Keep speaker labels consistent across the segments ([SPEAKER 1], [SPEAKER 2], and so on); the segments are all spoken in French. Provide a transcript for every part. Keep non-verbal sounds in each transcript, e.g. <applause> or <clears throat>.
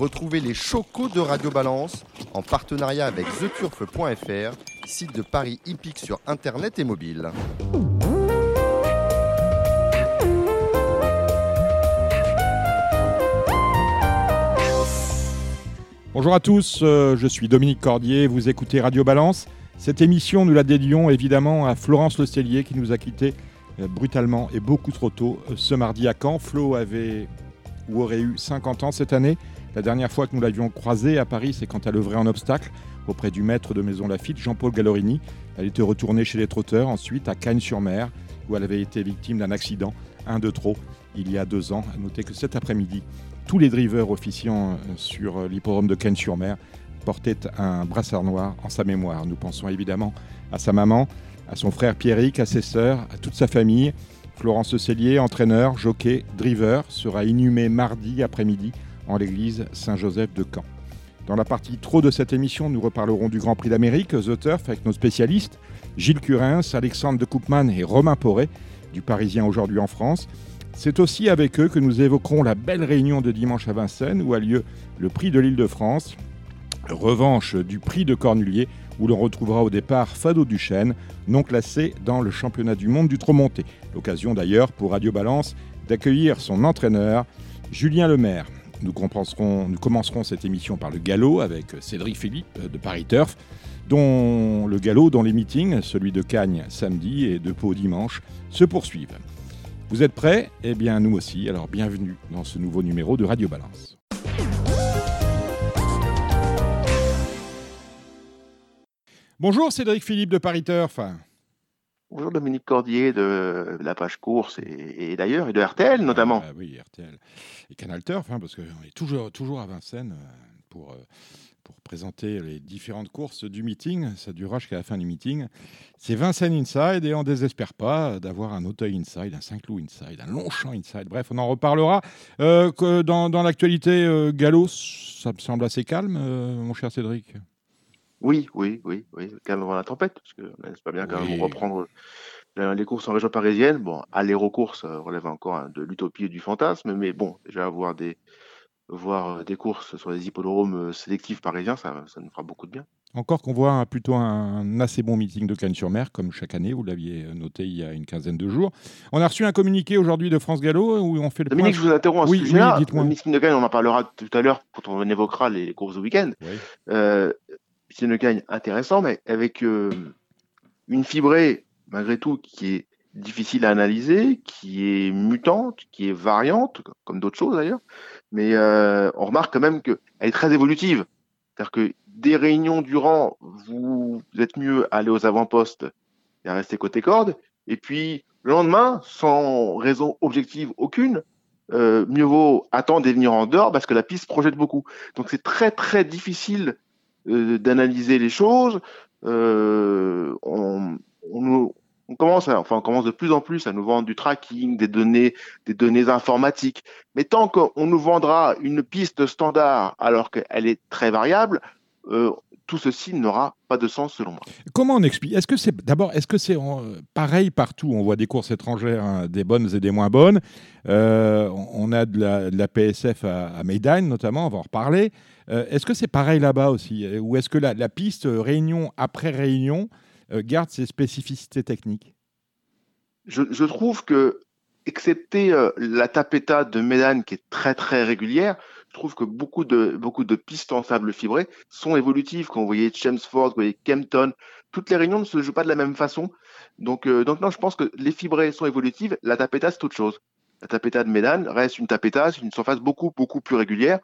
[SPEAKER 1] Retrouvez les chocos de Radio Balance en partenariat avec theturf.fr, site de Paris hippique sur internet et mobile.
[SPEAKER 2] Bonjour à tous, euh, je suis Dominique Cordier, vous écoutez Radio Balance. Cette émission, nous la dédions évidemment à Florence Le Cellier qui nous a quittés euh, brutalement et beaucoup trop tôt euh, ce mardi à Caen. Flo avait ou aurait eu 50 ans cette année. La dernière fois que nous l'avions croisée à Paris, c'est quand elle œuvrait en obstacle auprès du maître de Maison Lafitte, Jean-Paul Gallorini. Elle était retournée chez les trotteurs, ensuite à Cagnes-sur-Mer, où elle avait été victime d'un accident, un de trop, il y a deux ans. À noter que cet après-midi, tous les drivers officiant euh, sur euh, l'hippodrome de Cagnes-sur-Mer portaient un brassard noir en sa mémoire. Nous pensons évidemment à sa maman, à son frère Pierrick, à ses sœurs, à toute sa famille. Florence Cellier, entraîneur, jockey, driver, sera inhumé mardi après-midi en l'église Saint-Joseph de Caen. Dans la partie trop de cette émission, nous reparlerons du Grand Prix d'Amérique, The Turf, avec nos spécialistes, Gilles Curins, Alexandre de Koopman et Romain Poré, du Parisien aujourd'hui en France. C'est aussi avec eux que nous évoquerons la belle réunion de dimanche à Vincennes, où a lieu le prix de l'Île-de-France, revanche du prix de Cornulier, où l'on retrouvera au départ Fado Duchesne, non classé dans le championnat du monde du trop monté. L'occasion d'ailleurs pour Radio Balance d'accueillir son entraîneur, Julien Lemaire. Nous, nous commencerons cette émission par le galop avec Cédric Philippe de Paris Turf, dont le galop dont les meetings, celui de Cagnes samedi et de Pau dimanche, se poursuivent. Vous êtes prêts? Eh bien nous aussi, alors bienvenue dans ce nouveau numéro de Radio Balance. Bonjour Cédric Philippe de Paris Turf.
[SPEAKER 3] Bonjour Dominique Cordier de la page course et, d'ailleurs, et de RTL notamment.
[SPEAKER 2] Ah, oui, RTL. Et Canal Turf, hein, parce qu'on est toujours, toujours à Vincennes euh, pour, euh, pour présenter les différentes courses du meeting. Ça durera jusqu'à la fin du meeting. C'est Vincennes Inside et on ne désespère pas d'avoir un Auteuil Inside, un Saint-Cloud Inside, un Longchamp Inside. Bref, on en reparlera. Euh, dans, dans l'actualité, Gallo, ça me semble assez calme, mon cher Cédric?
[SPEAKER 3] Oui, oui, oui, oui, calme avant la tempête, parce que c'est pas bien quand même reprendre les courses en région parisienne. Bon, aller aux courses relève encore de l'utopie et du fantasme, mais bon, déjà avoir des, voir euh, des courses sur les hippodromes euh, sélectifs parisiens, ça, ça nous fera beaucoup de bien.
[SPEAKER 2] Encore qu'on voit plutôt un assez bon meeting de Cannes-sur-Mer, comme chaque année, vous l'aviez euh, noté il y a une quinzaine de jours. On a reçu un communiqué aujourd'hui de France Gallo où on fait le
[SPEAKER 3] Dominique, je vous interromps à ce sujet-là. le meeting de Cannes, on en parlera tout à l'heure quand on évoquera les courses du week-end. Oui c'est une gagne intéressant, mais avec euh, une fibrée, malgré tout, qui est difficile à analyser, qui est mutante, qui est variante, comme d'autres choses d'ailleurs, mais euh, on remarque quand même qu'elle est très évolutive. C'est-à-dire que des réunions durant, vous, êtes mieux à aller aux avant-postes et à rester côté corde, et puis le lendemain, sans raison objective aucune, euh, mieux vaut attendre et venir en dehors parce que la piste projette beaucoup. Donc c'est très très difficile euh, d'analyser les choses. Euh, on, on, on, commence, à, enfin, on commence de plus en plus à nous vendre du tracking, des données, des données informatiques. Mais tant qu'on nous vendra une piste standard alors qu'elle est très variable, euh, tout ceci n'aura pas de sens selon moi.
[SPEAKER 2] Comment on explique? Est-ce que c'est d'abord, est-ce que c'est pareil partout? On voit des courses étrangères, hein, des bonnes et des moins bonnes. Euh, on a de la, PSF à, à notamment, on va en reparler. Euh, est-ce que c'est pareil là-bas aussi? Ou est-ce que la, piste réunion après réunion garde ses spécificités techniques
[SPEAKER 3] je, trouve que, excepté la tapeta de Médane qui est très très régulière, je trouve que beaucoup de, beaucoup de pistes en sable fibré sont évolutives. Quand vous voyez Chelmsford, vous voyez Kempton, toutes les réunions ne se jouent pas de la même façon. Donc, euh, donc non, je pense que les fibrés sont évolutives. La tapeta, c'est autre chose. La tapeta de Médan reste une tapeta, c'est une surface beaucoup, beaucoup plus régulière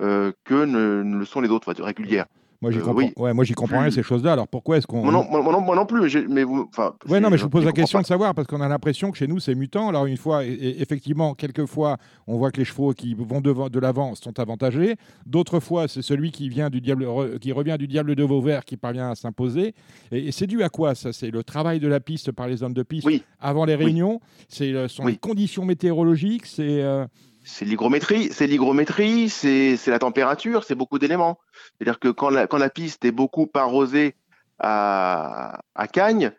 [SPEAKER 3] euh, que ne, le sont les autres, régulières.
[SPEAKER 2] Moi, j'y euh, ouais, moi, j'y comprends rien ces choses-là. Alors pourquoi est-ce qu'on.
[SPEAKER 3] Moi, moi, non, plus. Mais vous,
[SPEAKER 2] ouais, non, mais je vous pose la question de savoir parce qu'on a l'impression que chez nous, c'est mutant. Alors, une fois, et, effectivement, quelquefois, on voit que les chevaux qui vont devant, de l'avant sont avantagés. D'autres fois, c'est celui qui, vient du diable, qui revient du diable de Vauvert qui parvient à s'imposer. Et, c'est dû à quoi ça? C'est le travail de la piste par les hommes de piste avant les réunions? C'est sont les conditions météorologiques? C'est. Euh,
[SPEAKER 3] c'est l'hygrométrie, c'est l'hygrométrie, c'est la température, c'est beaucoup d'éléments. C'est-à-dire que quand la, quand la piste est beaucoup arrosée à, à Cagnes,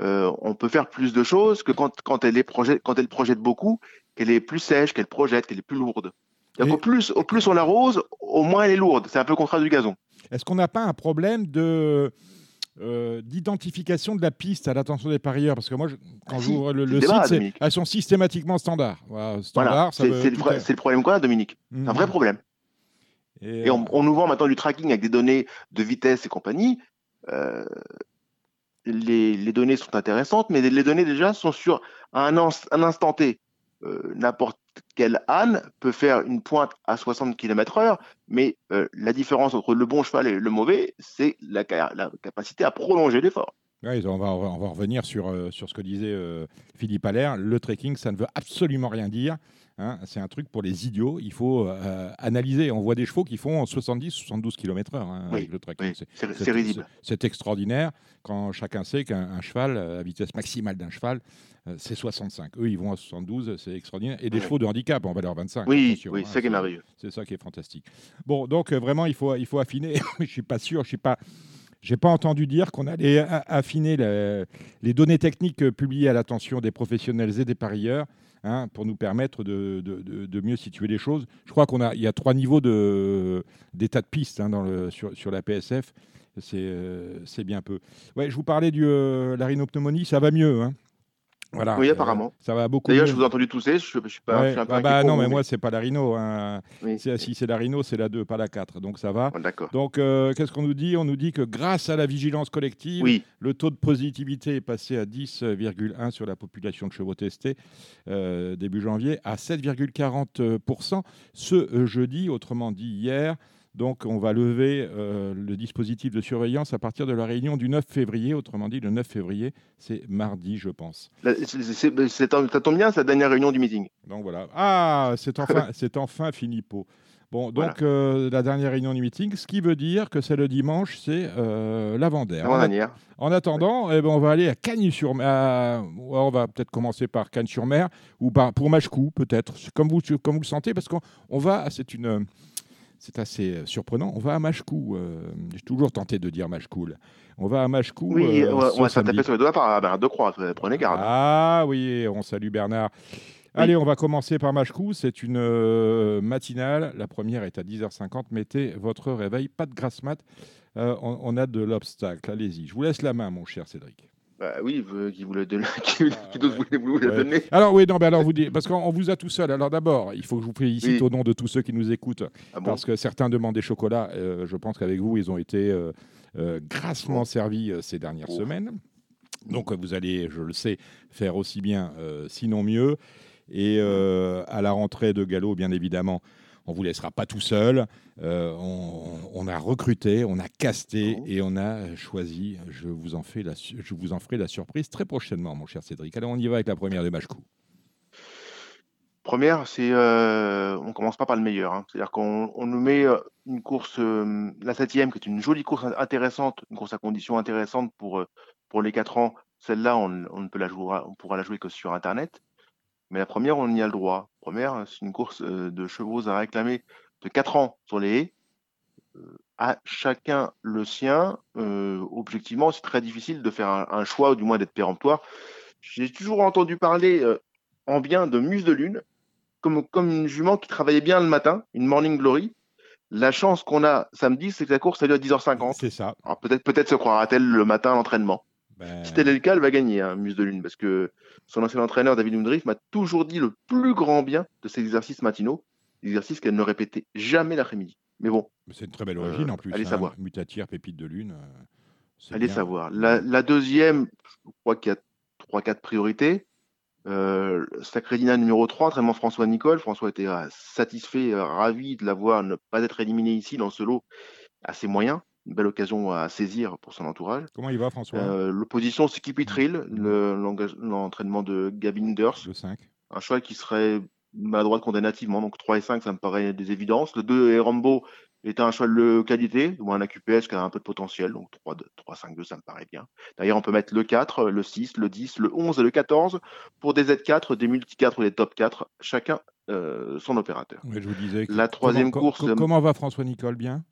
[SPEAKER 3] euh, on peut faire plus de choses que quand, quand, elle, est projette, quand elle projette beaucoup, qu'elle est plus sèche, qu'elle projette, qu'elle est plus lourde. au, plus, au plus on l'arrose, au moins elle est lourde. C'est un peu le contraire du gazon.
[SPEAKER 2] Est-ce qu'on n'a pas un problème de euh, d'identification de la piste à l'attention des parieurs Parce que moi, quand ah, j'ouvre le, site, elles sont systématiquement standards.
[SPEAKER 3] standard, c'est le, problème qu'on a, Dominique? C'est un vrai mhm. problème. Et, on, nous vend maintenant du tracking avec des données de vitesse et compagnie. Euh, les, données sont intéressantes, mais les, données déjà sont sur un, un instant T. Euh, n'importe quel âne peut faire une pointe à 60 km/h, mais euh, la différence entre le bon cheval et le mauvais, c'est la, capacité à prolonger l'effort.
[SPEAKER 2] On, va, revenir sur, euh, sur ce que disait Philippe Allaire. Le trekking, ça ne veut absolument rien dire. Hein. c'est un truc pour les idiots. Il faut analyser. On voit des chevaux qui font 70-72 km/h avec le
[SPEAKER 3] c'est.
[SPEAKER 2] C'est extraordinaire quand chacun sait qu'un cheval, à vitesse maximale d'un cheval, euh, c'est 65. Eux, ils vont à 72, c'est extraordinaire. Et des chevaux de handicap en valeur 25.
[SPEAKER 3] Oui, oui c'est ça qui est merveilleux.
[SPEAKER 2] C'est ça qui est fantastique. Bon, donc euh, vraiment, il faut, il faut affiner. <laughs> je ne suis pas sûr, je suis pas. J'ai pas entendu dire qu'on allait affiner les données techniques euh, publiées à l'attention des professionnels et des parieurs hein, pour nous permettre de, mieux situer les choses. Je crois qu'on a, y a trois niveaux d'état de, piste hein, sur, la PSF. C'est bien peu. Je vous parlais de la rhinopneumonie, ça va mieux. Hein
[SPEAKER 3] oui, apparemment.
[SPEAKER 2] ça va beaucoup.
[SPEAKER 3] D'ailleurs, je vous ai entendu tousser. Je, je suis pas. Je
[SPEAKER 2] bah, bah non, mais, moi, c'est pas la rhino. Hein. Si c'est la rhino, c'est la 2, pas la 4. Donc ça va.
[SPEAKER 3] D'accord.
[SPEAKER 2] Donc, euh, qu'est-ce qu'on nous dit? On nous dit que grâce à la vigilance collective, le taux de positivité est passé à 10,1 sur la population de chevaux testés euh, début janvier à 7,40% ce jeudi, autrement dit hier. Donc, on va lever euh, le dispositif de surveillance à partir de la réunion du 9 février. Autrement dit, le 9 février, c'est mardi, je pense.
[SPEAKER 3] Ça tombe bien, c'est la dernière réunion du meeting.
[SPEAKER 2] Donc voilà. Ah, c'est enfin, <laughs> c'est enfin Philippot. Bon, donc euh, la dernière réunion du meeting, ce qui veut dire que c'est le dimanche, c'est euh, l'avant-dernière. En, attendant, eh ben, on va aller à Cagnes-sur-Mer. On va peut-être commencer par Cagnes-sur-Mer ou par, pour Machecou, peut-être, comme vous, comme vous le sentez, parce qu'on va, c'est une c'est assez euh, surprenant. On va à Machecou. Euh, J'ai toujours tenté de dire Machecou. On va à Machecou.
[SPEAKER 3] Oui, euh, on va taper sur les doigts par Bernard Decroix. Prenez garde.
[SPEAKER 2] Ah oui, on salue Bernard. Allez, on va commencer par Machecou. C'est une matinale. La première est à 10h50. Mettez votre réveil. Pas de grasse mat. on, a de l'obstacle. Allez-y. Je vous laisse la main, mon cher Cédric.
[SPEAKER 3] Bah oui, qui vous donne, qui, d'autre vous, la donner
[SPEAKER 2] Alors oui, non, mais alors vous dites, parce qu'on vous a tout seul. Alors d'abord, il faut que je vous félicite au nom de tous ceux qui nous écoutent, ah parce que certains demandent des chocolats. Euh, je pense qu'avec vous, ils ont été euh, euh, grassement servis ces dernières semaines. Donc vous allez, je le sais, faire aussi bien, sinon mieux. Et à la rentrée de Gallo, bien évidemment, on vous laissera pas tout seul. Euh, on, a recruté, on a casté et on a choisi. Je vous en fais la, je vous en ferai la surprise très prochainement, mon cher Cédric. Alors on y va avec la première de Machkou.
[SPEAKER 3] Première, c'est euh, on commence pas par le meilleur. Hein. C'est-à-dire qu'on nous met euh, une course, euh, la septième, qui est une jolie course intéressante, une course à conditions intéressantes pour pour les quatre ans. Celle-là, on, ne peut la jouer, on pourra la jouer que sur Internet. Mais la première, on y a le droit. La première, c'est une course euh, de chevaux à réclamer de 4 ans sur les haies. Euh, à chacun le sien. Euh, objectivement, c'est très difficile de faire un, choix, ou du moins d'être péremptoire. J'ai toujours entendu parler en bien de Muse de Lune, comme, comme une jument qui travaillait bien le matin, une Morning Glory. La chance qu'on a samedi, c'est que la course a lieu à 10h50.
[SPEAKER 2] C'est ça.
[SPEAKER 3] peut-être peut-être se croira-t-elle le matin à l'entraînement. Ben... Si tel est le cas, elle va gagner, hein, Muse de Lune, parce que son ancien entraîneur, David Undriff, m'a toujours dit le plus grand bien de ses exercices matinaux, exercices qu'elle ne répétait jamais l'après-midi. Mais bon.
[SPEAKER 2] C'est une très belle origine en plus.
[SPEAKER 3] Allez hein, savoir.
[SPEAKER 2] Mutatière, pépite de lune. Euh,
[SPEAKER 3] allez savoir. La, deuxième, je crois qu'il y a 3-4 priorités. Euh, Sacredina numéro 3, entraînement François Nicole. François était euh, satisfait, euh, ravi de l'avoir ne pas être éliminé ici dans ce lot assez moyen une belle occasion à saisir pour son entourage.
[SPEAKER 2] Comment il va, François?
[SPEAKER 3] Euh, L'opposition, c'est Kipitril, l'entraînement de Gavin Durs.
[SPEAKER 2] Le 5.
[SPEAKER 3] Un choix qui serait droite condamnativement, donc 3 et 5, ça me paraît des évidences. Le 2 et Rambo est un choix de qualité, ou un AQPS qui a un peu de potentiel, donc 3, 3 5, 2, ça me paraît bien. D'ailleurs, on peut mettre le 4, le 6, le 10, le 11 et le 14 pour des Z4, des multi 4 ou des top 4, chacun euh, son opérateur.
[SPEAKER 2] je vous disais
[SPEAKER 3] la troisième course.
[SPEAKER 2] comment va François Nicole Bien?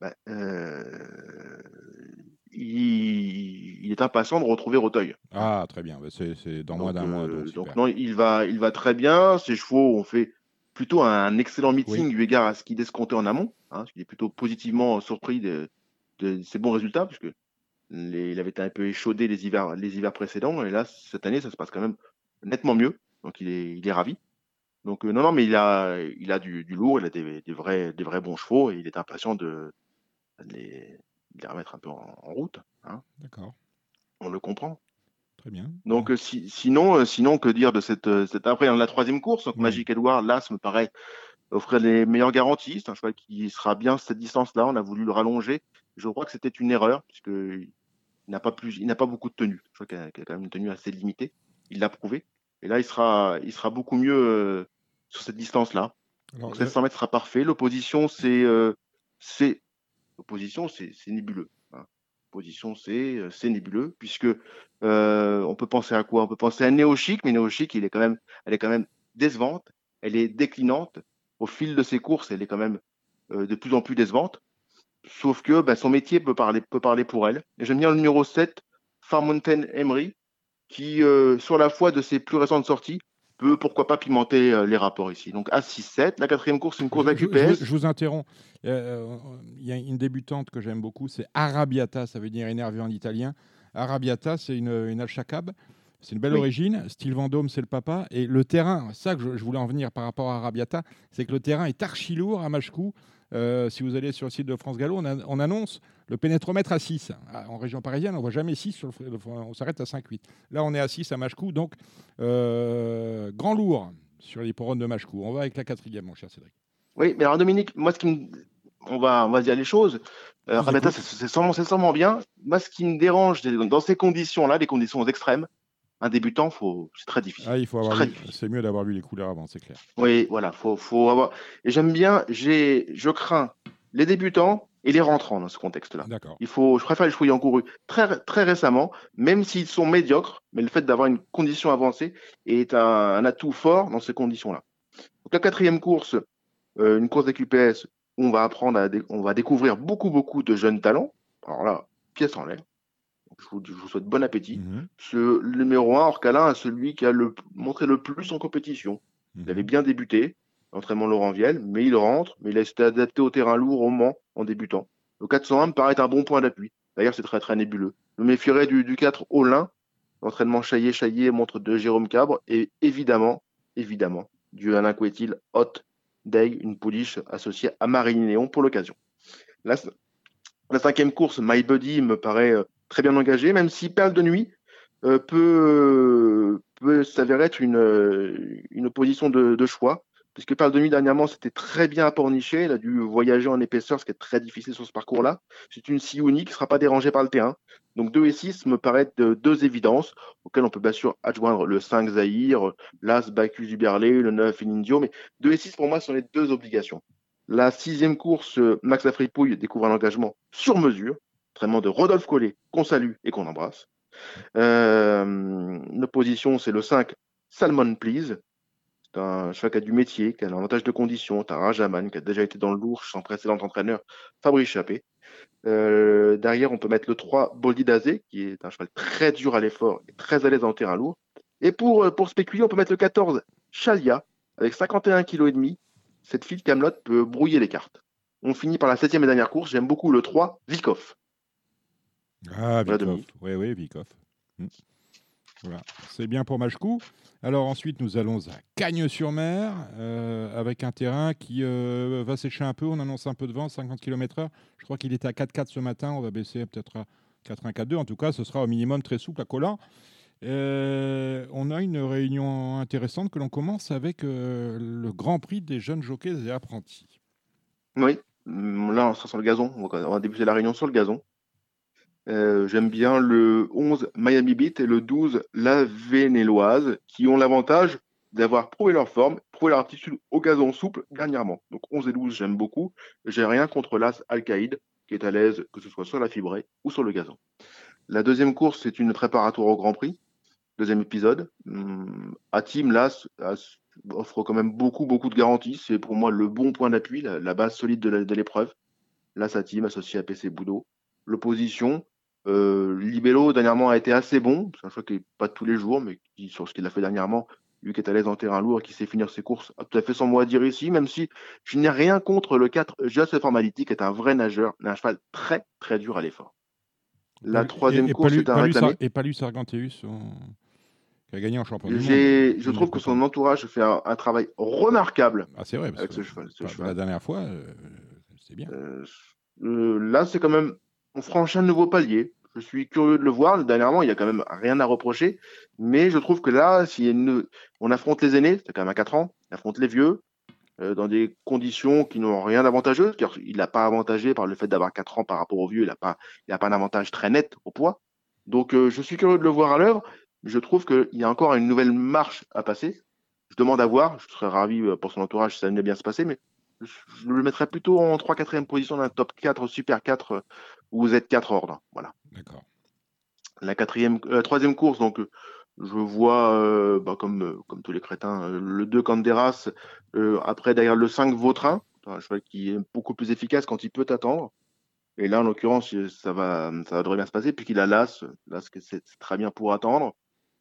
[SPEAKER 3] Bah, euh, il, est impatient de retrouver Roteuil.
[SPEAKER 2] Ah, très bien. Bah, c'est dans moins d'un mois.
[SPEAKER 3] donc, non, il va, il va très bien. Ses chevaux ont fait plutôt un excellent meeting eu égard à ce qu'il escomptait en amont. Hein, il est plutôt positivement surpris de, ses bons résultats, puisque il avait été un peu échaudé les hivers, les hivers précédents, et là, cette année, ça se passe quand même nettement mieux. Donc, il est, il est ravi. Donc, euh, non, non, mais il a, il a du, lourd, il a des, vrais, des vrais bons chevaux, et il est impatient de, les, remettre un peu en, route. Hein.
[SPEAKER 2] D'accord.
[SPEAKER 3] On le comprend.
[SPEAKER 2] Très bien.
[SPEAKER 3] Donc, euh, sinon, euh, sinon, que dire de cette, cette après dans la troisième course donc Magic Edward, là, ça me paraît offrir les meilleures garanties. C'est un cheval qui sera bien cette distance-là. On a voulu le rallonger. Je crois que c'était une erreur, puisqu'il n'a pas plus, il n'a pas beaucoup de tenue. Je crois qu'il a, quand même une tenue assez limitée. Il l'a prouvé. Et là, il sera, il sera beaucoup mieux euh, sur cette distance-là. 700 mètres sera parfait. L'opposition, c'est, c'est, l'opposition, c'est, nébuleux. Position C, euh, c'est nébuleux, puisque euh, on peut penser à quoi? On peut penser à Néochic, mais Néochic, elle est quand même décevante, elle est déclinante. Au fil de ses courses, elle est quand même euh, de plus en plus décevante. Sauf que ben, son métier peut parler, pour elle. Et j'aime bien le numéro 7, Farmonten Emery, qui, sur la foi de ses plus récentes sorties, peut, pourquoi pas, pimenter euh, les rapports ici. Donc à 6-7, la quatrième course, une course avec UPS.
[SPEAKER 2] Je, vous interromps. Euh, il y a une débutante que j'aime beaucoup, c'est Arabiata, ça veut dire énervé en italien. Arabiata, c'est une, une Alchacab. C'est une belle origine. Style Vendôme, c'est le papa. Et le terrain, ça que je, voulais en venir par rapport à Arabiata, c'est que le terrain est archi lourd à Machecou. Euh, si vous allez sur le site de France Gallo, on, annonce le pénétromètre à 6. En région parisienne, on ne voit jamais 6, on s'arrête à 5-8. Là, on est à 6 à Machecou, donc euh, grand lourd sur les de Machecou. On va avec la quatrième, mon cher Cédric.
[SPEAKER 3] Oui, mais alors Dominique, moi, ce qui me... on, va, on va dire les choses. Euh, c'est sûrement, sûrement, bien. Moi, ce qui me dérange dans ces conditions-là, les conditions extrêmes, un débutant, faut... c'est très difficile.
[SPEAKER 2] Ah, il faut avoir c'est mieux d'avoir lu les couleurs avant, c'est clair.
[SPEAKER 3] Oui, voilà, faut, faut avoir. Et j'aime bien, j'ai, je crains les débutants et les rentrants dans ce contexte-là. Il faut, je préfère les chevaux couru très, très récemment, même s'ils sont médiocres, mais le fait d'avoir une condition avancée est un, atout fort dans ces conditions-là. Donc la quatrième course, euh, une course avec UPS, on va apprendre à, on va découvrir beaucoup, beaucoup de jeunes talents. Alors là, pièce en l'air je vous, souhaite bon appétit. Mhm. Ce numéro 1, Orcalin, est celui qui a le, montré le plus en compétition. Il mhm. avait bien débuté, l'entraînement Laurent Viel, mais il rentre, mais il a été adapté au terrain lourd au Mans en débutant. Le 401 me paraît un bon point d'appui. D'ailleurs, c'est très très nébuleux. Je méfierais du, du 4 Olin, l'entraînement Chaillé-Chaillé montre de Jérôme Cabre, et évidemment, évidemment, du Alain Couetil, Hot Day, une pouliche associée à Marine Léon pour l'occasion. La, cinquième course, My Buddy, me paraît euh, très bien engagé, même si Perle de Nuit euh, peut, peut s'avérer être une, euh, une opposition de choix, puisque Perle de Nuit, dernièrement, c'était très bien apporniché. Il a dû voyager en épaisseur, ce qui est très difficile sur ce parcours-là. C'est une scie unique qui ne sera pas dérangée par le terrain. Donc 2 et 6 me paraissent deux évidences, auxquelles on peut bien sûr adjoindre le 5 Zahir, l'As Bacchus du Berlay, le 9 Inindio, mais 2 et 6 pour moi sont les deux obligations. La sixième course, Max Afripouille découvre un engagement sur mesure, de Rodolphe Collet, qu'on salue et qu'on embrasse. Euh, notre position, c'est le 5, Salmon Please. C'est un cheval qui a du métier, qui a un avantage de condition. C'est un Rajaman qui a déjà été dans le lourd sans précédent entraîneur, Fabrice Chappé. Euh, derrière, on peut mettre le 3, Boldi Dazé, qui est un cheval très dur à l'effort et très à l'aise en terrain lourd. Et pour, euh, pour spéculer, on peut mettre le 14, Chalia, avec 51 kg. Cette fille de Camelot peut brouiller les cartes. On finit par la septième et dernière course. J'aime beaucoup le 3, Vikov.
[SPEAKER 2] Ah, Vikov. Oui, oui, Vikov. Voilà. C'est bien pour Machkou. Alors ensuite, nous allons à Cagnes-sur-Mer euh, avec un terrain qui euh, va sécher un peu. On annonce un peu de vent, 50 km/h. Je crois qu'il était à 4,4 ce matin. On va baisser peut-être à 4,2. En tout cas, ce sera au minimum très souple à collant. Euh, on a une réunion intéressante que l'on commence avec le Grand Prix des jeunes jockeys et apprentis.
[SPEAKER 3] Oui, là on sera sur le gazon. On va débuter la réunion sur le gazon. Euh, j'aime bien le 11 Miami Beat et le 12 La Vénéloise, qui ont l'avantage d'avoir prouvé leur forme, prouvé leur aptitude au gazon souple dernièrement. Donc 11 et 12, j'aime beaucoup. J'ai rien contre l'As Al-Qaïd, qui est à l'aise, que ce soit sur la fibrée ou sur le gazon. La deuxième course, c'est une préparatoire au Grand Prix. Deuxième épisode. Hum, Atim, l'As, offre quand même beaucoup, beaucoup de garanties. C'est pour moi le bon point d'appui, la, base solide de l'épreuve. L'As Atim, associé à PC Boudot. L'opposition, euh, Libello, dernièrement, a été assez bon. C'est un choix qui n'est pas tous les jours, mais qui, sur ce qu'il a fait dernièrement, lui qui est à l'aise en terrain lourd et qui sait finir ses courses, a tout à fait son mot à dire ici, même si je n'ai rien contre le 4 Just Formality, qui est un vrai nageur, un cheval très très dur à l'effort.
[SPEAKER 2] La troisième course est un réclamé. Et Palus Arganteus, qui a gagné en championnat.
[SPEAKER 3] Je trouve que son entourage fait un, travail remarquable
[SPEAKER 2] ah, vrai, avec ce cheval. La dernière fois, euh, c'est bien. Euh,
[SPEAKER 3] là, c'est quand même. On franchit un nouveau palier. Je suis curieux de le voir. Dernièrement, il n'y a quand même rien à reprocher. Mais je trouve que là, si on affronte les aînés, c'est quand même à 4 ans, on affronte les vieux, dans des conditions qui n'ont rien d'avantageux, il n'a pas avantagé par le fait d'avoir 4 ans par rapport aux vieux, il n'a pas, pas un avantage très net au poids. Donc je suis curieux de le voir à l'œuvre je trouve qu'il y a encore une nouvelle marche à passer. Je demande à voir, je serais ravi euh, pour son entourage si ça venait bien se passer, mais je le mettrais plutôt en 3-4e position d'un top 4, super 4, euh, où vous êtes 4 ordres. Voilà.
[SPEAKER 2] D'accord.
[SPEAKER 3] La quatrième, la troisième course, donc je vois, euh, bah, comme, comme tous les crétins, le 2 Canderas, après derrière le 5 Vautrin, un cheval qui est beaucoup plus efficace quand il peut attendre. Et là, en l'occurrence, ça va, ça devrait bien se passer, puisqu'il a l'As, l'As c'est très bien pour attendre.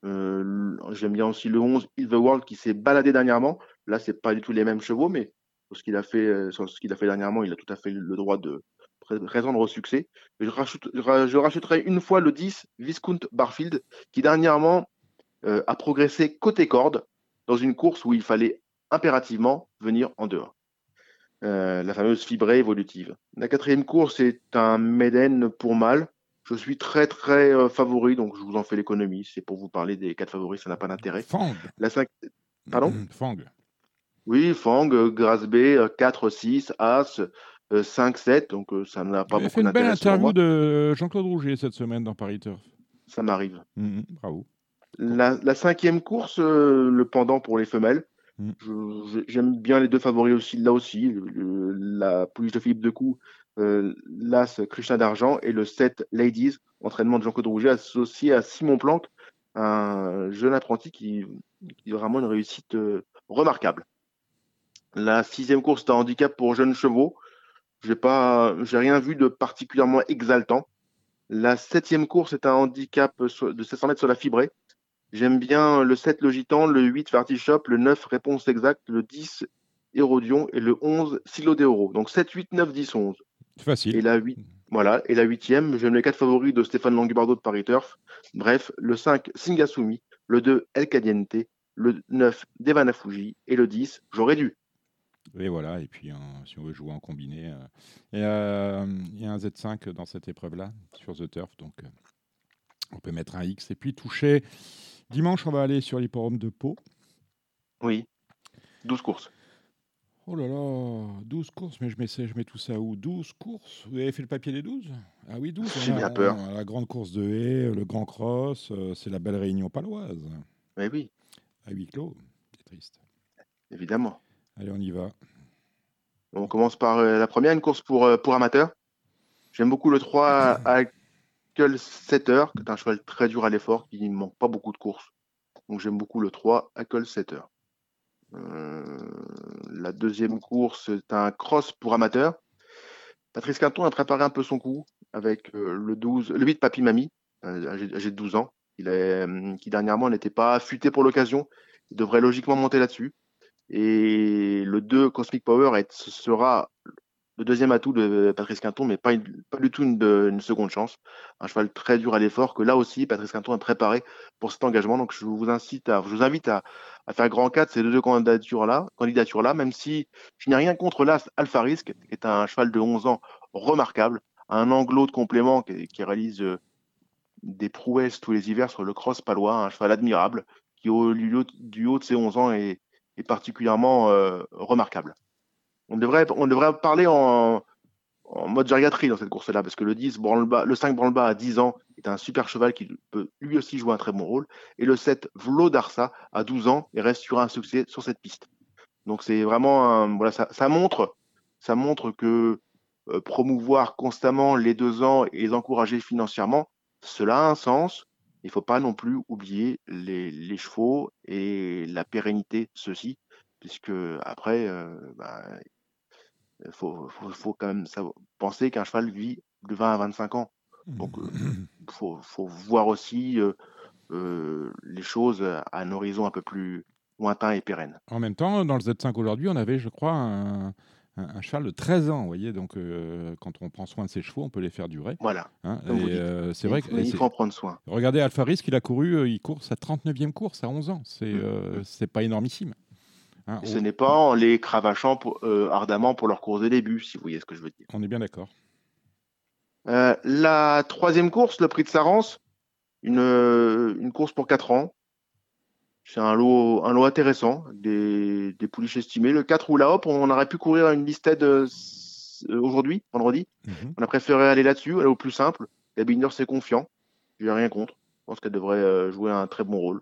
[SPEAKER 3] Euh, j'aime bien aussi le 11 Il the World qui s'est baladé dernièrement. Là, c'est pas du tout les mêmes chevaux, mais sur ce qu'il a fait, euh, sur ce qu'il a fait dernièrement, il a tout à fait le droit de prétendre au succès. Je, je rachèterai une fois le 10 Viscount Barfield qui dernièrement euh, a progressé côté corde dans une course où il fallait impérativement venir en dehors. la fameuse fibrée évolutive. La quatrième course est un Méden pour mâle. Je suis très très euh, favori, donc je vous en fais l'économie. C'est pour vous parler des quatre favoris, ça n'a pas d'intérêt.
[SPEAKER 2] Fang.
[SPEAKER 3] La 5... Pardon?
[SPEAKER 2] Mmh, Fang.
[SPEAKER 3] Oui, Fang, euh, B, 4, 6, As, 5, 7, donc euh, ça n'a pas beaucoup d'intérêt. fait
[SPEAKER 2] une belle interview de Jean-Claude Rouget cette semaine dans Paris Turf.
[SPEAKER 3] Ça m'arrive.
[SPEAKER 2] Mmh, mmh, bravo.
[SPEAKER 3] La, cinquième course, le pendant pour les femelles. J'aime bien les deux favoris aussi, là aussi. la pouliche de Philippe Decou euh, l'As Krishna d'Argent et le 7 Ladies, entraînement de Jean-Claude Rouget associé à Simon Planck, un jeune apprenti qui, qui a vraiment une réussite euh, remarquable. La sixième course est un handicap pour jeunes chevaux. Je n'ai rien vu de particulièrement exaltant. La septième course est un handicap de 700 mètres sur la fibrée. J'aime bien le 7 Logitan, le 8 Vertishop, le 9 Réponse Exacte, le 10 Hérodion et le 11 Silo d'Euro. Donc 7, 8, 9, 10, 11.
[SPEAKER 2] Facile.
[SPEAKER 3] Et la, 8, voilà, et la huitième, j'aime les quatre favoris de Stéphane Langubardo de Paris Turf. Bref, le 5, Singasumi, le 2, El Cadiente, le 9, Devana Fuji, et le 10, j'aurais dû.
[SPEAKER 2] Et voilà, et puis si on veut jouer en combiné, euh, il y a un Z5 dans cette épreuve-là, sur The Turf, donc euh, on peut mettre un X et puis toucher. Dimanche, on va aller sur l'hipporome de Pau.
[SPEAKER 3] Oui, 12 courses.
[SPEAKER 2] Oh là là, 12 courses, mais je mets, je mets tout ça où? 12 courses? Vous avez fait le papier des 12 Ah oui, 12.
[SPEAKER 3] J'ai bien peur.
[SPEAKER 2] la grande course de haie, le grand cross, euh, c'est la belle réunion paloise.
[SPEAKER 3] Oui, oui.
[SPEAKER 2] À huis clos, c'est triste.
[SPEAKER 3] Évidemment.
[SPEAKER 2] Allez, on y va.
[SPEAKER 3] On commence par euh, la première, une course pour, euh, pour amateurs. J'aime beaucoup le 3 à 7 heures, qui est un cheval très dur à l'effort, qui ne manque pas beaucoup de courses. Donc j'aime beaucoup le 3 à 7 heures. Euh, la deuxième course est un cross pour amateurs. Patrice Quinton a préparé un peu son coup avec euh, le 12, le 8 Papy Mamie, euh, âgé de 12 ans, il est, qui dernièrement n'était pas affûté pour l'occasion. Il devrait logiquement monter là-dessus. Et le 2 Cosmic Power sera le deuxième atout de Patrice Quinton, mais pas, pas du tout une, seconde chance. Un cheval très dur à l'effort que là aussi, Patrice Quinton a préparé pour cet engagement. Donc je vous incite à, invite à, faire grand cas de ces deux candidatures-là, candidatures -là, même si je n'ai rien contre l'As Alpha Risk, qui est un cheval de 11 ans remarquable, un anglo de complément qui, réalise euh, des prouesses tous les hivers sur le cross palois, un cheval admirable, qui au, du haut de ses 11 ans est, particulièrement euh, remarquable. On devrait, on devrait parler en, mode gériatrie dans cette course-là, parce que le 10, le 5 branle-bas à 10 ans est un super cheval qui peut lui aussi jouer un très bon rôle. Et le 7 Vlo Darsa à 12 ans et reste sur un succès sur cette piste. Donc c'est vraiment voilà, ça, montre, ça montre que euh, promouvoir constamment les deux ans et les encourager financièrement, cela a un sens. Il ne faut pas non plus oublier les, chevaux et la pérennité ceux-ci, puisque après, euh, bah, il faut, quand même penser qu'un cheval vit de 20 à 25 ans. Donc, il mmh. faut, voir aussi les choses à un horizon un peu plus, lointain et pérenne.
[SPEAKER 2] En même temps, dans le Z5 aujourd'hui, on avait, je crois, un, un, cheval de 13 ans, vous voyez, donc euh, quand on prend soin de ses chevaux, on peut les faire durer.
[SPEAKER 3] Voilà.
[SPEAKER 2] Hein, euh, c'est vrai
[SPEAKER 3] qu'il faut en prendre soin.
[SPEAKER 2] Regardez Alpha Risk, il a couru, euh, il court sa 39e course à 11 ans. C'est mmh. pas énormissime.
[SPEAKER 3] Hein, ce n'est pas en les cravachant ardemment pour leur course de début, si vous voyez ce que je veux dire.
[SPEAKER 2] On est bien d'accord.
[SPEAKER 3] la troisième course, le prix de Sarance, une, une course pour 4 ans. C'est un lot, un lot intéressant, des, des pouliches estimées. Le 4 ou la hop, on aurait pu courir une listed euh, aujourd'hui, vendredi. Mhm. On a préféré aller là-dessus, aller au plus simple. La Binder, c'est confiant. Je n'ai rien contre. Je pense qu'elle devrait euh, jouer un très bon rôle.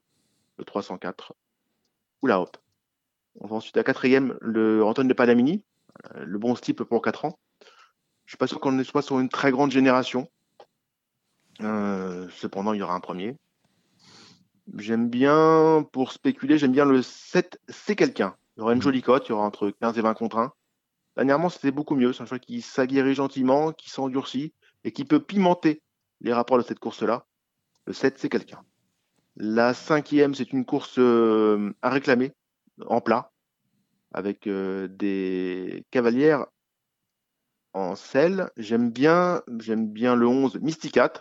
[SPEAKER 3] Le 304 ou la hop. On va ensuite à quatrième, le Antoine de Padamini, euh, le bon type pour 4 ans. Je suis pas sûr qu'on soit sur une très grande génération. cependant, il y aura un premier. J'aime bien, pour spéculer, j'aime bien le 7 c'est quelqu'un. Il y aura une mmh. jolie cote, il y aura entre 15 et 20 contre 1. Dernièrement, c'était beaucoup mieux. C'est un choix qui s'aguerrit gentiment, qui s'endurcit et qui peut pimenter les rapports de cette course-là. Le 7, c'est quelqu'un. La cinquième, c'est une course euh, à réclamer, en plat, avec euh, des cavalières en selle. J'aime bien, j'aime bien le 11, Mysticat.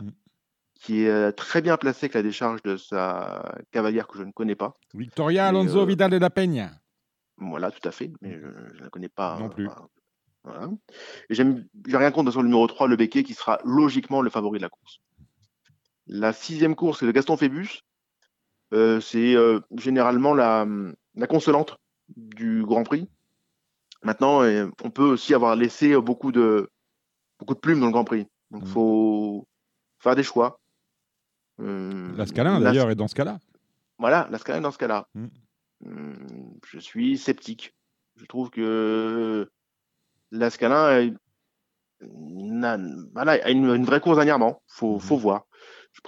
[SPEAKER 3] Qui est euh, très bien placé avec la décharge de sa cavalière que je ne connais pas.
[SPEAKER 2] Victoria Alonso euh, Vidal de la Peña.
[SPEAKER 3] Voilà, tout à fait, mais je ne la connais pas.
[SPEAKER 2] Non plus.
[SPEAKER 3] voilà. Et j'aime, rien contre sur le numéro 3, le Béquet, qui sera logiquement le favori de la course. La sixième course, c'est le Gaston Phébus. Euh, c'est généralement la, la, consolante du Grand Prix. Maintenant, on peut aussi avoir laissé beaucoup de, beaucoup de plumes dans le Grand Prix. Donc, il mmh. faut faire des choix.
[SPEAKER 2] Euh, la Scalin, d'ailleurs, est dans ce cas-là.
[SPEAKER 3] Voilà, la Scalin est dans ce cas-là. Mm. Mm, je suis sceptique. Je trouve que la Scalin a, une, vraie course dernièrement. Faut, faut voir. Je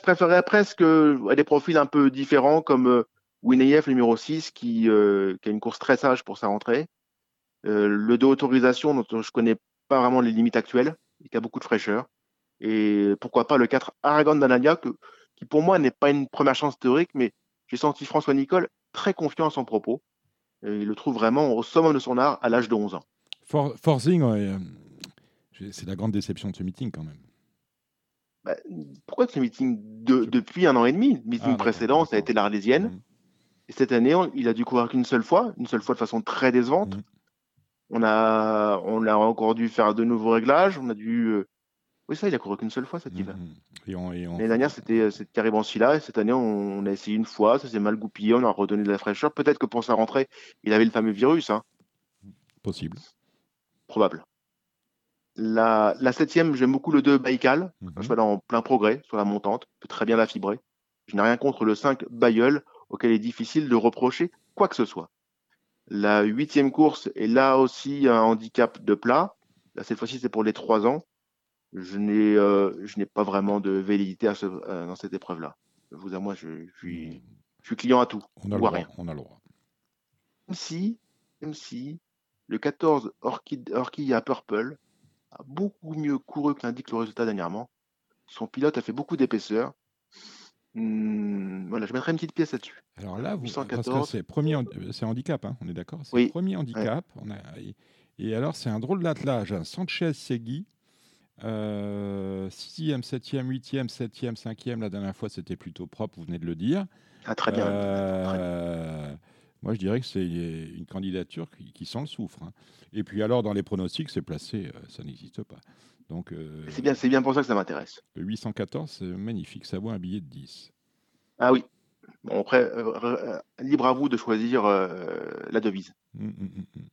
[SPEAKER 3] préférerais presque des profils un peu différents comme euh, Wineyev numéro 6 qui, euh, qui, a une course très sage pour sa rentrée. le de autorisation dont je connais pas vraiment les limites actuelles et qui a beaucoup de fraîcheur. Et pourquoi pas le 4 Aragon d'Anania, qui pour moi n'est pas une première chance théorique, mais j'ai senti François Nicole très confiant à son propos. Et il le trouve vraiment au summum de son art à l'âge de 11 ans.
[SPEAKER 2] forcing, euh, c'est la grande déception de ce meeting quand même.
[SPEAKER 3] Bah, pourquoi ce meeting Depuis un an et demi? Le meeting ah, précédent, ça a été l'Arlésienne. Mmh. Et cette année, il a dû courir qu'une seule fois, une seule fois de façon très décevante. Mmh. On a, on a encore dû faire de nouveaux réglages. On a dû euh, oui, ça, il a couru qu'une seule fois, cette île. Mmh L'année dernière, c'était Caribanci là, et cette année, on, a essayé une fois, ça s'est mal goupillé, on a redonné de la fraîcheur. Peut-être que pour sa rentrée, il avait le fameux virus. Hein.
[SPEAKER 2] Possible.
[SPEAKER 3] Probable. La, la septième, j'aime beaucoup le 2 Baïkal, mmh je suis en plein progrès sur la montante, peut très bien la fibrer. Je n'ai rien contre le 5 Bayeul, auquel il est difficile de reprocher quoi que ce soit. La huitième course est là aussi un handicap de plat. Là, cette fois-ci, c'est pour les 3 ans je n'ai euh, je n'ai pas vraiment de validité à ce, euh, dans cette épreuve-là. Je vous avoue, moi, je, suis, je suis client à tout.
[SPEAKER 2] On a, le droit, on a le droit.
[SPEAKER 3] Même si, même si le 14 Orchid, Purple a beaucoup mieux couru que l'indique le résultat dernièrement. Son pilote a fait beaucoup d'épaisseur. Hmm, voilà, je mettrai une petite pièce là-dessus.
[SPEAKER 2] Alors là, vous, c'est premier, c'est handicap, hein, on est d'accord? C'est oui. premier handicap. On a, et, alors, c'est un drôle d'attelage. Hein. Sanchez Segui, 6e, 7e, 8e, 7e, 5e, la dernière fois c'était plutôt propre, vous venez de le dire.
[SPEAKER 3] Ah, très bien. Euh,
[SPEAKER 2] moi je dirais que c'est une candidature qui, sent le soufre. Hein. Et puis alors dans les pronostics, c'est placé, euh, ça n'existe pas. Donc
[SPEAKER 3] euh, c'est bien, bien pour ça que ça m'intéresse.
[SPEAKER 2] Le 814, c'est magnifique, ça vaut un billet de 10.
[SPEAKER 3] Ah oui. Bon, après, libre à vous de choisir la devise. Hum, hum, hum,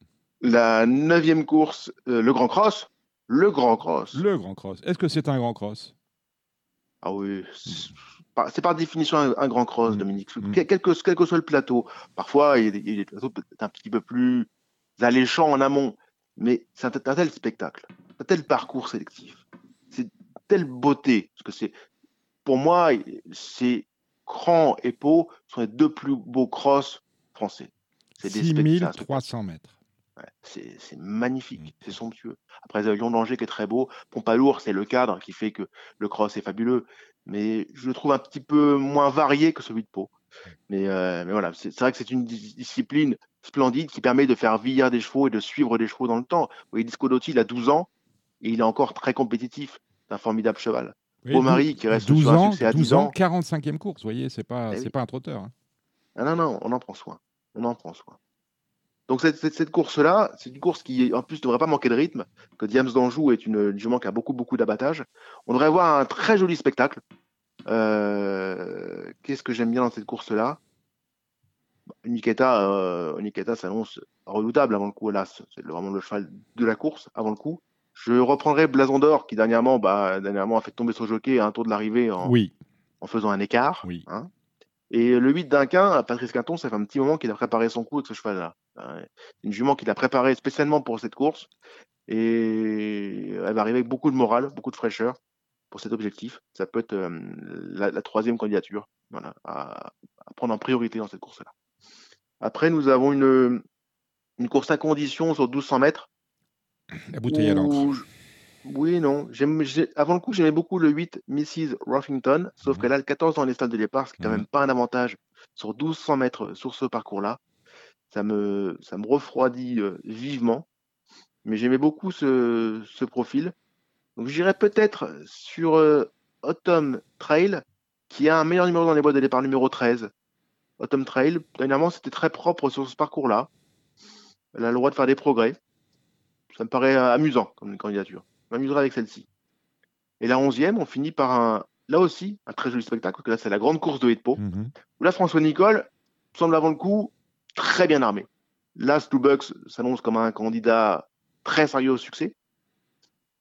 [SPEAKER 3] la neuvième course, le Grand Cross, le Grand Cross.
[SPEAKER 2] Le Grand Cross. Est-ce que c'est un Grand Cross?
[SPEAKER 3] Ah oui. C'est par définition un, Grand Cross, mm. Dominique. Mm. Quel, que, soit le plateau. Parfois, il y a des, plateaux un petit peu plus alléchants en amont. Mais c'est un, tel spectacle, un tel parcours sélectif. C'est telle beauté. Parce que c'est, pour moi, c'est Cran et Pau sont les deux plus beaux crosses français.
[SPEAKER 2] C'est 6300 mètres
[SPEAKER 3] c'est magnifique, mmh. c'est somptueux. Après, Lyon d'Angers qui est très beau. Pompalour, c'est le cadre qui fait que le cross est fabuleux. Mais je le trouve un petit peu moins varié que celui de Pau. Mais, mais voilà, c'est vrai que c'est une discipline splendide qui permet de faire vieillir des chevaux et de suivre des chevaux dans le temps. Vous voyez, Disco Dotti, il a 12 ans et il est encore très compétitif. C'est un formidable cheval.
[SPEAKER 2] Oui, Beaumarie qui reste 12 ans, à 10 ans. 45e course, vous voyez, c'est pas, eh pas un trotteur. Hein.
[SPEAKER 3] Ah non, non, on en prend soin. On en prend soin. Donc cette, cette, course-là, c'est une course qui, en plus, ne devrait pas manquer de rythme, que Diams d'Anjou est une, jument qui a beaucoup, beaucoup d'abattage. On devrait avoir un très joli spectacle. Euh, qu'est-ce que j'aime bien dans cette course-là? Niketa, euh, s'annonce redoutable avant le coup, hélas. C'est vraiment le cheval de la course avant le coup. Je reprendrai Blason d'Or qui dernièrement, bah, dernièrement a fait tomber son jockey à un tour de l'arrivée en, en faisant un écart.
[SPEAKER 2] Oui.
[SPEAKER 3] Hein. Et le 8 d'Inquin, Patrice Quinton, ça fait un petit moment qu'il a préparé son coup avec ce cheval-là. Hein. Une jument qu'il a préparée spécialement pour cette course. Et elle va arriver avec beaucoup de morale, beaucoup de fraîcheur pour cet objectif. Ça peut être euh, la, troisième candidature voilà, à, prendre en priorité dans cette course-là. Après, nous avons une, une course à condition sur 1200 mètres
[SPEAKER 2] la bouteille à l'encre.
[SPEAKER 3] Oui, non. Avant le coup, j'aimais beaucoup le 8 Mrs. Ruffington, sauf mhm. qu'elle a le 14 dans les stades de départ, ce qui n'est quand mhm. même pas un avantage sur 1200 mètres sur ce parcours-là. Ça me, ça me refroidit euh, vivement. Mais j'aimais beaucoup ce, profil. Donc j'irais peut-être sur euh, Autumn Trail, qui a un meilleur numéro dans les boîtes de départ, numéro 13. Autumn Trail, dernièrement, c'était très propre sur ce parcours-là. Elle a le droit de faire des progrès. Ça me paraît euh, amusant comme candidature. Je m'amuserai avec celle-ci. Et la onzième, on finit par un, là aussi, un très joli spectacle, parce que là, c'est la grande course de Hetpo, mhm. où là, François Nicole semble avant le coup très bien armé. Là, Bucks s'annonce comme un candidat très sérieux au succès.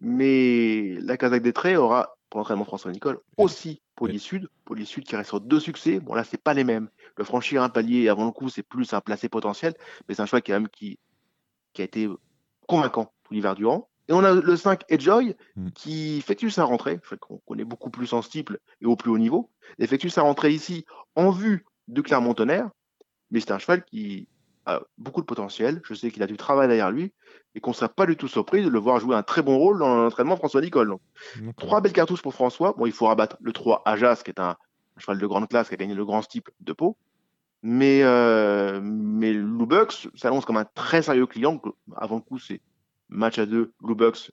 [SPEAKER 3] Mais la Kazakh des Traits aura, pour l'entraînement François Nicole, aussi Poli Sud. Poli Sud qui reste sur deux succès. Bon, là, c'est pas les mêmes. Le franchir un palier avant le coup, c'est plus un placé potentiel. Mais c'est un choix qui, qui, qui a été convaincant tout l'hiver durant. Et on a le 5 Edjoy mm. qui effectue sa rentrée, qu'on connaît beaucoup plus en steeple et au plus haut niveau, effectue sa rentrée ici en vue de Clermont-Tonnerre, mais c'est un cheval qui a beaucoup de potentiel. Je sais qu'il a du travail derrière lui et qu'on ne serait pas du tout surpris de le voir jouer un très bon rôle dans l'entraînement François Nicole. trois belles cartouches pour François. Bon, il faut rabattre le 3 Ajas, qui est un, cheval de grande classe qui a gagné le grand steeple de Pau. Mais, euh, mais Lubux s'annonce comme un très sérieux client. Avant le coup, c'est match à deux, Lubux,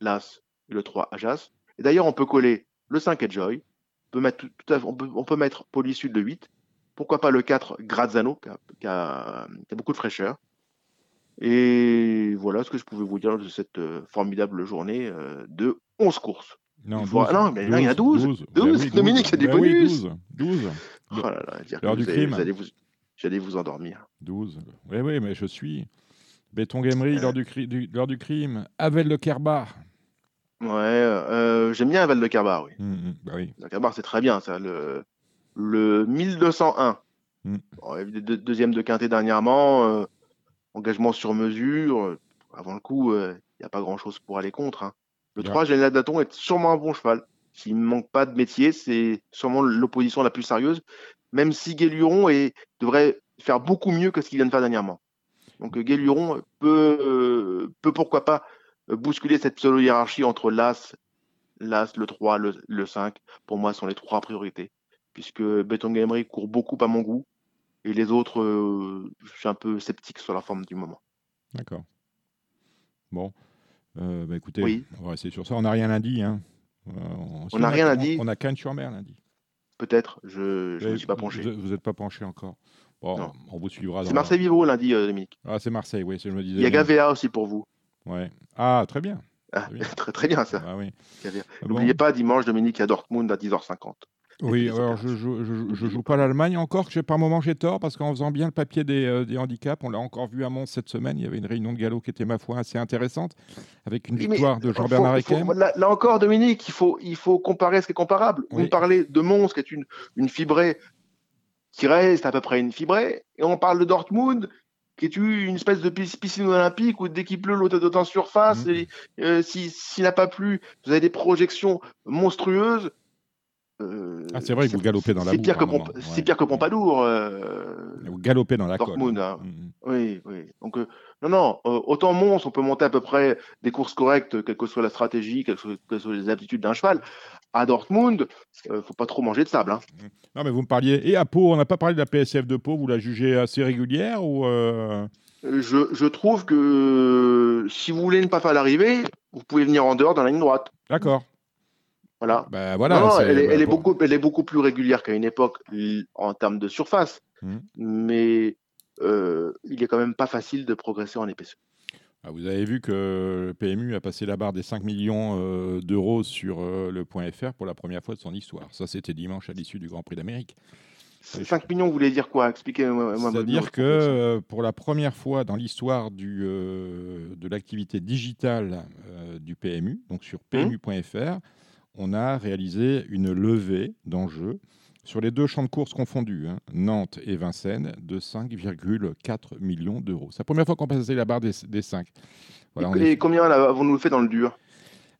[SPEAKER 3] Las et le 3 Ajas. Et d'ailleurs, on peut coller le 5 Edjoy. On peut mettre, tout, on peut, on peut mettre Polysud de 8. Pourquoi pas le 4 Grazzano, qui a, beaucoup de fraîcheur. Et voilà ce que je pouvais vous dire de cette euh, formidable journée euh, de 11 courses.
[SPEAKER 2] Non, non,
[SPEAKER 3] mais il y en a 12. 12. Dominique, il y a des
[SPEAKER 2] bah
[SPEAKER 3] bonus.
[SPEAKER 2] 12. 12.
[SPEAKER 3] Oh là là, L'heure du crime. Vous allez vous, j'allais vous endormir.
[SPEAKER 2] 12. Oui, oui, mais je suis. Béton Gamery, l'heure du, du, du, crime. Avel de Kerbar.
[SPEAKER 3] Ouais, euh, j'aime bien Avel de Kerbar, oui.
[SPEAKER 2] Mmh, bah oui.
[SPEAKER 3] Le Kerbar, c'est très bien, ça. Le, le 1201. Mmh. deuxième de quintet dernièrement. Euh, engagement sur mesure. Avant le coup, il euh, n'y a pas grand-chose pour aller contre. Hein. Le 3, Général Daton, est sûrement un bon cheval. S'il ne manque pas de métier, c'est sûrement l'opposition la plus sérieuse, même si Guéluron devrait faire beaucoup mieux que ce qu'il vient de faire dernièrement. Donc Guéluron peut, euh, peut pourquoi pas bousculer cette pseudo-hiérarchie entre l'As, l'As, le 3, le, 5. Pour moi, ce sont les trois priorités. Puisque Beton Gamery court beaucoup à mon goût. Et les autres, euh, je suis un peu sceptique sur la forme du moment.
[SPEAKER 2] D'accord. Bon. Euh, bah, écoutez, on va rester sur ça. On n'a rien lundi. Hein.
[SPEAKER 3] Euh, on n'a rien lundi.
[SPEAKER 2] On, a Cannes sur mer lundi.
[SPEAKER 3] Peut-être. Je ne me suis pas penché.
[SPEAKER 2] Vous n'êtes pas penché encore. Bon, on vous suivra.
[SPEAKER 3] C'est Marseille Vivro lundi, Dominique.
[SPEAKER 2] Ah, c'est Marseille, oui. Je me disais,
[SPEAKER 3] Il y a Gavea aussi pour vous.
[SPEAKER 2] Ouais. Ah, très bien.
[SPEAKER 3] Ah, très, <laughs> très, bien ça. Ah, oui. N'oubliez pas, dimanche, Dominique, à Dortmund à 10h50.
[SPEAKER 2] Oui, alors je ne joue, pas l'Allemagne encore, que par moment j'ai tort, parce qu'en faisant bien le papier des, euh, des handicaps, on l'a encore vu à Mons cette semaine, il y avait une réunion de galop qui était, ma foi, assez intéressante, avec une victoire de Jean-Bernard.
[SPEAKER 3] Là, là, encore, Dominique, il faut, il faut comparer ce qui est comparable. Vous parlez de Mons, qui est une, une fibrée qui reste à peu près une fibrée, et on parle de Dortmund, qui est une espèce de piscine olympique où dès qu'il pleut, l'eau est en surface, mmh. et euh, s'il n'a pas plu, vous avez des projections monstrueuses.
[SPEAKER 2] Ah, c'est vrai que vous galopez dans la.
[SPEAKER 3] C'est pire, que Pompadour.
[SPEAKER 2] vous galopez dans la
[SPEAKER 3] Dortmund, hein. Mm, mm. Oui, oui. Donc, non, non, autant Mons, on peut monter à peu près des courses correctes, quelle que soit la stratégie, quelles que soient les aptitudes d'un cheval. À Dortmund, il ne faut pas trop manger de sable. Hein. Mm.
[SPEAKER 2] Non, mais vous me parliez. Et à Pau, on n'a pas parlé de la PSF de Pau, vous la jugez assez régulière ou
[SPEAKER 3] je, trouve que si vous voulez ne pas faire l'arrivée, vous pouvez venir en dehors dans la ligne droite.
[SPEAKER 2] D'accord.
[SPEAKER 3] Voilà.
[SPEAKER 2] Voilà
[SPEAKER 3] elle, est, beaucoup, elle est beaucoup plus régulière qu'à une époque en termes de surface, mmh. mais euh, il est quand même pas facile de progresser en épaisseur.
[SPEAKER 2] Ah, vous avez vu que le PMU a passé la barre des 5 millions euh, d'euros sur euh, le point .fr pour la première fois de son histoire. Ça, c'était dimanche à l'issue du Grand Prix d'Amérique.
[SPEAKER 3] 5 millions, vous voulez dire quoi? Expliquez-moi.
[SPEAKER 2] C'est-à-dire que euh, pour la première fois dans l'histoire euh, de l'activité digitale euh, du PMU, donc sur hum. PMU.fr, on a réalisé une levée d'enjeux sur les deux champs de course confondus, hein, Nantes et Vincennes, de 5,4 millions d'euros. C'est la première fois qu'on passe la barre des, 5.
[SPEAKER 3] et, combien avons-nous fait dans le dur?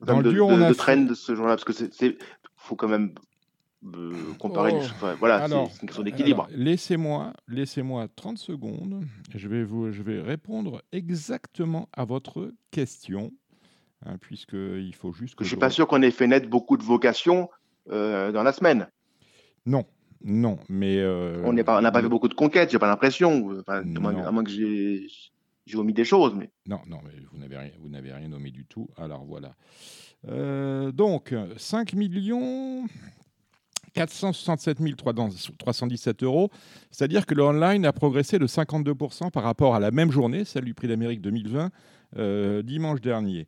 [SPEAKER 2] Dans le dur, on a
[SPEAKER 3] de train de ce genre-là, parce que c'est faut quand même comparer oh. voilà, c'est une question d'équilibre.
[SPEAKER 2] Laissez-moi laissez 30 secondes. Je vais, vous, je vais répondre exactement à votre question, hein, puisqu'il faut juste que.
[SPEAKER 3] Je ne suis pas sûr qu'on ait fait naître beaucoup de vocations euh, dans la semaine.
[SPEAKER 2] Non, non, mais. Euh,
[SPEAKER 3] on n'a pas, pas fait beaucoup de conquêtes, j'ai pas l'impression. à moins que j'ai. omis des choses, mais.
[SPEAKER 2] Non, non, mais vous n'avez rien, vous n'avez rien omis du tout. Alors voilà. Euh, donc, 5 millions 467 317 euros. C'est-à-dire que le online a progressé de 52% par rapport à la même journée, celle du prix d'Amérique 2020, euh, dimanche dernier.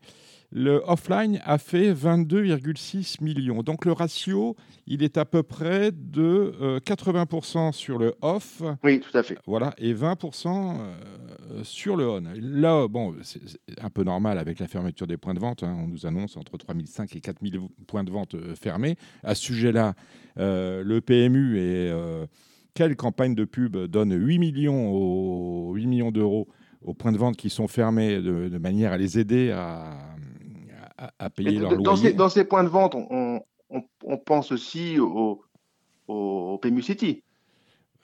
[SPEAKER 2] Le offline a fait 22,6 millions. Donc le ratio, il est à peu près de 80% euh, sur le off.
[SPEAKER 3] Oui, tout à fait.
[SPEAKER 2] Voilà, et 20% euh, sur le on. Là, bon, c'est un peu normal avec la fermeture des points de vente. Hein. On nous annonce entre 3005 et 4000 points de vente euh, fermés. À ce sujet-là, le PMU et quelle campagne de pub donne 8 millions, aux, 8 millions d'euros aux points de vente qui sont fermés de manière à les aider à à, payer leur
[SPEAKER 3] dans Ces, dans ces points de vente, on, on, pense aussi au, au, PMU City.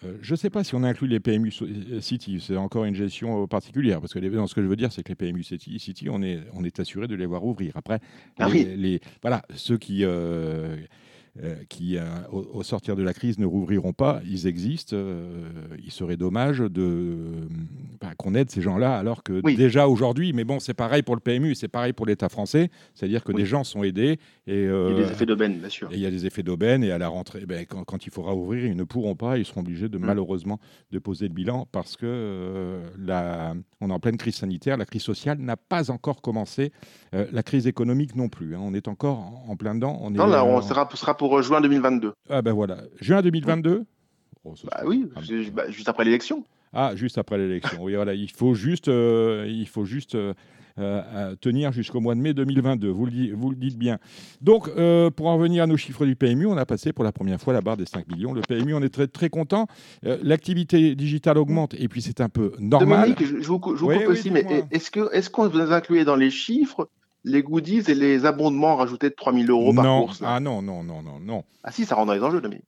[SPEAKER 2] Euh, je ne sais pas si on inclut les PMU euh, City, c'est encore une gestion euh, particulière, parce que les, ce que je veux dire, c'est que les PMU City, City on, est, on est assuré de les voir ouvrir. Après,
[SPEAKER 3] ah
[SPEAKER 2] les, voilà, ceux qui, euh, qui, euh, au, sortir de la crise, ne rouvriront pas. Ils existent. Euh, il serait dommage de bah, qu'on aide ces gens-là, alors que déjà aujourd'hui, mais bon, c'est pareil pour le PMU, c'est pareil pour l'État français, c'est-à-dire que des gens sont aidés. Et,
[SPEAKER 3] il y a des effets d'aubaine, bien sûr.
[SPEAKER 2] Et il y a des effets d'aubaine, et à la rentrée, ben, quand, il faudra ouvrir, ils ne pourront pas, ils seront obligés de mm. malheureusement de poser le bilan parce que la, on est en pleine crise sanitaire, la crise sociale n'a pas encore commencé, la crise économique non plus. Hein. on est encore en, plein dedans. On
[SPEAKER 3] non, là, on sera, sera pour euh, juin 2022.
[SPEAKER 2] Ah ben voilà, juin 2022
[SPEAKER 3] Bah oui, bah, juste après l'élection.
[SPEAKER 2] Ah, juste après l'élection. oui, voilà, il faut juste, euh, il faut juste euh, tenir jusqu'au mois de mai 2022. Vous le, vous le dites bien. Donc, pour en revenir à nos chiffres du PMU, on a passé pour la première fois la barre des 5 millions. Le PMU, on est très, très content. L'activité digitale augmente et puis c'est un peu normal.
[SPEAKER 3] Dominique, je, vous, coupe aussi, mais est-ce qu'on est qu'on vous incluez dans les chiffres les goodies et les abondements rajoutés de 3000 euros par course.
[SPEAKER 2] Ah non, non, non, non, non.
[SPEAKER 3] Ah si, ça rentre dans les enjeux, Dominique.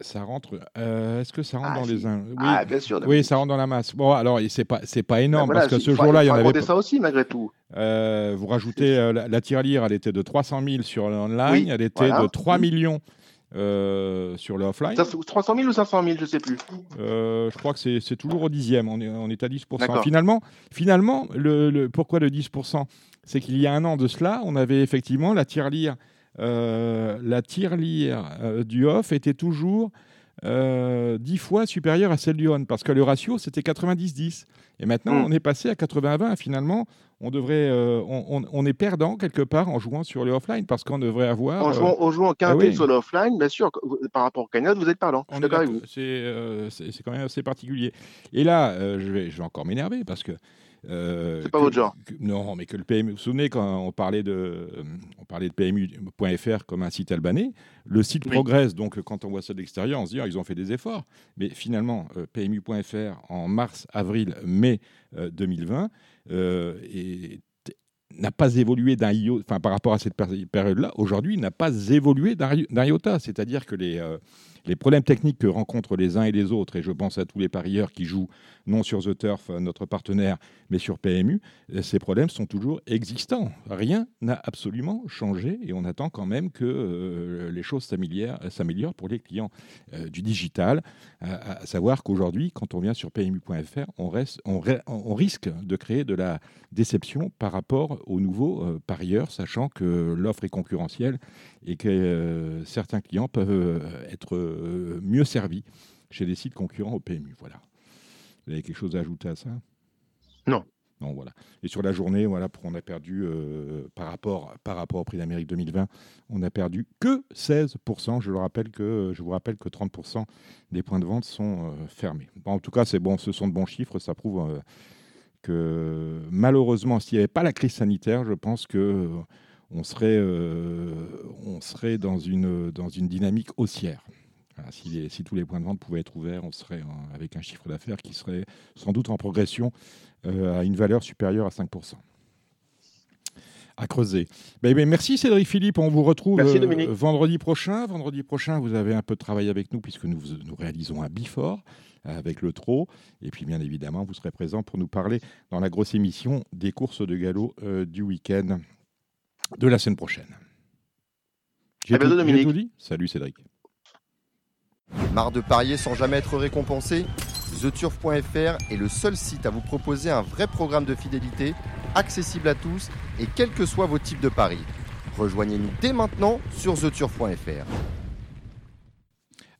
[SPEAKER 2] Ça rentre. Euh, est-ce que ça rentre ah, dans les oui.
[SPEAKER 3] Ah bien sûr.
[SPEAKER 2] Oui, ça rentre dans la masse. Bon, alors c'est pas c'est pas énorme ben parce que ce jour-là, il y en avait.
[SPEAKER 3] ça aussi malgré tout.
[SPEAKER 2] Euh, vous rajoutez euh, la, tirelire, elle était de 300 000 sur l'online, elle était de 3 millions. Sur le offline.
[SPEAKER 3] 300 000 ou 500 000, je ne sais plus.
[SPEAKER 2] je crois que c'est toujours au dixième, on est, on est à 10%. Finalement, finalement le, le, pourquoi le 10% c'est qu'il y a un an de cela, on avait effectivement la tirelire, euh, la tirelire euh, du off était toujours euh, 10 fois supérieure à celle du on, parce que le ratio c'était 90-10. Et maintenant, hmm. on est passé à 80-20. Finalement, on devrait, euh, on, est perdant quelque part en jouant sur le offline parce qu'on devrait avoir.
[SPEAKER 3] En jouant, en jouant ah sur l'offline, bien sûr, par rapport au cagnotte, vous êtes perdant.
[SPEAKER 2] C'est quand même assez particulier. Et là, je, vais, je vais encore m'énerver parce que
[SPEAKER 3] euh, c'est pas votre genre.
[SPEAKER 2] non, mais que le PMU. Vous vous souvenez quand on parlait de, euh, on parlait de PMU.fr comme un site albanais, le site progresse. Donc quand on voit ça de l'extérieur, on se dit ah, ils ont fait des efforts. Mais finalement, euh, PMU.fr en mars, avril, mai 2020 est n'a pas évolué d'un enfin par rapport à cette période-là, aujourd'hui n'a pas évolué d'un iota. C'est-à-dire que les, les problèmes techniques que rencontrent les uns et les autres, et je pense à tous les parieurs qui jouent non sur The Turf, notre partenaire, mais sur PMU, ces problèmes sont toujours existants. Rien n'a absolument changé et on attend quand même que euh, les choses s'améliorent pour les clients euh, du digital. À, savoir qu'aujourd'hui, quand on vient sur PMU.fr, on, on, risque de créer de la déception par rapport aux nouveaux euh, parieurs, sachant que l'offre est concurrentielle et que certains clients peuvent être mieux servis chez des sites concurrents au PMU. Voilà. Vous avez quelque chose à ajouter à ça?
[SPEAKER 3] Non.
[SPEAKER 2] Non, voilà. Et sur la journée, voilà, on a perdu euh, par, rapport, au prix d'Amérique 2020, on a perdu que 16%. Je, le rappelle que, je vous rappelle que 30% des points de vente sont euh, fermés. en tout cas, c'est bon, ce sont de bons chiffres. Ça prouve euh, que malheureusement, s'il n'y avait pas la crise sanitaire, je pense que on serait, dans, une, dans une dynamique haussière si, tous les points de vente pouvaient être ouverts, on serait avec un chiffre d'affaires qui serait sans doute en progression à une valeur supérieure à 5%. À creuser. Ben, ben, merci Cédric Philippe, on vous retrouve euh, vendredi prochain. Vendredi prochain, vous avez un peu de travail avec nous puisque nous, nous réalisons un bifort avec le trot. Et puis bien évidemment, vous serez présent pour nous parler dans la grosse émission des courses de galop euh, du week-end de la semaine prochaine.
[SPEAKER 3] J'ai tout, tout
[SPEAKER 2] dit? Salut Cédric.
[SPEAKER 1] Marre de parier sans jamais être récompensé? TheTurf.fr est le seul site à vous proposer un vrai programme de fidélité, accessible à tous et quels que soient vos types de paris. Rejoignez-nous dès maintenant sur TheTurf.fr.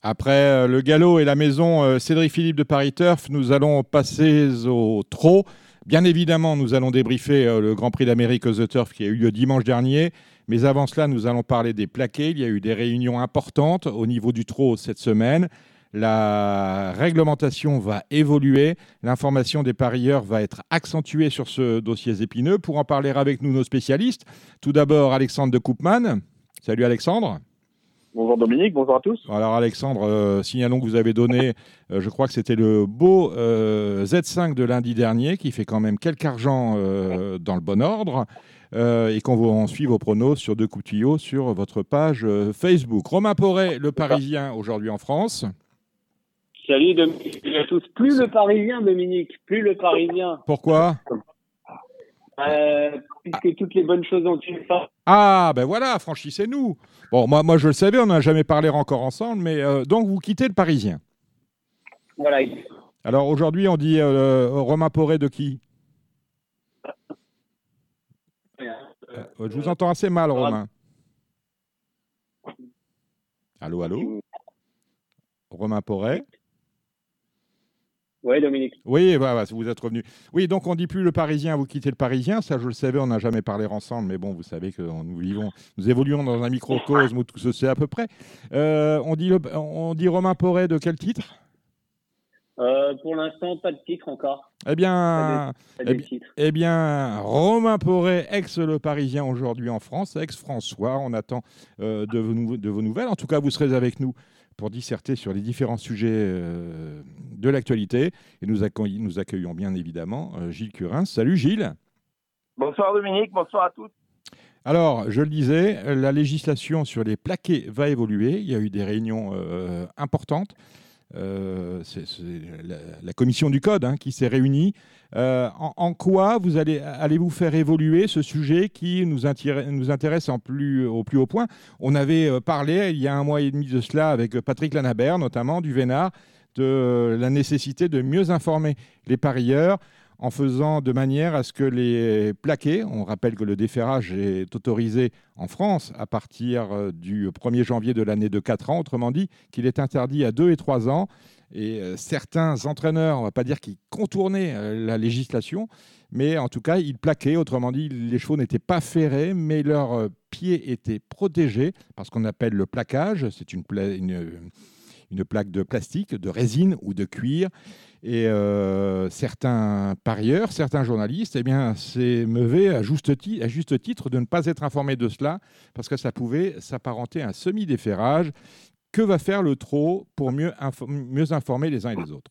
[SPEAKER 2] Après euh, le galop et la maison euh, Cédric Philippe de Paris Turf, nous allons passer au trot. Bien évidemment, nous allons débriefer euh, le Grand Prix d'Amérique The Turf qui a eu lieu dimanche dernier. Mais avant cela, nous allons parler des plaqués. Il y a eu des réunions importantes au niveau du trot cette semaine. La réglementation va évoluer. L'information des parieurs va être accentuée sur ce dossier épineux. Pour en parler avec nous, nos spécialistes. Tout d'abord, Alexandre de Koopman. Salut Alexandre.
[SPEAKER 4] Bonjour Dominique, bonjour à tous.
[SPEAKER 2] Alors Alexandre, euh, signalons que vous avez donné, euh, je crois que c'était le beau euh, Z5 de lundi dernier, qui fait quand même quelque argent dans le bon ordre. Et qu'on suit vos pronos sur deux coups de tuyau sur votre page Facebook. Romain Porret, le Parisien, aujourd'hui en France.
[SPEAKER 4] Salut Dominique à tous. Plus le Parisien, Dominique, plus le Parisien.
[SPEAKER 2] Pourquoi
[SPEAKER 4] euh, puisque toutes les bonnes choses ont une fin.
[SPEAKER 2] Ah, ben voilà, franchissez-nous. Bon, moi, moi je le savais, on n'a jamais parlé encore ensemble, mais donc vous quittez le Parisien.
[SPEAKER 4] Voilà.
[SPEAKER 2] Alors aujourd'hui, on dit Romain Porret de qui? Euh, je vous entends assez mal, Romain. Allô, allô? Romain Porret
[SPEAKER 4] Oui, Dominique.
[SPEAKER 2] Oui, vous êtes revenu. Oui, donc on ne dit plus le Parisien, vous quittez le Parisien, ça je le savais, on n'a jamais parlé ensemble, mais bon, vous savez que nous vivons, nous évoluons dans un microcosme où tout se sait à peu près. Euh, on, dit on dit Romain Porret de quel titre?
[SPEAKER 4] Euh, pour l'instant, pas de titre encore.
[SPEAKER 2] Eh bien, eh, eh, bien, Romain Poré, ex-Le Parisien aujourd'hui en France, ex-François, on attend euh, de, vos, de, vos, nouvelles. En tout cas, vous serez avec nous pour disserter sur les différents sujets euh, de l'actualité. Et nous, nous, accueillons bien évidemment Gilles Curin. Salut Gilles.
[SPEAKER 5] Bonsoir Dominique, bonsoir à tous.
[SPEAKER 2] Alors, je le disais, la législation sur les plaqués va évoluer. Il y a eu des réunions importantes. Euh, c'est la, commission du code hein, qui s'est réunie. Euh, en, quoi vous allez, allez-vous faire évoluer ce sujet qui nous, intéresse au plus haut point? On avait euh, parlé il y a un mois et demi de cela avec Patrick Lanabert, notamment du Vénard, de la nécessité de mieux informer les parieurs en faisant de manière à ce que les plaqués, on rappelle que le déferrage est autorisé en France à partir euh, du 1er janvier de l'année de 4 ans, autrement dit qu'il est interdit à 2 et 3 ans. Et euh, certains entraîneurs, on ne va pas dire qu'ils contournaient euh, la législation, mais en tout cas, ils plaquaient, autrement dit, les chevaux n'étaient pas ferrés, mais leurs pieds étaient protégés par ce qu'on appelle le plaquage. C'est une, plaque de plastique, de résine ou de cuir et euh, certains parieurs, certains journalistes, eh bien, c'est mauvais à juste, à juste titre de ne pas être informés de cela, parce que ça pouvait s'apparenter à un semi-déferrage. Que va faire le trot pour mieux, informer les uns et les autres?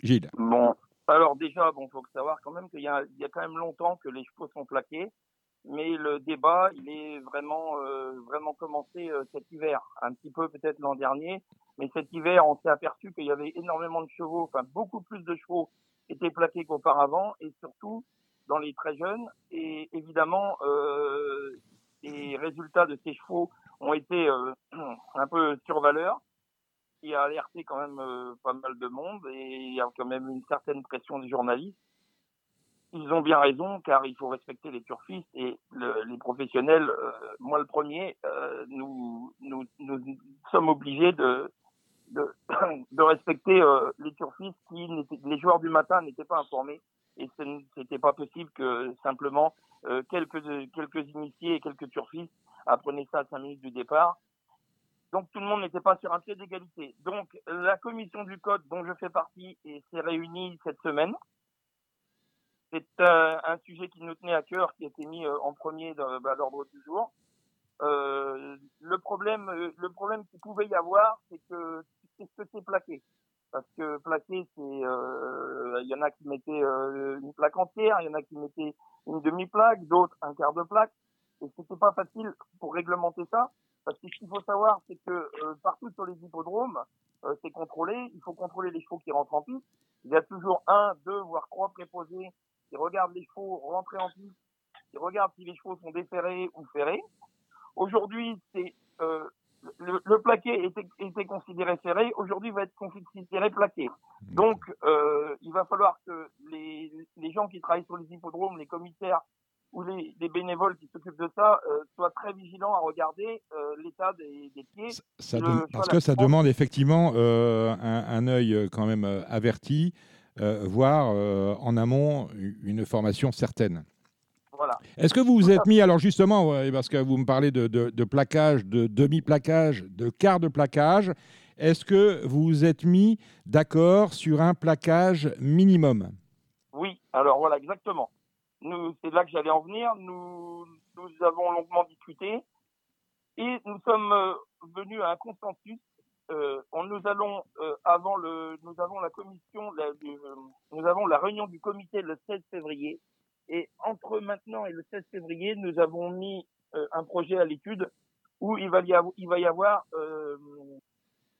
[SPEAKER 2] Gilles
[SPEAKER 5] Bon, alors déjà, bon, faut savoir quand même qu'il y, y, a quand même longtemps que les chevaux sont plaqués. mais le débat, il est vraiment, euh, vraiment commencé euh, cet hiver. Un petit peu peut-être l'an dernier, mais cet hiver, on s'est aperçu qu'il y avait énormément de chevaux, enfin beaucoup plus de chevaux étaient plaqués qu'auparavant, et surtout dans les très jeunes. Et évidemment, euh, les résultats de ces chevaux ont été euh, <clears throat> un peu sur valeur, qui a alerté quand même euh, pas mal de monde, et il y a quand même une certaine pression des journalistes ils ont bien raison, car il faut respecter les turfistes et les professionnels. Euh, moi, le premier, nous, nous, nous, sommes obligés de, de, <clears throat> respecter les turfistes qui les joueurs du matin n'étaient pas informés et ce n'était pas possible que simplement quelques quelques initiés et quelques turfistes apprenaient ça à cinq minutes du départ. Donc tout le monde n'était pas sur un pied d'égalité. Donc la commission du code dont je fais partie s'est réunie cette semaine c'est euh, un sujet qui nous tenait à cœur, qui a été mis euh, en premier dans bah, l'ordre du jour. Euh, le problème, le problème qu'il pouvait y avoir, c'est que c'est ce que c'est plaqué. Parce que plaqué, c'est, il y en a qui mettaient une plaque entière, il y en a qui mettaient une demi-plaque, d'autres un quart de plaque. Et c'était pas facile pour réglementer ça, parce que ce qu'il faut savoir, c'est que partout sur les hippodromes, c'est contrôlé. Il faut contrôler les chevaux qui rentrent en piste. Il y a toujours un, deux, voire trois préposés qui regarde les chevaux rentrer en piste, qui regarde si les chevaux sont déferrés ou ferrés. Aujourd'hui, c'est euh, le, le, plaqué était, était considéré ferré, aujourd'hui va être considéré plaqué. Donc, euh, il va falloir que les, les gens qui travaillent sur les hippodromes, les commissaires ou les, les bénévoles qui s'occupent de ça euh, soient très vigilants à regarder euh, l'état des, des, pieds.
[SPEAKER 2] Ça, parce que ça demande effectivement euh, un, un œil quand même averti voire en amont une formation certaine.
[SPEAKER 5] Voilà.
[SPEAKER 2] Est-ce que vous vous êtes mis, alors justement, parce que vous me parlez de, de, plaquage, de demi-plaquage, de quart de plaquage, est-ce que vous vous êtes mis d'accord sur un plaquage minimum?
[SPEAKER 5] Oui, alors voilà, exactement. C'est là que j'allais en venir. Nous, nous avons longuement discuté et nous sommes euh, venus à un consensus euh, on, nous allons euh, avant le, nous avons la commission, la, euh, nous avons la réunion du comité le 16 février. Et entre maintenant et le 16 février, nous avons mis un projet à l'étude où il va y avoir, il va y avoir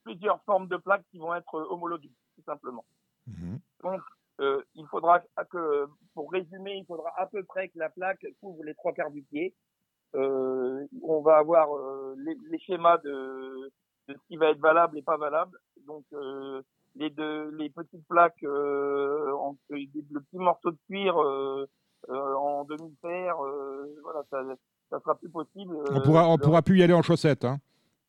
[SPEAKER 5] plusieurs formes de plaques qui vont être homologuées, tout simplement. Mhm. Donc, il faudra que, pour résumer, il faudra à peu près que la plaque couvre les trois quarts du pied. on va avoir les, les, schémas de de ce qui va être valable et pas valable. Donc euh, les deux, les petites plaques, euh, en, le petit morceau de cuir euh, euh en demi-fer, euh, voilà, ça, ça sera plus possible.
[SPEAKER 2] on pourra, on pourra plus y aller en chaussettes, hein.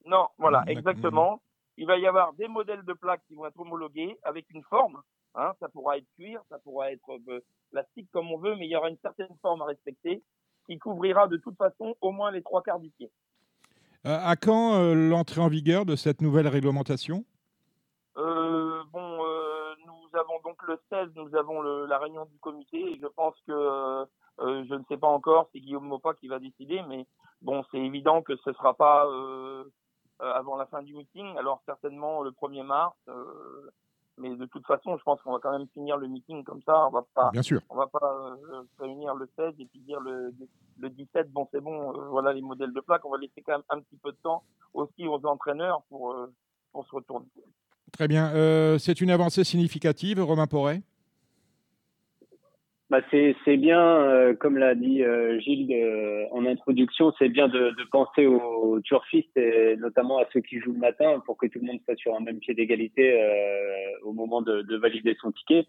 [SPEAKER 5] Non, voilà, exactement. Il va y avoir des modèles de plaques qui vont être homologués avec une forme. Hein, ça pourra être cuir, ça pourra être plastique comme on veut, mais il y aura une certaine forme à respecter qui couvrira de toute façon au moins les trois quarts du pied.
[SPEAKER 2] Euh, à quand euh, l'entrée en vigueur de cette nouvelle réglementation?
[SPEAKER 5] Euh, Bon, nous avons donc le 16, nous avons la réunion du comité et je pense que je ne sais pas encore, c'est Guillaume Mopa qui va décider, mais bon, c'est évident que ce ne sera pas avant la fin du meeting, alors certainement le 1er mars. Mais de toute façon, je pense qu'on va quand même finir le meeting comme ça. On va pas,
[SPEAKER 2] Bien sûr.
[SPEAKER 5] On va pas se réunir le 16 et puis dire le, le 17, bon, c'est bon, euh, voilà les modèles de plaques. On va laisser quand même un petit peu de temps aussi aux entraîneurs pour, euh, pour se retourner.
[SPEAKER 2] Très bien. Euh, c'est une avancée significative, Romain Porret?
[SPEAKER 4] Bah c'est bien, comme l'a dit Gilles en introduction, c'est bien de, penser aux turfistes et notamment à ceux qui jouent le matin pour que tout le monde soit sur un même pied d'égalité au moment de, de, valider son ticket.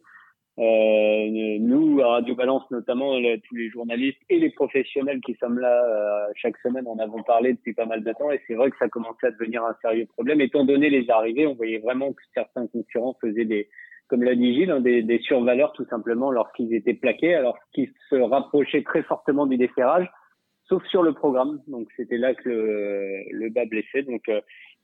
[SPEAKER 4] Euh, nous, à Radio Balance notamment, tous les journalistes et les professionnels qui sommes là euh, chaque semaine, en avons parlé depuis pas mal de temps et c'est vrai que ça commençait à devenir un sérieux problème. Étant donné les arrivées, on voyait vraiment que certains concurrents faisaient des, comme l'a dit Gilles, hein, des, des survaleurs tout simplement lorsqu'ils étaient plaqués, alors qu'ils se rapprochaient très fortement du déferrage, sauf sur le programme. Donc c'était là que le, le bas blessait. Donc euh,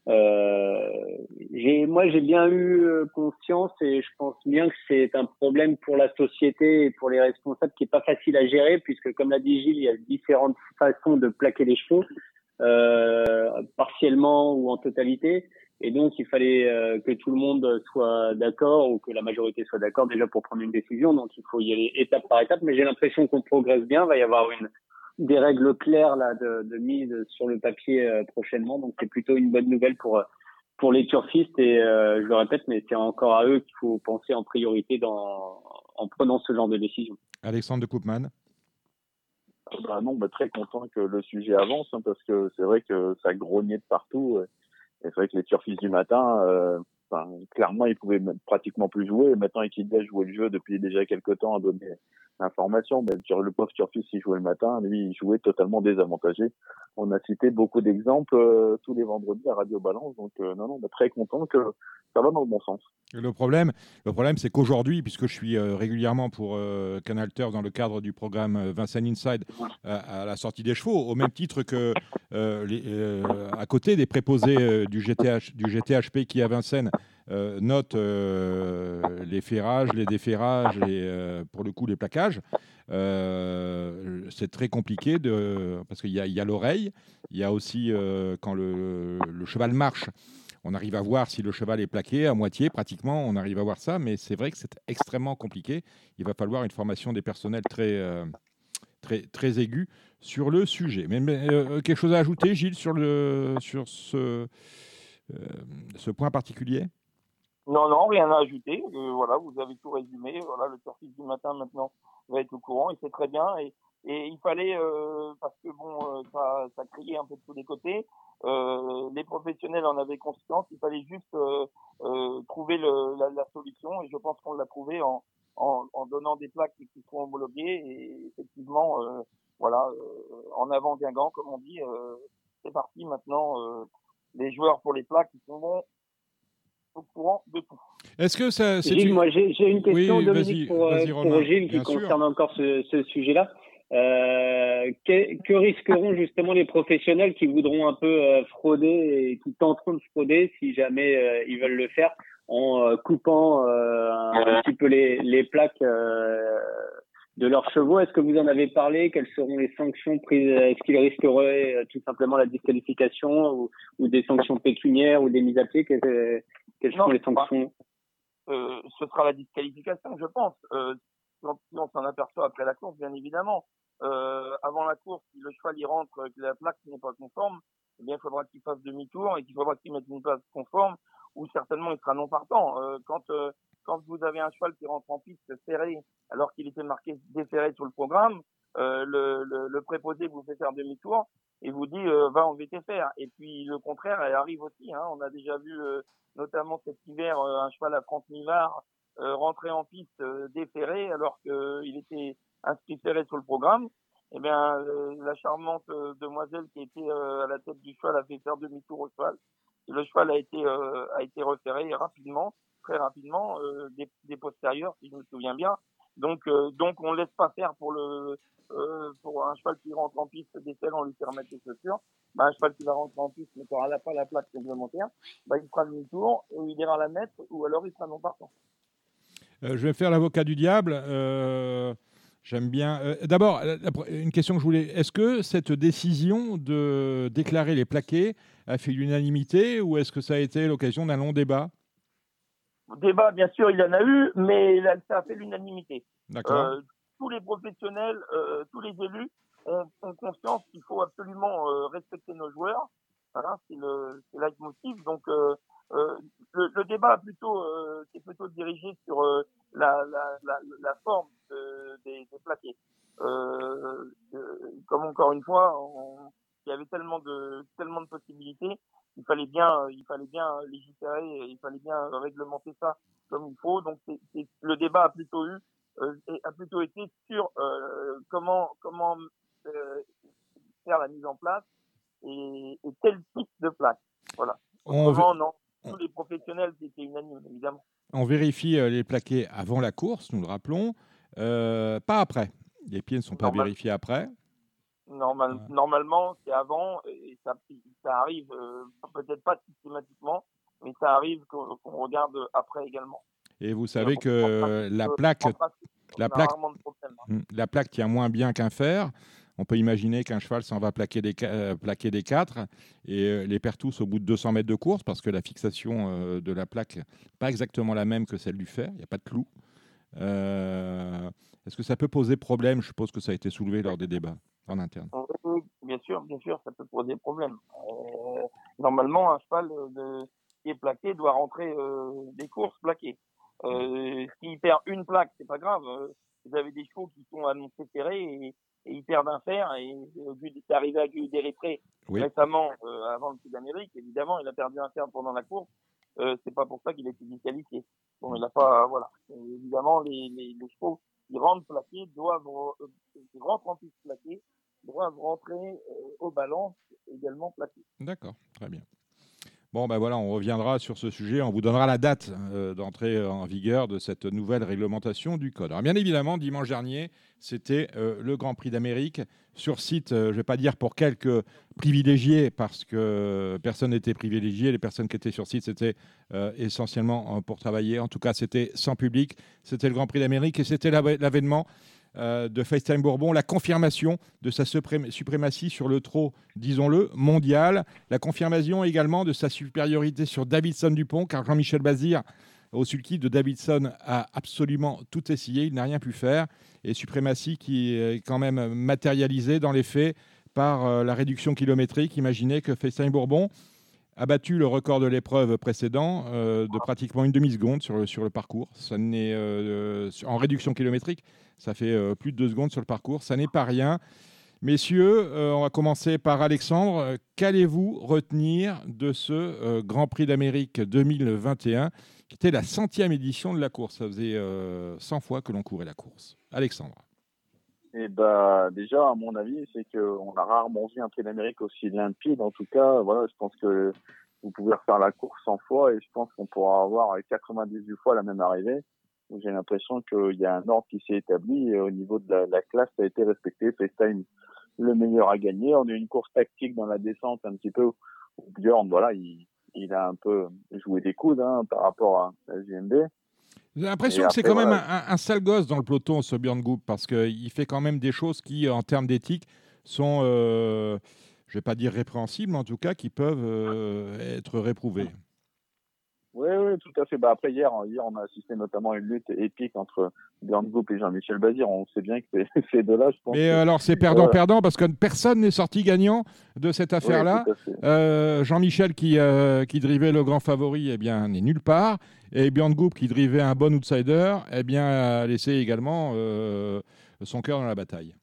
[SPEAKER 4] euh, moi, j'ai bien eu euh, conscience et je pense bien que c'est un problème pour la société et pour les responsables qui est pas facile à gérer puisque, comme l'a dit Gilles, il y a différentes façons de plaquer les chevaux, euh, partiellement ou en totalité. Et donc, il fallait euh, que tout le monde soit d'accord ou que la majorité soit d'accord déjà pour prendre une décision. Donc, il faut y aller étape par étape. Mais j'ai l'impression qu'on progresse bien. Il va y avoir une des règles claires là de, de mise sur le papier prochainement. Donc c'est plutôt une bonne nouvelle pour pour les turfistes et je le répète, mais c'est encore à eux qu'il faut penser en priorité dans en prenant ce genre de décision.
[SPEAKER 2] Alexandre de Koopman.
[SPEAKER 6] Bah non, bah très content que le sujet avance hein, parce que c'est vrai que ça grognait de partout. Et c'est vrai que les turfistes du matin, euh, clairement, ils pouvaient pratiquement plus jouer. Maintenant, Equidel jouait le jeu depuis déjà quelques temps à donner l'information. Ben, le pauvre Turfis, il jouait le matin. Lui, il jouait totalement désavantagé. On a cité beaucoup d'exemples euh, tous les vendredis à Radio Balance. Donc, euh, non, non, ben, très content que ça va dans le bon sens.
[SPEAKER 2] Le problème, le problème c'est qu'aujourd'hui, puisque je suis euh, régulièrement pour Canal Turf dans le cadre du programme Vincent Inside à, la sortie des chevaux, au même titre que à côté des préposés du, GTH, du GTHP qui à Vincennes euh, note euh, les ferrages, les déferrages et euh, pour le coup les plaquages. c'est très compliqué parce qu'il y a, l'oreille, il y a aussi quand le, cheval marche, on arrive à voir si le cheval est plaqué à moitié, pratiquement, on arrive à voir ça, mais c'est vrai que c'est extrêmement compliqué. Il va falloir une formation des personnels très, très, très aiguë sur le sujet. Mais, quelque chose à ajouter, Gilles, sur, le, sur ce, ce point particulier?
[SPEAKER 5] Non, non, rien à ajouter. Euh, voilà, vous avez tout résumé. Voilà, le surfiste du matin maintenant va être au courant et c'est très bien. Et, et il fallait, euh, parce que bon, euh, ça, ça criait un peu de tous les côtés. les professionnels en avaient conscience. Il fallait juste trouver le, la, la, solution et je pense qu'on l'a trouvé en, en, en, donnant des plaques qui seront homologuées et effectivement, voilà, en avant Guingamp, comme on dit. c'est parti maintenant. les joueurs pour les plaques, ils sont bons au courant de tout.
[SPEAKER 2] Est-ce que ça.
[SPEAKER 4] Gilles, une... moi j'ai une question, Dominique, pour, euh, pour Gilles, qui concerne encore ce, ce sujet-là. Euh, que, que, risqueront justement les professionnels qui voudront un peu euh, frauder et qui tenteront de frauder si jamais euh, ils veulent le faire en coupant un, petit peu les, les plaques de leurs chevaux? Est-ce que vous en avez parlé? Quelles seront les sanctions prises? Est-ce qu'ils risqueraient tout simplement la disqualification ou, ou, des sanctions pécuniaires ou des mises à pied? Quelles sont les sanctions?
[SPEAKER 5] Euh, Ce sera la disqualification, je pense. Euh, si on s'en aperçoit après la course, bien évidemment. Euh, avant la course, si le cheval y rentre, que la plaque n'est pas conforme, eh bien, il faudra qu'il fasse demi-tour et qu'il faudra qu'il mette une place conforme, ou certainement il sera non partant. Euh, quand euh, quand vous avez un cheval qui rentre en piste serré, alors qu'il était marqué déféré sur le programme, euh, le, le, le, préposé vous fait faire demi-tour et vous dit euh, va en VTFR. Et puis le contraire, elle arrive aussi. Hein. On a déjà vu euh, notamment cet hiver un cheval à 30 Nivard rentrer en piste déféré alors qu'il était inscrit ferré sur le programme. Eh bien, la charmante demoiselle qui était à la tête du cheval a fait faire demi-tour au cheval. Le cheval a été a été referré rapidement, très rapidement, des, des postérieurs, si je me souviens bien. Donc, donc on laisse pas faire pour le euh, pour un cheval qui rentre en piste d'essai, on lui fait remettre les chaussures. Bah, un cheval qui va rentrer en piste mais qui n'aura pas la plaque complémentaire, bah, il fera demi-tour, ou il ira la mettre, ou alors il sera non partant.
[SPEAKER 2] Euh, je vais faire l'avocat du diable. Euh, j'aime bien. D'abord, une question que je voulais. Est-ce que cette décision de déclarer les plaqués a fait l'unanimité ou est-ce que ça a été l'occasion d'un long débat?
[SPEAKER 5] Débat, bien sûr, il y en a eu, mais ça a fait l'unanimité.
[SPEAKER 2] D'accord
[SPEAKER 5] tous les professionnels, euh, tous les élus ont, ont conscience qu'il faut absolument euh, respecter nos joueurs. Voilà, c'est le, c'est leitmotiv. Donc, euh, euh le, le, débat plutôt, euh, est plutôt dirigé sur la, la, la, la, forme des, des plaqués. comme encore une fois, il y avait tellement de, tellement de possibilités il fallait bien, il fallait bien légiférer, il fallait bien réglementer ça comme il faut. Donc, c'est, le débat a plutôt eu euh, a plutôt été sur euh, comment comment euh, faire la mise en place et, et quel type de plaque. Voilà. On non. Tous les professionnels étaient unanimes, évidemment.
[SPEAKER 2] On vérifie les plaqués avant la course, nous le rappelons, pas après. Les pieds ne sont pas vérifiés après.
[SPEAKER 5] Normal, Normalement, c'est avant et ça, ça arrive, peut-être pas systématiquement, mais ça arrive qu'on regarde après également.
[SPEAKER 2] Et vous savez que la plaque, la plaque, hmm, la plaque tient moins bien qu'un fer. On peut imaginer qu'un cheval s'en va plaquer des, euh, plaquer des quatre et euh, les perd tous au bout de 200 mètres de course parce que la fixation euh, de la plaque n'est pas exactement la même que celle du fer. Il n'y a pas de clou. Est-ce que ça peut poser problème? Je suppose que ça a été soulevé lors des débats en interne.
[SPEAKER 5] bien sûr, bien sûr, ça peut poser problème. normalement, un cheval qui est plaqué doit rentrer des courses plaquées. S'il perd une plaque, c'est pas grave. Vous avez des chevaux qui sont annoncés serrés et, et ils perdent un fer. Et c'est arrivé à Guy Déripré récemment, euh, avant le Sud d'Amérique, évidemment, il a perdu un fer pendant la course. Euh, c'est pas pour ça qu'il a été disqualifié. Bon, il a pas, voilà. évidemment, les, les, les, chevaux qui rentrent plaqués doivent, euh, qui rentrent en piste plaqués, doivent rentrer euh, au balance également plaqués.
[SPEAKER 2] D'accord, très bien. Bon, ben voilà, on reviendra sur ce sujet. On vous donnera la date euh, d'entrée en vigueur de cette nouvelle réglementation du code. Alors, bien évidemment, dimanche dernier, c'était euh, le Grand Prix d'Amérique sur site. Euh, je ne vais pas dire pour quelques privilégiés, parce que personne n'était privilégié. Les personnes qui étaient sur site, c'était essentiellement pour travailler. En tout cas, c'était sans public. C'était le Grand Prix d'Amérique et c'était l'avènement de FaceTime Bourbon, la confirmation de sa suprématie sur le trot, disons-le, mondial, la confirmation également de sa supériorité sur Davidson Dupont, car Jean-Michel Bazir, au sulky de Davidson, a absolument tout essayé, il n'a rien pu faire, et suprématie qui est quand même matérialisée dans les faits par euh, la réduction kilométrique. Imaginez que FaceTime Bourbon a battu le record de l'épreuve précédent euh, de pratiquement une demi-seconde sur le, sur le parcours. Ça n'est en réduction kilométrique. Ça fait euh, plus de deux secondes sur le parcours. Ça n'est pas rien. Messieurs, euh, on va commencer par Alexandre. Qu'allez-vous retenir de ce euh, Grand Prix d'Amérique 2021, qui était la centième édition de la course? Ça faisait 100 fois que l'on courait la course. Alexandre.
[SPEAKER 6] Eh bah, déjà, à mon avis, c'est qu'on a rarement vu un prix d'Amérique aussi limpide. En tout cas, voilà, je pense que vous pouvez refaire la course 100 fois et je pense qu'on pourra avoir 98 fois la même arrivée j'ai l'impression qu'il y a un ordre qui s'est établi et au niveau de la, la, classe, ça a été respecté. FaceTime, le meilleur à gagner. On a eu une course tactique dans la descente un petit peu où Bjorn, voilà, il, il a un peu joué des coudes hein, par rapport à la GMB.
[SPEAKER 2] J'ai l'impression que c'est quand même un, un, sale gosse dans le peloton, ce Bjorn Goop, parce qu'il fait quand même des choses qui, en termes d'éthique, sont, euh, je ne vais pas dire répréhensibles, mais en tout cas qui peuvent euh, être réprouvées.
[SPEAKER 6] Oui, oui, tout à fait. Bah, après, hier, hier, on a assisté notamment à une lutte épique entre Björn Goup et Jean-Michel Bazir. On sait bien que ces <laughs> deux-là, je pense.
[SPEAKER 2] Mais alors, c'est perdant-perdant parce que personne n'est sorti gagnant de cette affaire-là. euh, Jean-Michel, qui, euh, qui drivait le grand favori, eh bien, n'est nulle part. Et Björn Goup, qui drivait un bon outsider, eh bien, a laissé également euh, son cœur dans la bataille.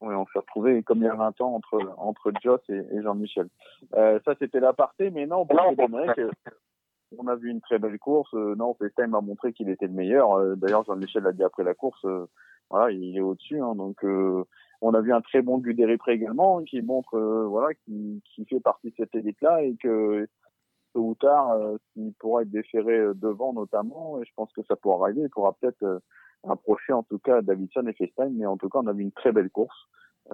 [SPEAKER 6] Oui, on s'est retrouvé comme il y a 20 ans entre, entre Joss et, et Jean-Michel. Euh, ça, c'était l'aparté, mais non, bon, c'est que on a vu une très belle course. Euh, non, FaceTime a montré qu'il était le meilleur. Euh, d'ailleurs, Jean-Michel l'a dit après la course. Euh, voilà, il est au-dessus. Hein, donc, on a vu un très bon Guderipré également, qui montre, voilà, qui, fait partie de cette élite-là et que tôt ou tard, il pourra être déféré devant notamment. Et je pense que ça pourra arriver. Il pourra peut-être approcher en tout cas Davidson et FaceTime. Mais en tout cas, on a vu une très belle course.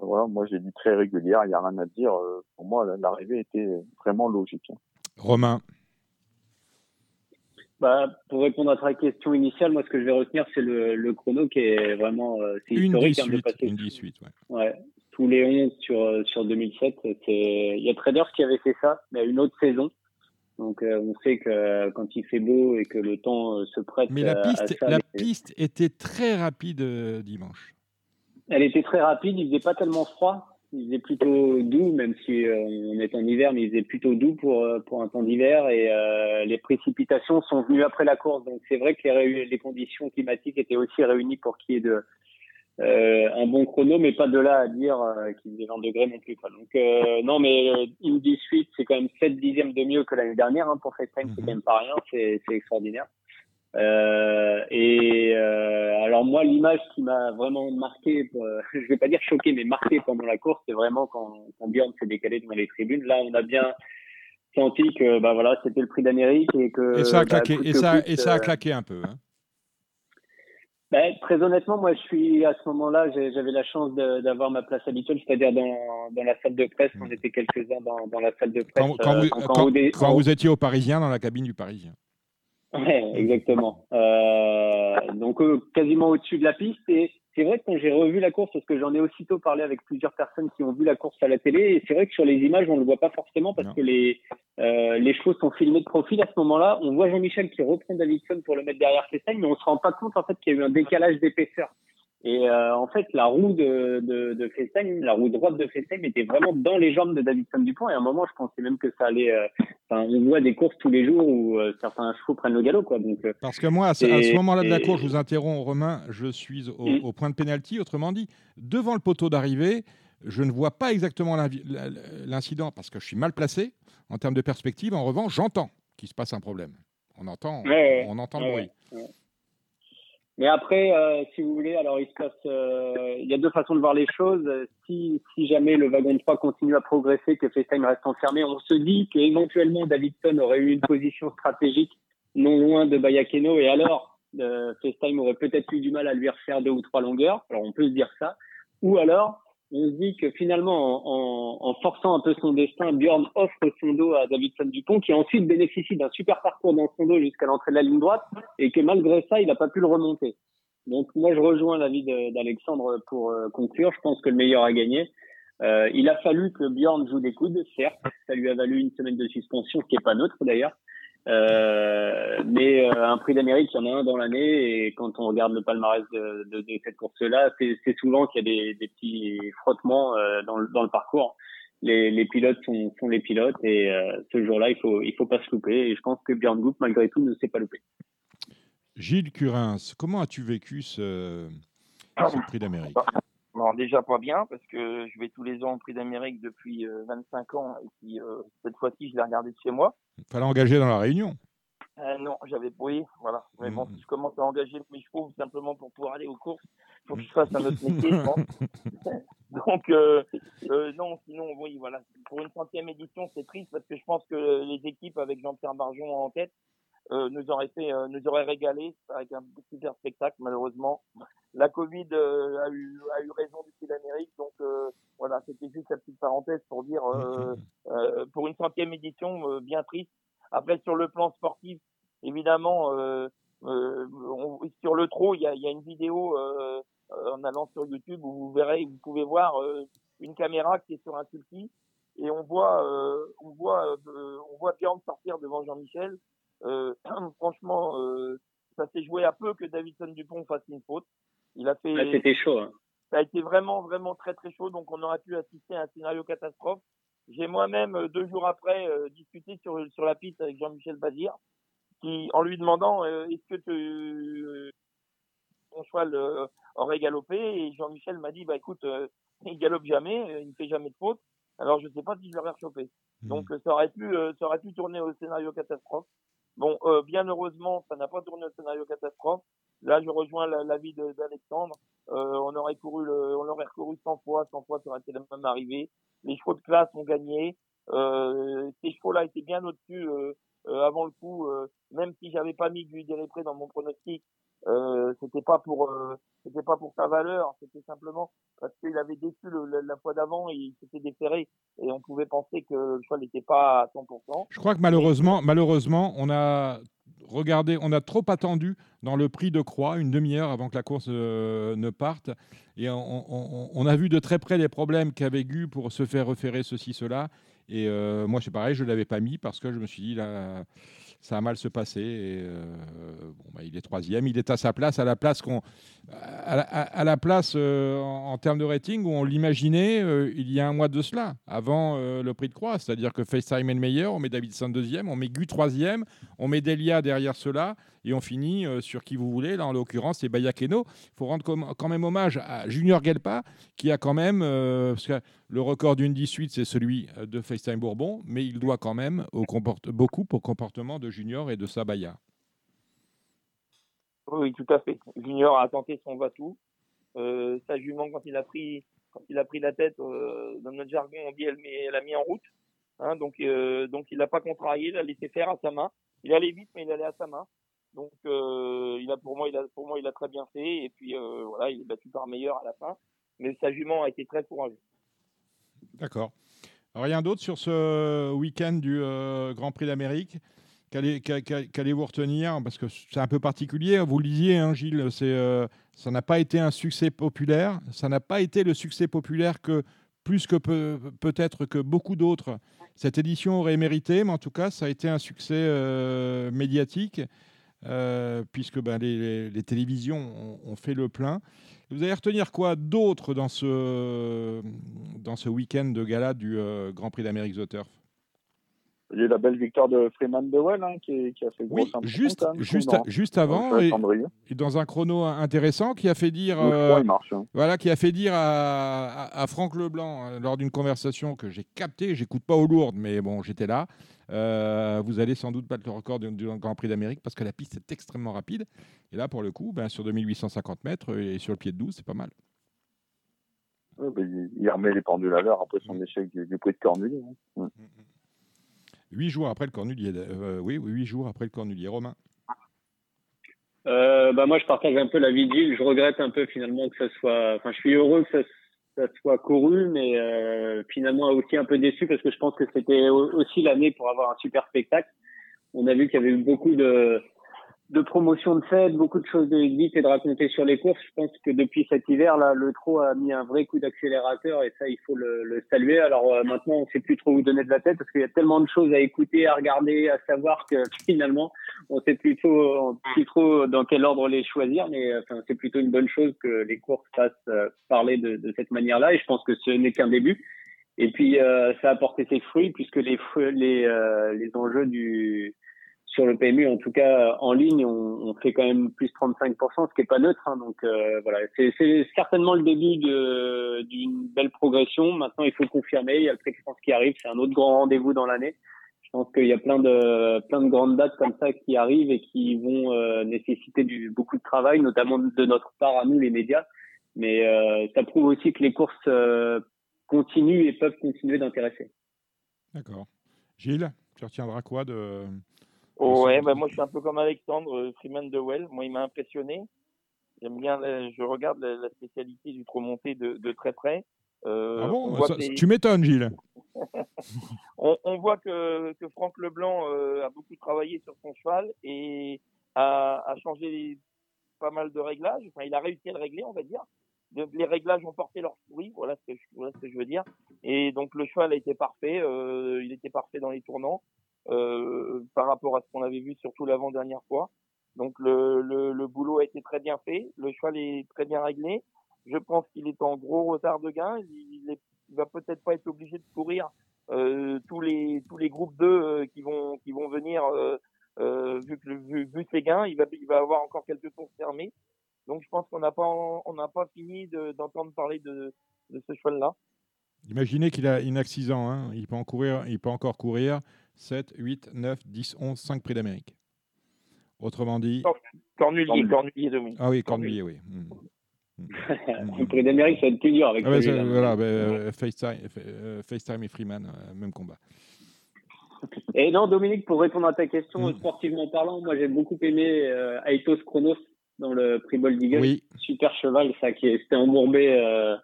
[SPEAKER 6] voilà, moi j'ai dit très régulière. Il n'y a rien à dire. pour moi, l'arrivée était vraiment logique. Hein.
[SPEAKER 2] Romain.
[SPEAKER 4] Bah, pour répondre à ta question initiale, moi, ce que je vais retenir, c'est le, le, chrono qui est vraiment euh, c'est historique.
[SPEAKER 2] 18, hein, une 18,
[SPEAKER 4] ouais. ouais. Tous les 11 sur, euh, sur 2007. Il y a Traders qui avait fait ça, mais à une autre saison. Donc, euh, on sait que quand il fait beau et que le temps se prête.
[SPEAKER 2] Mais la piste, la piste était très rapide dimanche.
[SPEAKER 4] Elle était très rapide, il faisait pas tellement froid il faisait plutôt doux, même si euh, on est en hiver, mais il faisait plutôt doux pour euh, pour un temps d'hiver et euh, les précipitations sont venues après la course. Donc c'est vrai que les, les, conditions climatiques étaient aussi réunies pour qu'il y ait de un bon chrono, mais pas de là à dire qu'il faisait 20 degrés non plus. Quoi. Donc non, mais Indy Suite, c'est quand même 7 dixièmes de mieux que l'année dernière hein, pour FaceTime, c'est quand même pas rien, c'est extraordinaire. Euh, et euh, alors moi, l'image qui m'a vraiment marqué, euh, <laughs> je vais pas dire choqué, mais marqué pendant la course, c'est vraiment quand, quand Bjorn s'est décalé devant les tribunes. Là, on a bien senti que bah voilà, c'était le prix d'Amérique et que
[SPEAKER 2] et ça a bah, claqué, et ça, et ça a claqué un peu. Hein.
[SPEAKER 4] Ben, très honnêtement, moi, je suis à ce moment-là, j'avais la chance d'avoir ma place habituelle, c'est-à-dire dans, dans, la salle de presse. On était quelques-uns dans, dans, la salle de presse.
[SPEAKER 2] Quand, quand, vous, quand, quand vous étiez au Parisien, dans la cabine du Parisien.
[SPEAKER 4] Ouais, exactement. Euh, donc euh, quasiment au-dessus de la piste et c'est vrai que quand j'ai revu la course, parce que j'en ai aussitôt parlé avec plusieurs personnes qui ont vu la course à la télé, et c'est vrai que sur les images, on ne le voit pas forcément parce que les, euh, les chevaux sont filmés de profil à ce moment-là. On voit Jean-Michel qui reprend Davidson pour le mettre derrière Festaing, mais on se rend pas compte en fait qu'il y a eu un décalage d'épaisseur. Et euh, en fait, la roue de, de, de la roue droite de FaceTime était vraiment dans les jambes de Davidson Dupont. Et à un moment, je pensais même que ça allait. Euh, enfin, on voit des courses tous les jours où euh, certains chevaux prennent le galop, quoi. Donc.
[SPEAKER 2] Parce que moi, à ce, moment-là de la course, je vous interromps, Romain, je suis au, au point de pénalty. Autrement dit, devant le poteau d'arrivée, je ne vois pas exactement l'incident parce que je suis mal placé en termes de perspective. En revanche, j'entends qu'il se passe un problème. On entend, on, entend le bruit.
[SPEAKER 4] Mais après, euh, si vous voulez, alors il se passe, euh, il y a deux façons de voir les choses. Si, si jamais le wagon 3 continue à progresser, que FaceTime reste enfermé, on se dit qu'éventuellement Davidson aurait eu une position stratégique non loin de Bayakeno et alors euh, FaceTime aurait peut-être eu du mal à lui refaire deux ou trois longueurs. Alors on peut se dire ça. Ou alors on se dit que finalement, en, en, forçant un peu son destin, Bjorn offre son dos à Davidson Dupont, qui ensuite bénéficie d'un super parcours dans son dos jusqu'à l'entrée de la ligne droite, et que malgré ça, il n'a pas pu le remonter. Donc moi, je rejoins l'avis d'Alexandre pour euh, conclure. Je pense que le meilleur a gagné. Euh, il a fallu que Bjorn joue des coudes, certes. Ça lui a valu une semaine de suspension, qui n'est pas neutre d'ailleurs. Euh, mais euh, un prix d'Amérique, il y en a un dans l'année, et quand on regarde le palmarès de, cette course-là, c'est souvent qu'il y a des, petits frottements euh, dans, le, parcours. Les, pilotes sont, les pilotes, et ce jour-là, il faut, faut pas se louper. Et je pense que Björn Goop, malgré tout, ne s'est pas loupé.
[SPEAKER 2] Gilles Curins, comment as-tu vécu ce prix d'Amérique?
[SPEAKER 5] Bon, déjà pas bien parce que je vais tous les ans au Prix d'Amérique depuis 25 ans et puis cette fois-ci je l'ai regardé de chez moi.
[SPEAKER 2] Il fallait engager dans la réunion.
[SPEAKER 5] Euh, non, j'avais oui, voilà. Mais bon, mm. si je commence à engager mes chevaux simplement pour pouvoir aller aux courses, il faut que je fasse un autre métier, je pense. <laughs> Donc, euh, euh, non, sinon, oui, voilà. Pour une centième édition, c'est triste parce que je pense que les équipes avec Jean-Pierre Barjon en tête euh, nous auraient fait, euh, nous auraient régalé avec un super spectacle. Malheureusement, la Covid a eu a eu raison du Prix d'Amérique, donc voilà, c'était juste la petite parenthèse pour dire pour une centième édition bien triste après, sur le plan sportif, évidemment, euh, euh, sur le trot, il y a, y a, une vidéo euh, en allant sur YouTube où vous verrez, vous pouvez voir une caméra qui est sur un sulky et on voit, on voit, on voit Bjorn sortir devant Jean-Michel. <clears throat> franchement, ça s'est joué à peu que Davidson Dupont fasse une faute.
[SPEAKER 4] Il a fait. C'était chaud. Hein.
[SPEAKER 5] Ça a été vraiment, vraiment très, très chaud. Donc, on aurait pu assister à un scénario catastrophe. J'ai moi-même, euh, deux jours après, euh, discuté sur, sur la piste avec Jean-Michel Bazir, qui, en lui demandant euh, est-ce que tu, ton cheval aurait galopé? Et Jean-Michel m'a dit bah écoute, il galope jamais, il ne fait jamais de faute. Alors je ne sais pas si je l'aurais rechopé. Hmm. Donc ça aurait pu, ça aurait pu tourner au scénario catastrophe. Bon, bien heureusement, ça n'a pas tourné au scénario catastrophe. Là, je rejoins l'avis d'Alexandre. on aurait couru, le, on aurait recouru 100 fois, 100 fois, ça aurait été la même arrivée les chevaux de classe ont gagné. Euh, ces chevaux-là étaient bien au-dessus euh, euh, avant le coup, même si j'avais pas mis du Dérépré dans mon pronostic. Euh, c'était pas pour c'était pas pour sa valeur, c'était simplement parce qu'il avait déçu la fois d'avant et il s'était déféré et on pouvait penser que le cheval n'était pas à 100%.
[SPEAKER 2] Je crois que malheureusement, malheureusement, on a regardez, on a trop attendu dans le prix de croix, une demi-heure avant que la course euh, ne parte. Et on, a vu de très près les problèmes qu'avait Gu pour se faire référer ceci, cela. Et euh, moi, c'est pareil, je l'avais pas mis parce que je me suis dit, là, ça a mal se passer. Euh, bon, bah, il est troisième, il est à sa place, à la place à, la place euh, en, termes de rating où on l'imaginait euh, il y a un mois de cela, avant le prix de croix. C'est-à-dire que FaceTime est le meilleur, on met Davidson deuxième, on met Gu troisième, on met Delia derrière cela et on finit sur qui vous voulez. Là, en l'occurrence, c'est Bayakeno. Il faut rendre quand même hommage à Junior Gelpa, qui a quand même, parce que le record d'une 18, c'est celui de FaceTime Bourbon, mais il doit quand même au beaucoup au comportement de Junior et de Sabaya.
[SPEAKER 5] Oui, tout à fait. Junior a tenté son va-tout. Euh, sa jument, quand il a pris, quand il a pris la tête, euh, dans notre jargon, on dit elle, a mis en route. Hein, donc, euh, donc il n'a pas contrarié, il a laissé faire à sa main. Il allait vite, mais il allait à sa main. Donc, il a pour moi, il a pour moi, il a très bien fait. Et puis voilà, il est battu par meilleur à la fin. Mais sa jument a été très courageuse.
[SPEAKER 2] D'accord. Rien d'autre sur ce week-end du Grand Prix d'Amérique Qu'allez-vous retenir? Parce que c'est un peu particulier. Vous le disiez, hein, Gilles, euh, ça n'a pas été un succès populaire. Ça n'a pas été le succès populaire que plus que peut-être que beaucoup d'autres. Cette édition aurait mérité, mais en tout cas, ça a été un succès euh, médiatique, euh, puisque ben, les, télévisions ont, fait le plein. Vous allez retenir quoi d'autre dans ce, dans ce week-end de gala du Grand Prix d'Amérique The Turf?
[SPEAKER 6] Il y a la belle victoire de Freeman Dewell hein, qui, qui, a fait gros
[SPEAKER 2] oui, juste, juste, juste avant, et, dans un chrono intéressant qui a fait dire, euh, hein. voilà, qui a fait dire à, à, Franck Leblanc euh, lors d'une conversation que j'ai capté, j'écoute pas aux lourdes, mais bon, j'étais là. Euh, vous allez sans doute battre le record du, Grand Prix d'Amérique parce que la piste est extrêmement rapide. Et là, pour le coup, ben, sur 2850 mètres et sur le pied de 12, c'est pas mal.
[SPEAKER 6] Ben, il, remet les pendules à l'heure après son mm. échec du, prix de Cornulier. Hein. Mm. Mm,
[SPEAKER 2] Huit jours après le Cornulier. Euh, oui, huit jours après le Cornulier. Romain
[SPEAKER 4] euh, bah moi, je partage un peu la vie de Gilles. Je regrette un peu finalement que ça soit. Enfin, je suis heureux que ça, soit couru, mais euh, finalement aussi un peu déçu parce que je pense que c'était aussi l'année pour avoir un super spectacle. On a vu qu'il y avait eu beaucoup de de promotion de fête, beaucoup de choses de dites et de raconter sur les courses. Je pense que depuis cet hiver, là, le trot a mis un vrai coup d'accélérateur et ça, il faut le, le saluer. Alors euh, maintenant, on sait plus trop où donner de la tête parce qu'il y a tellement de choses à écouter, à regarder, à savoir que <laughs> finalement, on sait plutôt plus trop dans quel ordre les choisir. Mais enfin, c'est plutôt une bonne chose que les courses fassent euh, parler de, de cette manière-là. Et je pense que ce n'est qu'un début. Et puis, euh, ça a porté ses fruits puisque les, les, les enjeux du sur le PMU, en tout cas en ligne, on, fait quand même plus 35%, ce qui est pas neutre. Hein, donc euh, voilà, c'est certainement le début d'une belle progression. Maintenant, il faut confirmer. Il y a le Prix qui arrive, c'est un autre grand rendez-vous dans l'année. Je pense qu'il y a plein de plein de grandes dates comme ça qui arrivent et qui vont euh, nécessiter beaucoup de travail, notamment de notre part à nous les médias. Mais euh, ça prouve aussi que les courses continuent et peuvent continuer d'intéresser.
[SPEAKER 2] D'accord. Gilles, tu retiendras quoi de
[SPEAKER 5] ouais, bah moi je suis un peu comme Alexandre euh, Freeman de Well. Moi, il m'a impressionné. J'aime bien, je regarde la, spécialité du trop monté de, de très près.
[SPEAKER 2] Euh, ah bon? Tu m'étonnes, Gilles. <laughs>
[SPEAKER 5] on, on, voit que, que Franck Leblanc euh, a beaucoup travaillé sur son cheval et a, a changé pas mal de réglages. Enfin, il a réussi à le régler, on va dire. les réglages ont porté leur fruit, voilà ce que je, voilà ce que je veux dire. Et donc le cheval a été parfait, euh, il était parfait dans les tournants. Euh, par rapport à ce qu'on avait vu surtout l'avant-dernière fois. Donc le, boulot a été très bien fait, le cheval est très bien réglé. Je pense qu'il est en gros retard de gain. Il, est, il va peut-être pas être obligé de courir euh, tous les groupes 2 euh, qui vont venir euh, vu ses gains, il va il avoir encore quelques tours fermés. Donc je pense qu'on n'a pas fini d'entendre parler de ce cheval là.
[SPEAKER 2] Imaginez qu'il a un accident, hein. il peut en courir, il peut encore courir 7, 8, 9, 10, 11, 5 prix d'Amérique. Autrement dit.
[SPEAKER 5] Cornulier, Cornulier Dominique.
[SPEAKER 2] Ah oui, Cornulier, oui. <laughs>
[SPEAKER 4] Le prix d'Amérique, ça va être plus dur avec ah
[SPEAKER 2] Voilà, bah, euh, FaceTime, euh, FaceTime, et Freeman, euh, même combat.
[SPEAKER 4] Et non, Dominique, pour répondre à ta question, mm. sportivement parlant, moi j'ai beaucoup aimé euh, Aitos Chronos dans le prix Bold Eagle. Oui. Super cheval, ça, qui était embourbé euh,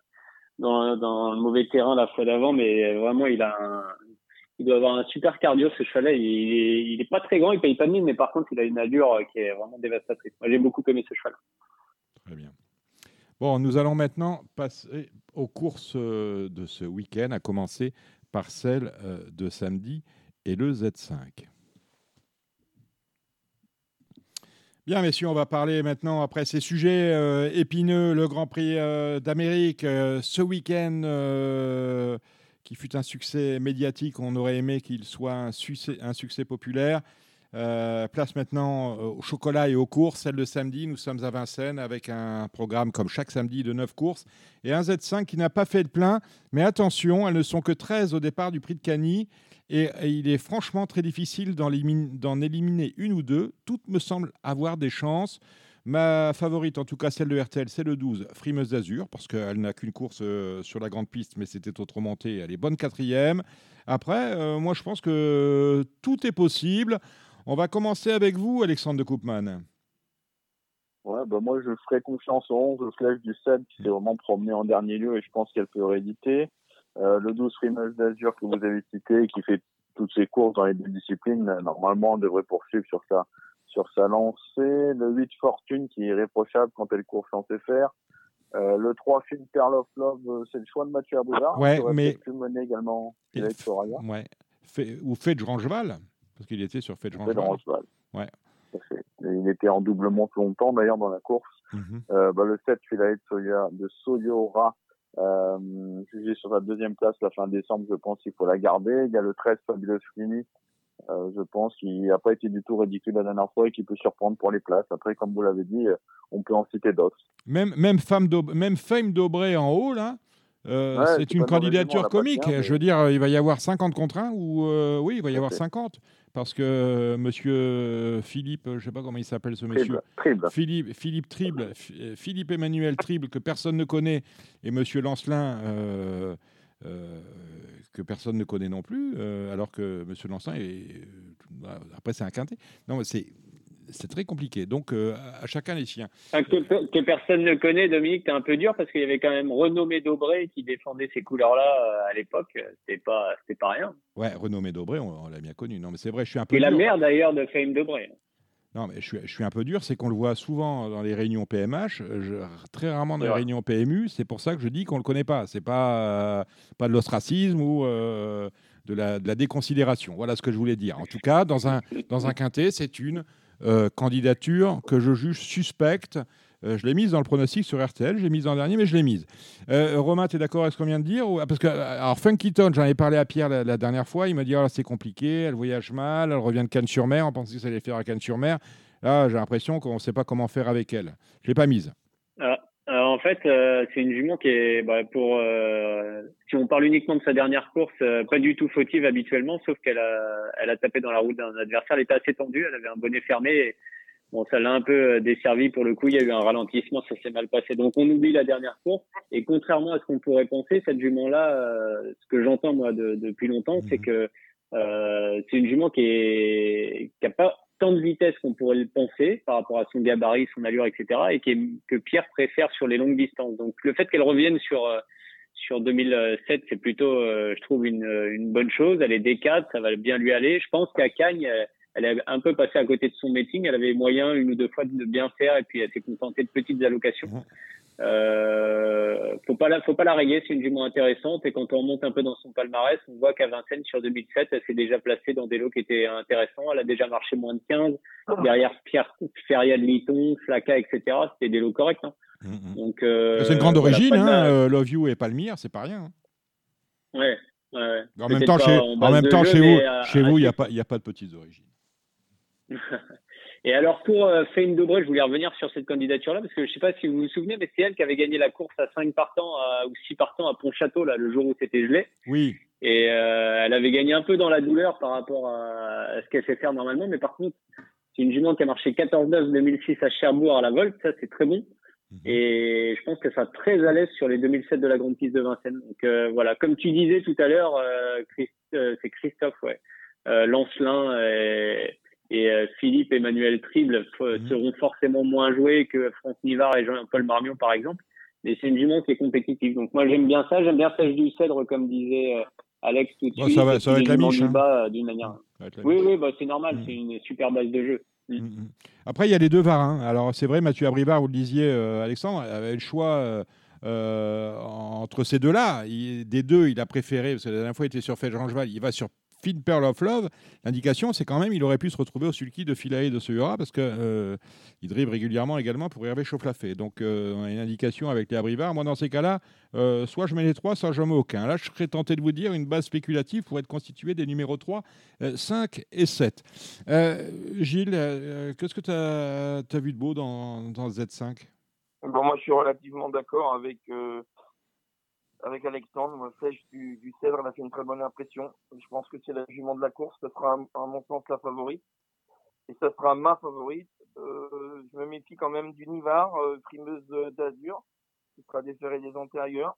[SPEAKER 4] dans, dans le mauvais terrain la fois d'avant, mais vraiment il a un, il doit avoir un super cardio ce cheval-là. Il, est, pas très grand, il paye pas de mine, mais par contre, il a une allure qui est vraiment dévastatrice. Moi, j'ai beaucoup aimé ce cheval.
[SPEAKER 2] Très bien. Bon, nous allons maintenant passer aux courses euh, de ce week-end, à commencer par celle euh, de samedi et le Z5. Bien, messieurs, on va parler maintenant, après ces sujets euh, épineux, le Grand Prix d'Amérique, ce week-end qui fut un succès médiatique. On aurait aimé qu'il soit un succès, populaire. Euh, place maintenant au chocolat et aux courses. Celle de samedi, nous sommes à Vincennes avec un programme comme chaque samedi de 9 courses et un Z5 qui n'a pas fait de plein. Mais attention, elles ne sont que 13 au départ du prix de Cagny et, il est franchement très difficile d'en éliminer une ou deux. Toutes me semblent avoir des chances. Ma favorite, en tout cas celle de RTL, c'est le 12, Frimeuse d'Azur, parce qu'elle n'a qu'une course euh, sur la grande piste, mais c'était autre montée. Elle est bonne quatrième. Après, euh, moi, je pense que tout est possible. On va commencer avec vous, Alexandre de Koopman.
[SPEAKER 6] Ouais, bah moi, je ferai confiance au 11, Flash du 7, qui s'est vraiment promené en dernier lieu et je pense qu'elle peut rééditer. Euh, le 12, Frimeuse d'Azur, que vous avez cité, qui fait toute ses courses dans les deux disciplines, normalement, on devrait poursuivre sur sa, sur sa lancée. Le 8 Fortune qui est irréprochable quand elle court sans faire. Euh, le 3 Film Pearl of Love, euh, c'est le choix de Mathieu Abouzard.
[SPEAKER 2] Ouais, mais.
[SPEAKER 6] pu mener également. Il
[SPEAKER 2] ouais. Fait, ou Fedge Rangeval, parce qu'il était sur Fedge Rangeval. Ouais.
[SPEAKER 6] Il était en double monte longtemps d'ailleurs dans la course. Mhm. euh, bah, le 7 Philae de Soyora, euh, jugé sur sa deuxième place la fin décembre, je pense qu'il faut la garder. Il y a le 13 Fabulous Fini, euh, je pense qu'il n'a pas été du tout ridicule la dernière fois et qui peut surprendre pour les places. Après, comme vous l'avez dit, euh, on peut en citer d'autres.
[SPEAKER 2] Même, même, Femme même Fame d'Aubray en haut, là, euh, c'est une candidature comique. Je veux dire, il va y avoir 50 contre 1 ou oui, il va y avoir 50 parce que Monsieur Philippe, je ne sais pas comment il s'appelle ce monsieur, Philippe, Philippe Trible, Philippe Emmanuel Trible que personne ne connaît et Monsieur Lancelin. Euh, que personne ne connaît non plus, euh, alors que M. Lancelin est. Euh, après, c'est un quintet. Non, c'est. C'est très compliqué. Donc, à chacun les siens.
[SPEAKER 4] Que, personne ne connaît, Dominique, t'es un peu dur parce qu'il y avait quand même Renommé Dobré qui défendait ces couleurs-là à l'époque. C'était pas, c'était pas rien.
[SPEAKER 2] Ouais, Renommé Dobré, on, l'a bien connu. Non, mais c'est vrai, je suis un peu.
[SPEAKER 4] Et la mère d'ailleurs de Fame Dobré.
[SPEAKER 2] Non, mais je suis, un peu dur, c'est qu'on le voit souvent dans les réunions PMH, très rarement dans les réunions PMU. C'est pour ça que je dis qu'on ne le connaît pas. C'est pas, euh, pas de l'ostracisme ou euh, de, la, déconsidération. Voilà ce que je voulais dire. En tout cas, dans un, dans un quintet, c'est une euh, candidature que je juge suspecte euh, je l'ai mise dans le pronostic sur RTL, j'ai mise le dernier, mais je l'ai mise. Euh, Romain, tu es d'accord avec ce qu'on vient de dire Parce que, alors, Funkyton, j'en ai parlé à Pierre la, dernière fois, il m'a dit oh, c'est compliqué, elle voyage mal, elle revient de Cannes-sur-Mer, on pensait que ça allait faire à Cannes-sur-Mer. Là, j'ai l'impression qu'on ne sait pas comment faire avec elle. Je ne l'ai pas mise.
[SPEAKER 4] Ah, en fait, euh, c'est une jument qui est, bah, pour, si on parle uniquement de sa dernière course, pas du tout fautive habituellement, sauf qu'elle a, tapé dans la route d'un adversaire. Elle était assez tendue, elle avait un bonnet fermé. Bon, ça l'a un peu euh, desservi pour le coup. Il y a eu un ralentissement, ça s'est mal passé. Donc on oublie la dernière course. Et contrairement à ce qu'on pourrait penser, cette jument-là, euh, ce que j'entends moi depuis longtemps, c'est mhm. que euh, c'est une jument qui est qui a pas tant de vitesse qu'on pourrait le penser par rapport à son gabarit, son allure, etc. Et qui est, que Pierre préfère sur les longues distances. Donc le fait qu'elle revienne sur euh, sur 2007, c'est plutôt, je trouve, une, une bonne chose. Elle est D4, ça va bien lui aller. Je pense qu'à Cagnes, elle est un peu passée à côté de son meeting. Elle avait moyen une ou deux fois de bien faire et puis elle s'est contentée de petites allocations. Euh, faut pas la, faut pas la rayer, c'est une jument intéressante et quand on monte un peu dans son palmarès, on voit qu'à Vincennes sur 2007, elle s'est déjà placée dans des lots qui étaient intéressants. Elle a déjà marché moins de 15 ah. derrière Pierre Feria de Liton, Flaca, etc. C'était des lots corrects. Hein.
[SPEAKER 2] Mmh, mmh. Donc euh, c'est une grande origine, hein, euh, Love You et Palmyre, c'est pas rien. Hein.
[SPEAKER 4] Ouais. ouais.
[SPEAKER 2] En même temps, chez, en même temps, chez vous, chez vous, il n'y a pas, il a pas de petites origines.
[SPEAKER 4] Et alors pour euh, Fame Dobré, je voulais revenir sur cette candidature-là parce que je ne sais pas si vous vous souvenez, mais c'est elle qui avait gagné la course à 5 partants ou 6 partants à Pontchâteau là le jour où c'était gelé.
[SPEAKER 2] Oui.
[SPEAKER 4] Et euh, elle avait gagné un peu dans la douleur par rapport à, ce qu'elle sait faire normalement, mais par contre c'est une jument qui a marché 14-9 2006 à Cherbourg à la Volte, ça c'est très bon. Mhm. Et je pense qu'elle sera très à l'aise sur les 2007 de la Grande Piste de Vincennes. Donc euh, voilà, comme tu disais tout à l'heure, c'est Christophe, ouais. Lancelin et, et euh, Philippe et Emmanuel Trible mhm. seront forcément moins joués que Franck Nivard et Jean-Paul Marmion, par exemple. Mais c'est une jument qui est compétitive. Donc moi, j'aime bien ça. J'aime bien Sèche du Cèdre, comme disait euh, Alex tout de suite.
[SPEAKER 2] Ça va, ça va être la miche. Hein.
[SPEAKER 4] Euh, d'une manière. Oui, oui, bah, c'est normal. Mhm. C'est une super base de jeu.
[SPEAKER 2] Mhm, Après, il y a les deux varins. Alors, c'est vrai, Mathieu Abrivard, vous le disiez, Alexandre, avait le choix entre ces deux-là. Des deux, il a préféré, parce que la dernière fois, il était sur Fedge-Rangeval, il va sur Feed Pearl of Love, l'indication, c'est quand même il aurait pu se retrouver au sulky de Philae de Seyura parce qu'il euh, drive régulièrement également pour Hervé Chaufflafé. Donc, euh, on a une indication avec les abrivars. Moi, dans ces cas-là, euh, soit je mets les trois, soit je mets aucun. Là, je serais tenté de vous dire une base spéculative pour être constituée des numéros 3, 5 et 7. Gilles, qu'est-ce que tu as, vu de beau dans, dans Z5
[SPEAKER 5] bon, Moi, je suis relativement d'accord avec avec Alexandre. Flèche du, du Cèdre, elle a fait une très bonne impression. Je pense que c'est la jument de la course. Ce sera, à mon sens, la favorite. Et ça sera ma favorite. Euh, je me méfie quand même du Nivard, euh, primeuse d'Azur, qui sera déféré des antérieurs,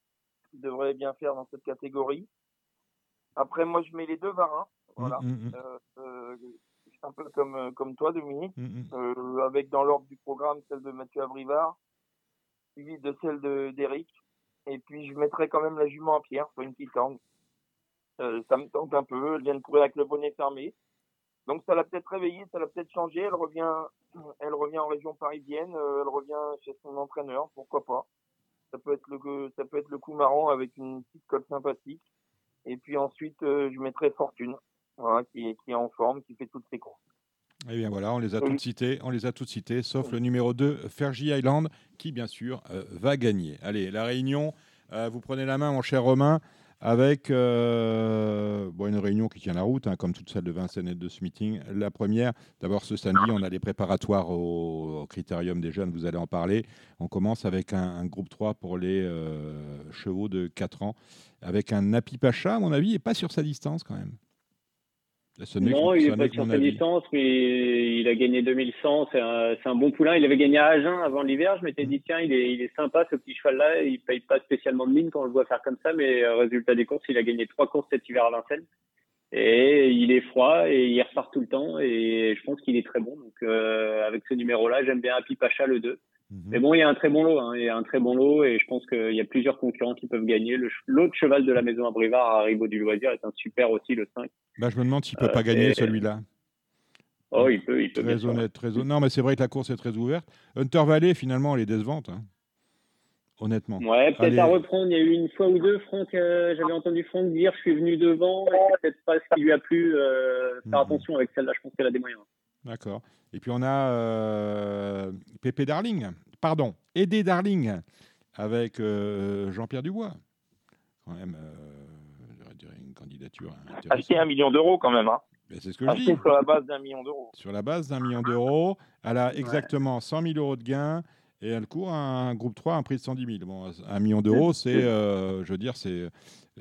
[SPEAKER 5] qui devrait bien faire dans cette catégorie. Après, moi, je mets les deux varins. Voilà. Mm, mm, mm. Euh, euh, un peu comme, comme toi, Dominique, euh, avec dans l'ordre du programme celle de Mathieu Abrivard, suivi de celle d'Eric. Et puis, je mettrai quand même la jument à pierre pour une petite angle. ça me tente un peu. Elle vient de courir avec le bonnet fermé. Donc ça l'a peut-être réveillée, ça l'a peut-être changé. Elle revient, <clears throat> elle revient en région parisienne, elle revient chez son entraîneur, pourquoi pas. Ça peut être le, ça peut être le coup marrant avec une petite colle sympathique. Et puis ensuite, je mettrai Fortune, voilà, qui, qui est en forme, qui fait toutes ses courses.
[SPEAKER 2] Eh bien voilà, on les a toutes citées, on les a toutes citées, sauf le numéro 2, Fergie Island, qui bien sûr euh, va gagner. Allez, la réunion, euh, vous prenez la main, mon cher Romain, avec euh, bon, une réunion qui tient la route, hein, comme toute celle de Vincennes et de ce meeting. La première, d'abord ce samedi, on a les préparatoires au, critérium des jeunes, vous allez en parler. On commence avec un, groupe 3 pour les chevaux de 4 ans, avec un Napi Pacha, à mon avis, et pas sur sa distance quand même
[SPEAKER 4] non, il n'est pas sur sa distance, mais il a gagné 2100. C'est un, un, bon poulain. Il avait gagné à Agen avant l'hiver. Je m'étais dit, tiens, il est, il est sympa ce petit cheval-là. Il paye pas spécialement de mine quand on le voit faire comme ça, mais euh, résultat des courses, il a gagné trois courses cet hiver à Vincennes. Et il est froid et il repart tout le temps. Et je pense qu'il est très bon. Donc, euh, avec ce numéro-là, j'aime bien Happy Pacha le 2. Mhm. Mais bon, il y a un très bon lot. Hein. Il y a un très bon lot et je pense qu'il y a plusieurs concurrents qui peuvent gagner. L'autre cheval de la maison à Brivard, Haribo du Loisir, est un super aussi, le 5.
[SPEAKER 2] Bah, je me demande s'il ne peut pas euh, gagner celui-là.
[SPEAKER 4] Oh, il peut, il peut.
[SPEAKER 2] Très honnête, très honnête. Non, mais c'est vrai que la course est très ouverte. Hunter Valley, finalement, elle est décevante. Hein. Honnêtement.
[SPEAKER 4] Ouais, peut-être à reprendre. Il y a eu une fois ou deux, Franck, euh, j'avais entendu Franck dire je suis venu devant. C'est peut-être pas ce qui lui a plu. Euh, faire mhm. attention avec celle-là, je pense qu'elle a des moyens.
[SPEAKER 2] D'accord. Et puis on a euh, Pépé Darling, pardon, Aidé Darling, avec euh, Jean-Pierre Dubois. Quand même, euh, une candidature.
[SPEAKER 5] Acheter un million d'euros quand même. Hein.
[SPEAKER 2] Ben, c'est ce que je dis.
[SPEAKER 5] Sur la base d'un million d'euros.
[SPEAKER 2] Sur la base d'un million d'euros. Elle a exactement 100 000 euros de gains et elle court un groupe 3 un prix de 110 000. Bon, un million d'euros, c'est, je veux dire, c'est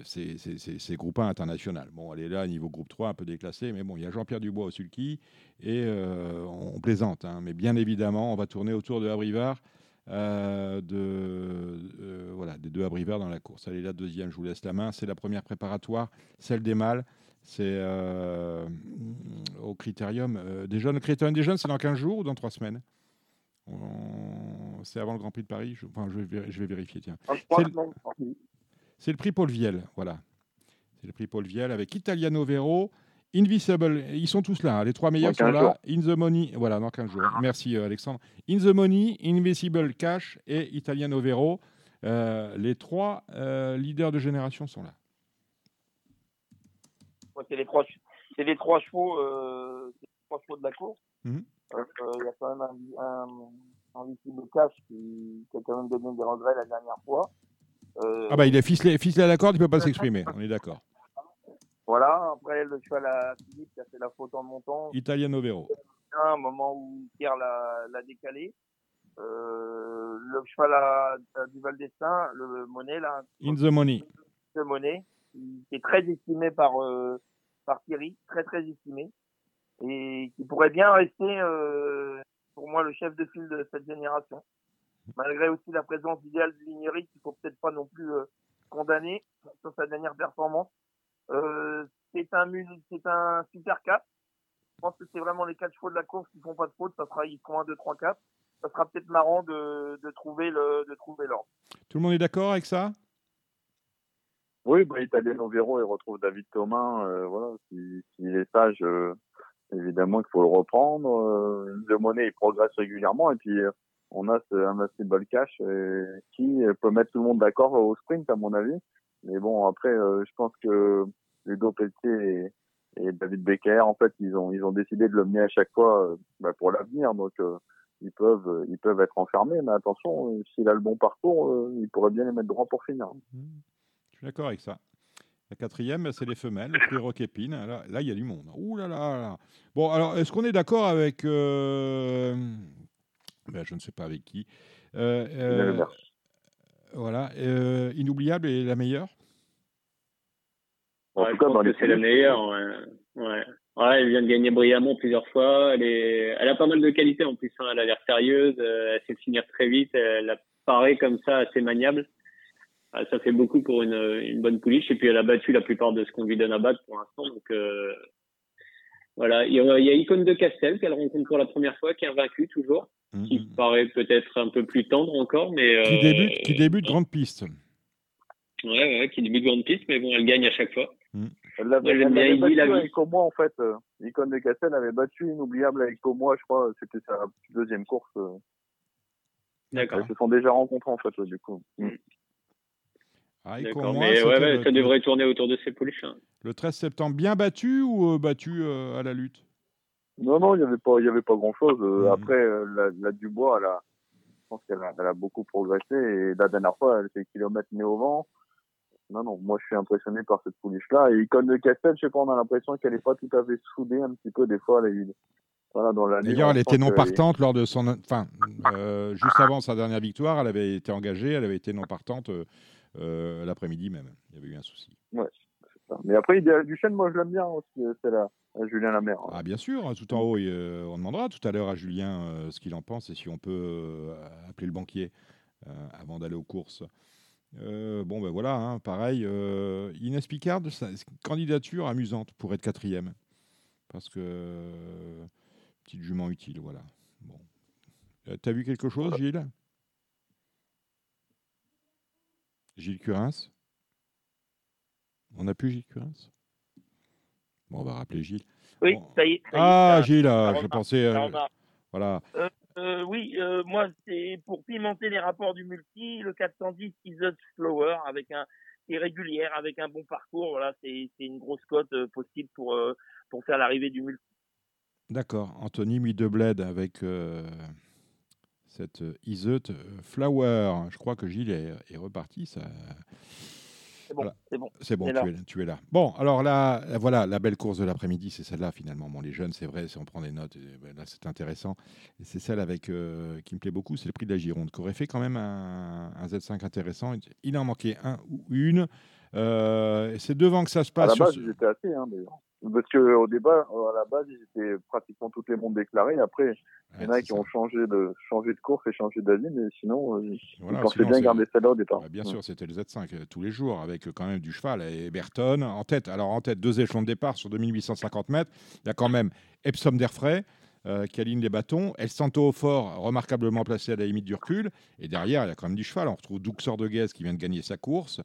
[SPEAKER 2] c'est groupe 1 international. Bon, elle est là, niveau groupe 3, un peu déclassé, mais bon, il y a Jean-Pierre Dubois au sulky, et euh, on plaisante, hein. mais bien évidemment, on va tourner autour de Abrivard, euh, de, euh, voilà, des deux Abrivard dans la course. Elle est la deuxième, je vous laisse la main, c'est la première préparatoire, celle des mâles, c'est au critérium des jeunes. Le critérium des jeunes, c'est dans 15 jours ou dans 3 semaines? C'est avant le Grand Prix de Paris je, enfin, je, vais, je vais vérifier, tiens. C'est le prix Paul Viel, voilà. C'est le prix Paul Viel avec Italiano Vero, Invisible. Ils sont tous là, hein. les trois meilleurs sont là. In the Money, voilà, dans 15 jours. Merci euh, Alexandre. In the Money, Invisible Cash et Italiano Vero. Euh, les trois euh, leaders de génération sont là.
[SPEAKER 5] c'est les trois, c'est les trois chevaux, les trois chevaux de la course. Mhm. Il y a quand même un, Invisible Cash qui, qui, a quand même donné des regrets la dernière fois.
[SPEAKER 2] Euh, ah bah il est ficelé, ficelé à la corde, il peut pas s'exprimer, on est d'accord.
[SPEAKER 5] Voilà, après le cheval à Philippe qui a fait la faute en montant.
[SPEAKER 2] Italiano Vero.
[SPEAKER 5] Un moment où Pierre l'a décalé. Euh, le cheval à, à Duval d'Estaing, le Monet là.
[SPEAKER 2] In the Money.
[SPEAKER 5] Le Monet, qui, est très estimé par, euh, par Thierry, très très estimé. Et qui pourrait bien rester pour moi le chef de file de cette génération malgré aussi la présence idéale du Lignery qu'il faut peut-être pas non plus euh, condamner sur sa dernière performance. Euh, c'est un c'est un super 4. Je pense que c'est vraiment les quatre chevaux de la course qui font pas de faute. Ça sera ils font 1, 2, 3, 4. Ça sera peut-être marrant de, de trouver le de trouver l'ordre.
[SPEAKER 2] Tout le monde est d'accord avec ça?
[SPEAKER 6] Oui, bah, Italiano Vero, il retrouve David Thomas. Euh, voilà, s'il si, est sage, euh, évidemment qu'il faut le reprendre. Euh, le monnaie, il progresse régulièrement et puis on a ce Invincible Cash euh, qui peut mettre tout le monde d'accord au sprint, à mon avis. Mais bon, après, euh, je pense que Ludo Pelletier et, et, David Becker, en fait, ils ont, ils ont décidé de le mener à chaque fois euh, bah, pour l'avenir. Donc, ils peuvent, ils peuvent être enfermés. Mais attention, s'il a le bon parcours, il pourrait bien les mettre droit pour finir.
[SPEAKER 2] Je suis d'accord avec ça. La quatrième, c'est les femelles, le prix Roquépine. Là, là, il y a du monde. Ouh là là, Bon, alors, est-ce qu'on est d'accord avec ben, je ne sais pas avec qui. Euh, euh, voilà. Euh, inoubliable est la meilleure?
[SPEAKER 4] Ouais, Je pense que c'est la meilleure. Ouais. Ouais. elle vient de gagner brillamment plusieurs fois. Elle, est... elle a pas mal de qualités en plus. Hein. Elle a l'air sérieuse. Elle sait finir très vite. Elle apparaît comme ça assez maniable. Ah, ça fait beaucoup pour une, une, bonne pouliche. Et puis elle a battu la plupart de ce qu'on lui donne à battre pour l'instant. Donc voilà. Il y, a, il y a Icône de Castel qu'elle rencontre pour la première fois, qui est vaincu toujours qui mm-hmm. paraît peut-être un peu plus tendre encore, mais
[SPEAKER 2] qui débute, qui euh, débute grande piste.
[SPEAKER 4] Ouais, ouais, qui débute grande piste, mais bon, elle gagne à chaque fois. Mm.
[SPEAKER 6] Elle l'avait battu avec Comois, en fait. Icône de Castel avait battu Inoubliable avec Comois, je crois. C'était sa deuxième course. D'accord. Ils se sont déjà rencontrés, en fait, du coup. Mm.
[SPEAKER 4] Ah, D'accord, mais ouais, ça devrait tourner autour de ces pouliches. Hein.
[SPEAKER 2] Le 13 septembre, bien battu ou euh, battu euh, à la lutte?
[SPEAKER 6] Non, non, il n'y avait pas, avait pas grand-chose. Euh, mm. Après, la, la, Dubois, elle a, je pense qu'elle a, elle a, beaucoup progressé. Et la dernière fois, elle fait kilomètre né au vent. Non, non, moi je suis impressionné par cette pouliche-là. Et Icône de Castel, je sais pas, on a l'impression qu'elle n'est pas tout à fait soudée un petit peu. Des fois, elle a eu
[SPEAKER 2] D'ailleurs, elle était non partante lors de son. Enfin, euh, juste avant sa dernière victoire, elle avait été engagée, elle avait été non partante euh, euh, l'après-midi même. Il y avait eu un souci.
[SPEAKER 6] Ouais, ça. Mais après, Duchesne, moi je l'aime bien aussi, c'est là. Julien Lamère.
[SPEAKER 2] Ah, bien sûr, tout en haut, on demandera tout à l'heure à Julien ce qu'il en pense et si on peut appeler le banquier avant d'aller aux courses. bon, ben voilà, hein, pareil. Inès Picard, candidature amusante pour être quatrième. Parce que Petite jument utile, voilà. Bon. Euh, T'as vu quelque chose, Gilles? Gilles Curins On a plus Gilles Curins? Bon, on va rappeler Gilles.
[SPEAKER 5] Oui, ça y est.
[SPEAKER 2] ah, Gilles, je pensais. Euh, voilà.
[SPEAKER 5] Euh, oui, moi, c'est pour pimenter les rapports du multi, le 410 Is Flower avec un irrégulière, avec un bon parcours. Voilà, c'est une grosse cote possible pour, pour faire l'arrivée du multi.
[SPEAKER 2] D'accord. Anthony Midebled avec euh, cette euh, Iseut euh, Flower. Je crois que Gilles est, reparti. Ça...
[SPEAKER 5] C'est bon, c'est bon.
[SPEAKER 2] C'est bon, tu es, là. Bon, alors là, voilà, la belle course de l'après-midi, c'est celle-là finalement. Bon, les jeunes, c'est vrai, si on prend des notes, ben là, c'est intéressant. Et c'est celle avec qui me plaît beaucoup, c'est le prix de la Gironde, qui aurait fait quand même un, Z5 intéressant. Il en manquait un ou une. C'est devant que ça se passe.
[SPEAKER 6] À la base, j'étais assez, hein, d'ailleurs. Parce qu'au débat, à la base, ils étaient pratiquement toutes les mondes déclarés. Après, il y en a qui ont changé de, changé de course et changé d'avis, mais sinon, euh, ils pensaient bien garder celle-là au départ.
[SPEAKER 2] bien sûr, c'était le Z5 euh, tous les jours, avec euh, quand même du cheval et Berton en tête. Alors en tête, deux échelons de départ sur 2850 mètres. Il y a quand même Epsom d'Airfray. qui aligne les bâtons. El Santo au fort, remarquablement placé à la limite du recul. Et derrière, il y a quand même du cheval. On retrouve Duxor de Guez qui vient de gagner sa course.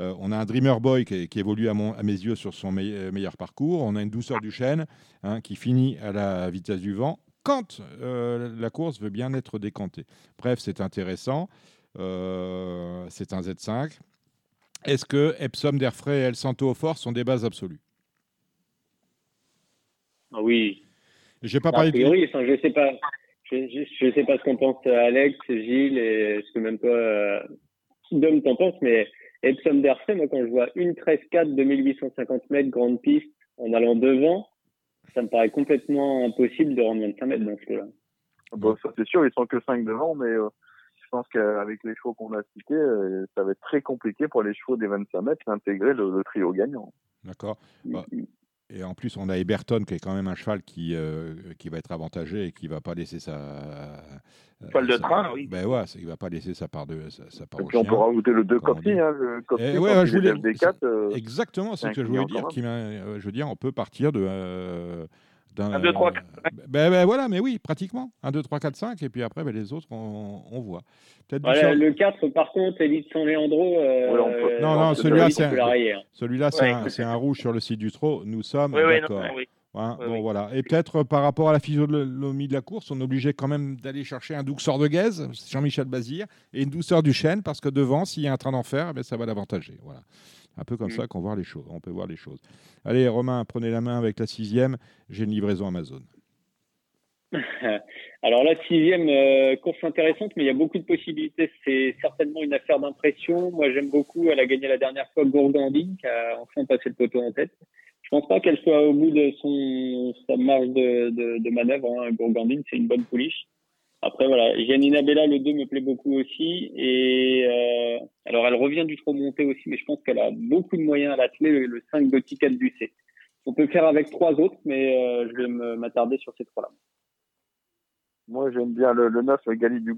[SPEAKER 2] Euh, on a un Dreamer Boy qui, évolue à, mes yeux sur son euh, meilleur parcours. On a une douceur du chêne hein, qui finit à la vitesse du vent quand euh, la course veut bien être décantée. Bref, c'est intéressant. c'est un Z5. Est-ce que Epsom, Derfray et El Santo au fort sont des bases absolues?
[SPEAKER 4] Ah Oui.
[SPEAKER 2] J'ai pas parlé
[SPEAKER 4] priori, de... je sais pas. Je, sais pas ce qu'en pense Alex, Gilles et ce que même pas Dom t'en pense, mais Epsom d'Erfray, moi, quand je vois une 13-4 2850 mètres, grande piste, en allant devant, ça me paraît complètement impossible de rendre 25 mètres dans ce cas-là.
[SPEAKER 6] Bon, ça c'est sûr, ils sont que 5 devant, mais euh, je pense qu'avec les chevaux qu'on a cités, euh, ça va être très compliqué pour les chevaux des 25 mètres d'intégrer le, trio gagnant.
[SPEAKER 2] D'accord. Bah, et en plus, on a Eberton qui est quand même un cheval qui, euh, qui va être avantagé et qui va pas laisser sa.
[SPEAKER 5] Euh, cheval de train, oui.
[SPEAKER 2] Ben ouais, il va pas laisser sa part de sa, part
[SPEAKER 6] Et puis on peut rajouter le 2 Copy, hein, le
[SPEAKER 2] eh ouais, je voulais, 4 euh, exactement, c'est ce que je voulais dire. Qui, je veux dire, on peut partir de
[SPEAKER 5] 1, 2, 3, 4.
[SPEAKER 2] Ben, ben, voilà, mais oui, pratiquement. 1, 2, 3, 4, 5, et puis après, ben, les autres, on, on voit.
[SPEAKER 4] Voilà, Le 4, par contre, Elite San Leandro. Euh,
[SPEAKER 2] non, non, celui-là, c'est un, celui c'est un, un, rouge sur le site du trot. Nous sommes oui, d'accord. Oui, hein, bon, voilà. Et peut-être par rapport à la physionomie de la course, on est obligé quand même d'aller chercher un douceur de gaze, Jean-Michel Bazir, et une douceur du chêne, parce que devant, s'il y a un train d'enfer, ben, ça va l'avantager. Voilà un peu comme mm. ça qu'on voit les choses. On peut voir les choses. Allez, Romain, prenez la main avec la sixième. J'ai une livraison Amazon. <laughs>
[SPEAKER 4] Alors la sixième euh, course intéressante, mais il y a beaucoup de possibilités. C'est certainement une affaire d'impression. Moi, j'aime beaucoup. Elle a gagné la dernière fois Gourgandine, qui a enfin passé le poteau en tête. Je pense pas qu'elle soit au bout de son sa marge de, de, manœuvre. Hein. Gourgandine, c'est une bonne pouliche. Après, voilà, Janina Bella, le 2 me plaît beaucoup aussi. Et euh, alors, elle revient du trop monté aussi, mais je pense qu'elle a beaucoup de moyens à l'atteler, le, le 5 de Ticket du C. On peut faire avec trois autres, mais euh, je vais m'attarder sur ces trois-là.
[SPEAKER 6] Moi, j'aime bien le, le 9, Gali du.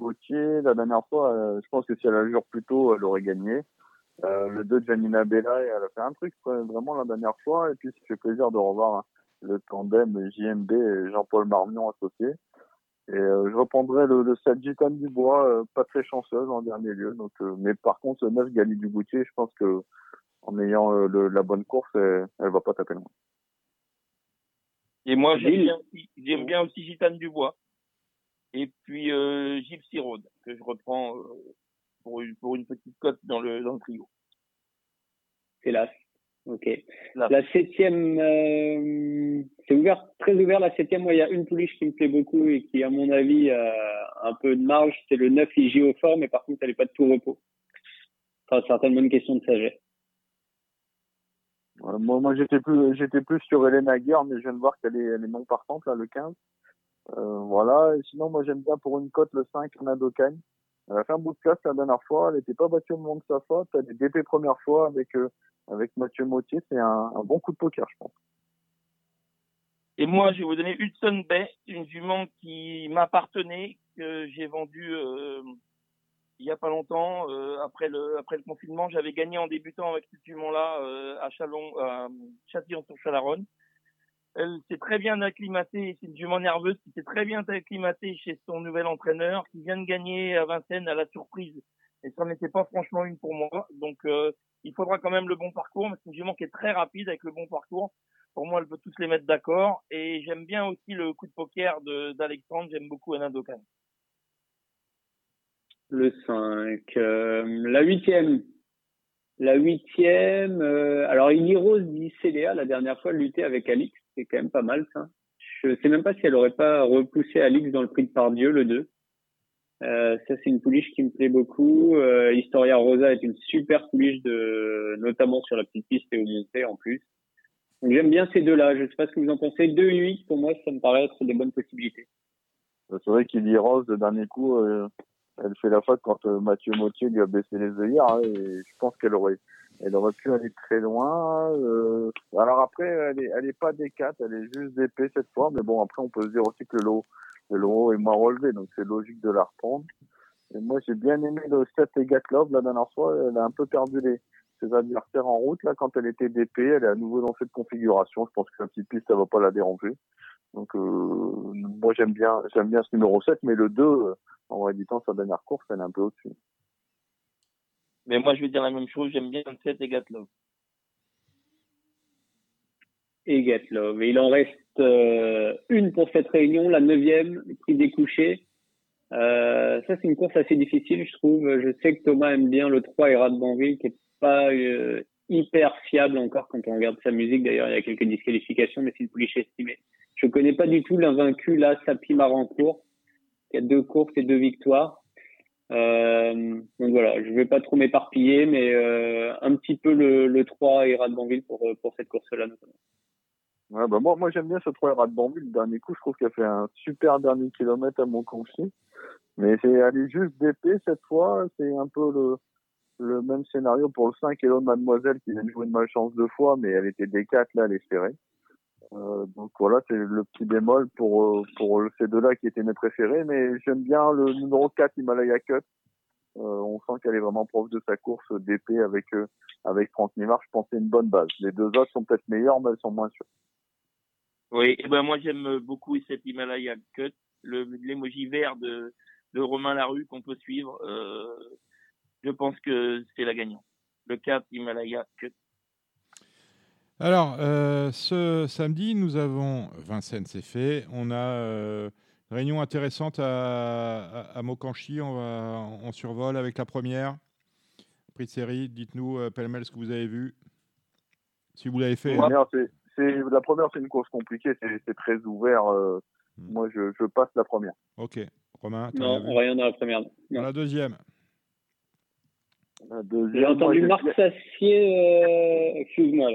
[SPEAKER 6] La dernière fois, euh, je pense que si elle a joué plus tôt, elle aurait gagné. Euh, le 2 de Janina Bella, elle a fait un truc vraiment la dernière fois. Et puis, ça fait plaisir de revoir le tandem JMB et Jean-Paul Marmion associé. Et euh, je reprendrai le, le 7 Gitane du Bois, euh, pas très chanceuse en dernier lieu. Donc, euh, mais par contre, le 9 Gali du Boutier, je pense que en ayant la bonne course, elle, elle va pas taper loin.
[SPEAKER 5] Et moi, j'aime bien, j'aime bien aussi Gitane Dubois. Et puis euh, Gypsy Road, que je reprends euh, pour, une, pour une petite cote dans le, dans le trio.
[SPEAKER 4] C'est Ok. La septième, euh, c'est ouvert, très ouvert. La septième, moi, il y a une pouliche qui me plaît beaucoup et qui, à mon avis, a un peu de marge. C'est le 9 IG au fort, mais par contre, elle n'est pas de tout repos. Ça certainement une question de sagesse.
[SPEAKER 6] moi, moi j'étais plus, j'étais plus sur Hélène Aguirre, mais je viens de voir qu'elle est, elle est non partante, là, le 15. Euh, voilà. sinon, moi, j'aime bien pour une cote le 5, Nadokan. Elle a fait un bout de classe la dernière fois. Elle n'était pas battue au moment de sa faute. Elle est DP première fois avec, euh, avec Mathieu Mautier. C'est un, bon coup de poker, je pense.
[SPEAKER 5] Et moi, je vais vous donner Hudson Bay, une jument qui m'appartenait, que j'ai vendue euh, il y a pas longtemps, euh, après le après le confinement. J'avais gagné en débutant avec cette jument-là euh, à Chalon, à Châtillon-sur-Chalaronne. Elle s'est très bien acclimatée, c'est une jument nerveuse qui s'est très bien acclimatée chez son nouvel entraîneur, qui vient de gagner à Vincennes à la surprise. Et ça n'était pas franchement une pour moi. Donc euh, il faudra quand même le bon parcours, mais c'est une jument qui est très rapide avec le bon parcours. Pour moi, elle peut tous les mettre d'accord. Et j'aime bien aussi le coup de poker d'Alexandre, j'aime beaucoup Anna Dokan.
[SPEAKER 4] Le 5. Euh, la huitième. La huitième. Euh, alors, Rose dit Céléa la dernière fois luttait avec Alix c'est quand même pas mal ça. Je sais même pas si elle aurait pas repoussé Alix dans le prix de Pardieu, le 2. Euh, ça, c'est une pouliche qui me plaît beaucoup. Euh, Historia Rosa est une super pouliche, de, notamment sur la petite piste et au montée en plus. Donc j'aime bien ces deux-là. Je sais pas ce que vous en pensez. 2-8, pour moi, ça me paraît être des bonnes possibilités.
[SPEAKER 6] C'est vrai qu'il dit Rose, le dernier coup, euh, elle fait la faute quand euh, Mathieu Mautier lui a baissé les œillères. Hein, et je pense qu'elle aurait elle aurait pu aller très loin. Euh, alors après, elle est, elle est pas des 4 elle est juste d'épée cette fois. Mais bon, après, on peut se dire aussi que le lot, le lot est moins relevé, donc c'est logique de la reprendre. Et moi, j'ai bien aimé le 7 et Gatlov la dernière fois. Elle a un peu perdu les, ses adversaires en route là quand elle était d'épée. Elle est à nouveau dans cette configuration. Je pense que la petite piste, ça va pas la déranger. Donc euh, moi, j'aime bien, j'aime bien ce numéro 7, mais le 2, euh, en rééditant sa dernière course, elle est un peu au-dessus.
[SPEAKER 5] Mais moi, je vais dire la même chose. J'aime bien 7 et Gatlov.
[SPEAKER 4] Et Gatlov. Et il en reste euh, une pour cette réunion, la neuvième, le prix des couchers. Euh, ça, c'est une course assez difficile, je trouve. Je sais que Thomas aime bien le 3 et Banville, qui est pas euh, hyper fiable encore quand on regarde sa musique. D'ailleurs, il y a quelques disqualifications, mais c'est une pouliche estimée. Je connais pas du tout l'invaincu, là, Sapi Marancourt, qui a deux courses et deux victoires. Donc voilà, je vais pas trop m'éparpiller, mais un petit peu le, le 3 et Radbanville pour, pour cette course-là notamment.
[SPEAKER 6] Ouais, bah moi, moi j'aime bien ce 3 et Radbanville. Le dernier coup, je trouve qu'elle fait un super dernier kilomètre à mon conflit. Mais c'est aller juste d'épée cette fois. C'est un peu le, même scénario pour le 5 et l'autre Mademoiselle qui vient de jouer de malchance deux fois, mais elle était des 4 là, elle espérait. Euh, donc voilà, c'est le petit bémol pour pour ces deux-là qui étaient mes préférés. Mais j'aime bien le numéro 4 Himalaya Cut. Euh, on sent qu'elle est vraiment proche de sa course d'épée avec euh, avec Franck Nivard. Je pense que c'est une bonne base. Les deux autres sont peut-être meilleurs, mais elles sont moins sûres.
[SPEAKER 5] Oui, et ben moi j'aime beaucoup cette Himalaya Cut, l'émoji vert de de Romain Larue qu'on peut suivre. je pense que c'est la gagnante. Le 4 Himalaya Cut.
[SPEAKER 2] Alors, euh, ce samedi, nous avons Vincennes, c'est fait. On a euh, une réunion intéressante à, à, Mokanchi. On, va, on survole avec la première. Prix de série, dites-nous euh, pêle-mêle ce que vous avez vu. Si vous l'avez fait.
[SPEAKER 6] La première, c'est une course compliquée, c'est très ouvert. Hmm. Moi, je, passe la première.
[SPEAKER 2] Ok. Romain
[SPEAKER 4] Non, rien dans la première.
[SPEAKER 2] la deuxième.
[SPEAKER 4] deuxième J'ai entendu Marc Sassier. Excuse-moi,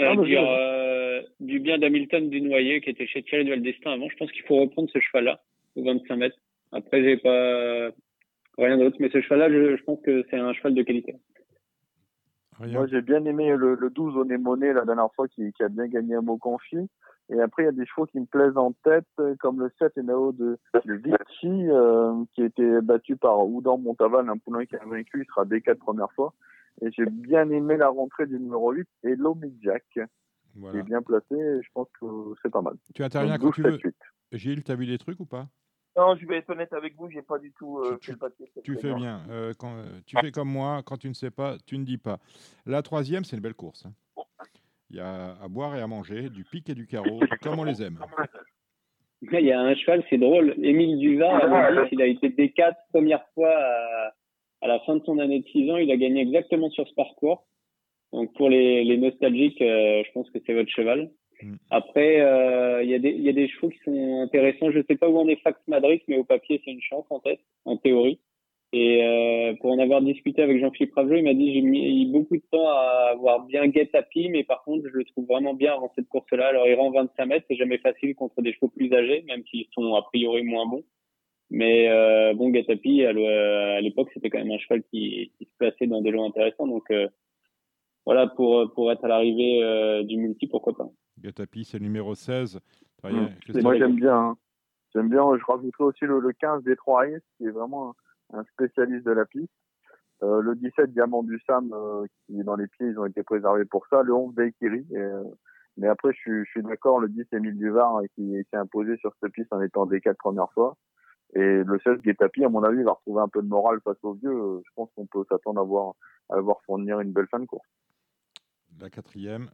[SPEAKER 4] euh, dire euh, du bien d'Hamilton du Noyer qui était chez Thierry Duval Destin avant. Je pense qu'il faut reprendre ce cheval-là au 25 mètres. Après, j'ai pas rien d'autre, mais ce cheval-là, je, pense que c'est un cheval de qualité.
[SPEAKER 6] Moi, j'ai bien aimé le, le 12 Onémoné la dernière fois qui, qui, a bien gagné un mot confi. Et après, il y a des chevaux qui me plaisent en tête, comme le 7 Enao de, de Vichy, euh, qui a été battu par Oudan Montaval, un poulain qui a vaincu, il sera des quatre premières fois. Et j'ai bien aimé la rentrée du numéro 8 et Jack. Voilà. Qui est bien placé et je pense que c'est pas mal.
[SPEAKER 2] Tu interviens quand tu veux. Gilles, tu as vu des trucs ou pas?
[SPEAKER 5] Non, je vais être honnête avec vous, j'ai pas du tout
[SPEAKER 2] euh, fait le papier. Tu fais bien. Euh, quand, euh, tu fais comme moi, quand tu ne sais pas, tu ne dis pas. La troisième, c'est une belle course. Hein. Il y a à boire et à manger, du pic et du carreau, <laughs> comme on les aime.
[SPEAKER 4] Il y a un cheval, c'est drôle. Émile Duvard, il a été D4 première fois à, à, la fin de son année de 6 ans. Il a gagné exactement sur ce parcours. Donc pour les, les nostalgiques, je pense que c'est votre cheval. Mm. Après, euh, il y, a des, y a des chevaux qui sont intéressants. Je sais pas où on est Fax Madrid, mais au papier, c'est une chance en tête, en théorie. Et euh, pour en avoir discuté avec Jean-Philippe Raveau, il m'a dit j'ai mis beaucoup de temps à avoir bien Get mais par contre, je le trouve vraiment bien avant cette course-là. Alors, il rend 25 mètres, c'est jamais facile contre des chevaux plus âgés, même s'ils sont a priori moins bons. Mais euh, bon, Get à l'époque, c'était quand même un cheval qui, qui, se plaçait dans des lots intéressants. Donc, euh, voilà, pour, pour être à l'arrivée euh, du multi, pourquoi pas.
[SPEAKER 2] Gatapi, c'est le numéro 16.
[SPEAKER 6] Mmh. Moi, j'aime bien. Hein. J'aime bien. Je rajouterai aussi le, 15 des 3 qui est vraiment un, spécialiste de la piste. Euh, le 17 Diamant du Sam, euh, qui est dans les pieds, ils ont été préservés pour ça. Le 11 Daikiri. Euh, mais après, je suis, je suis d'accord, le 10 Emile Duvard, qui s'est imposé sur cette piste en étant des quatre premières fois. Et le 16 Guetapi, à mon avis, va retrouver un peu de morale face aux vieux. Je pense qu'on peut s'attendre à voir, à voir fournir une belle fin de course.
[SPEAKER 2] La quatrième.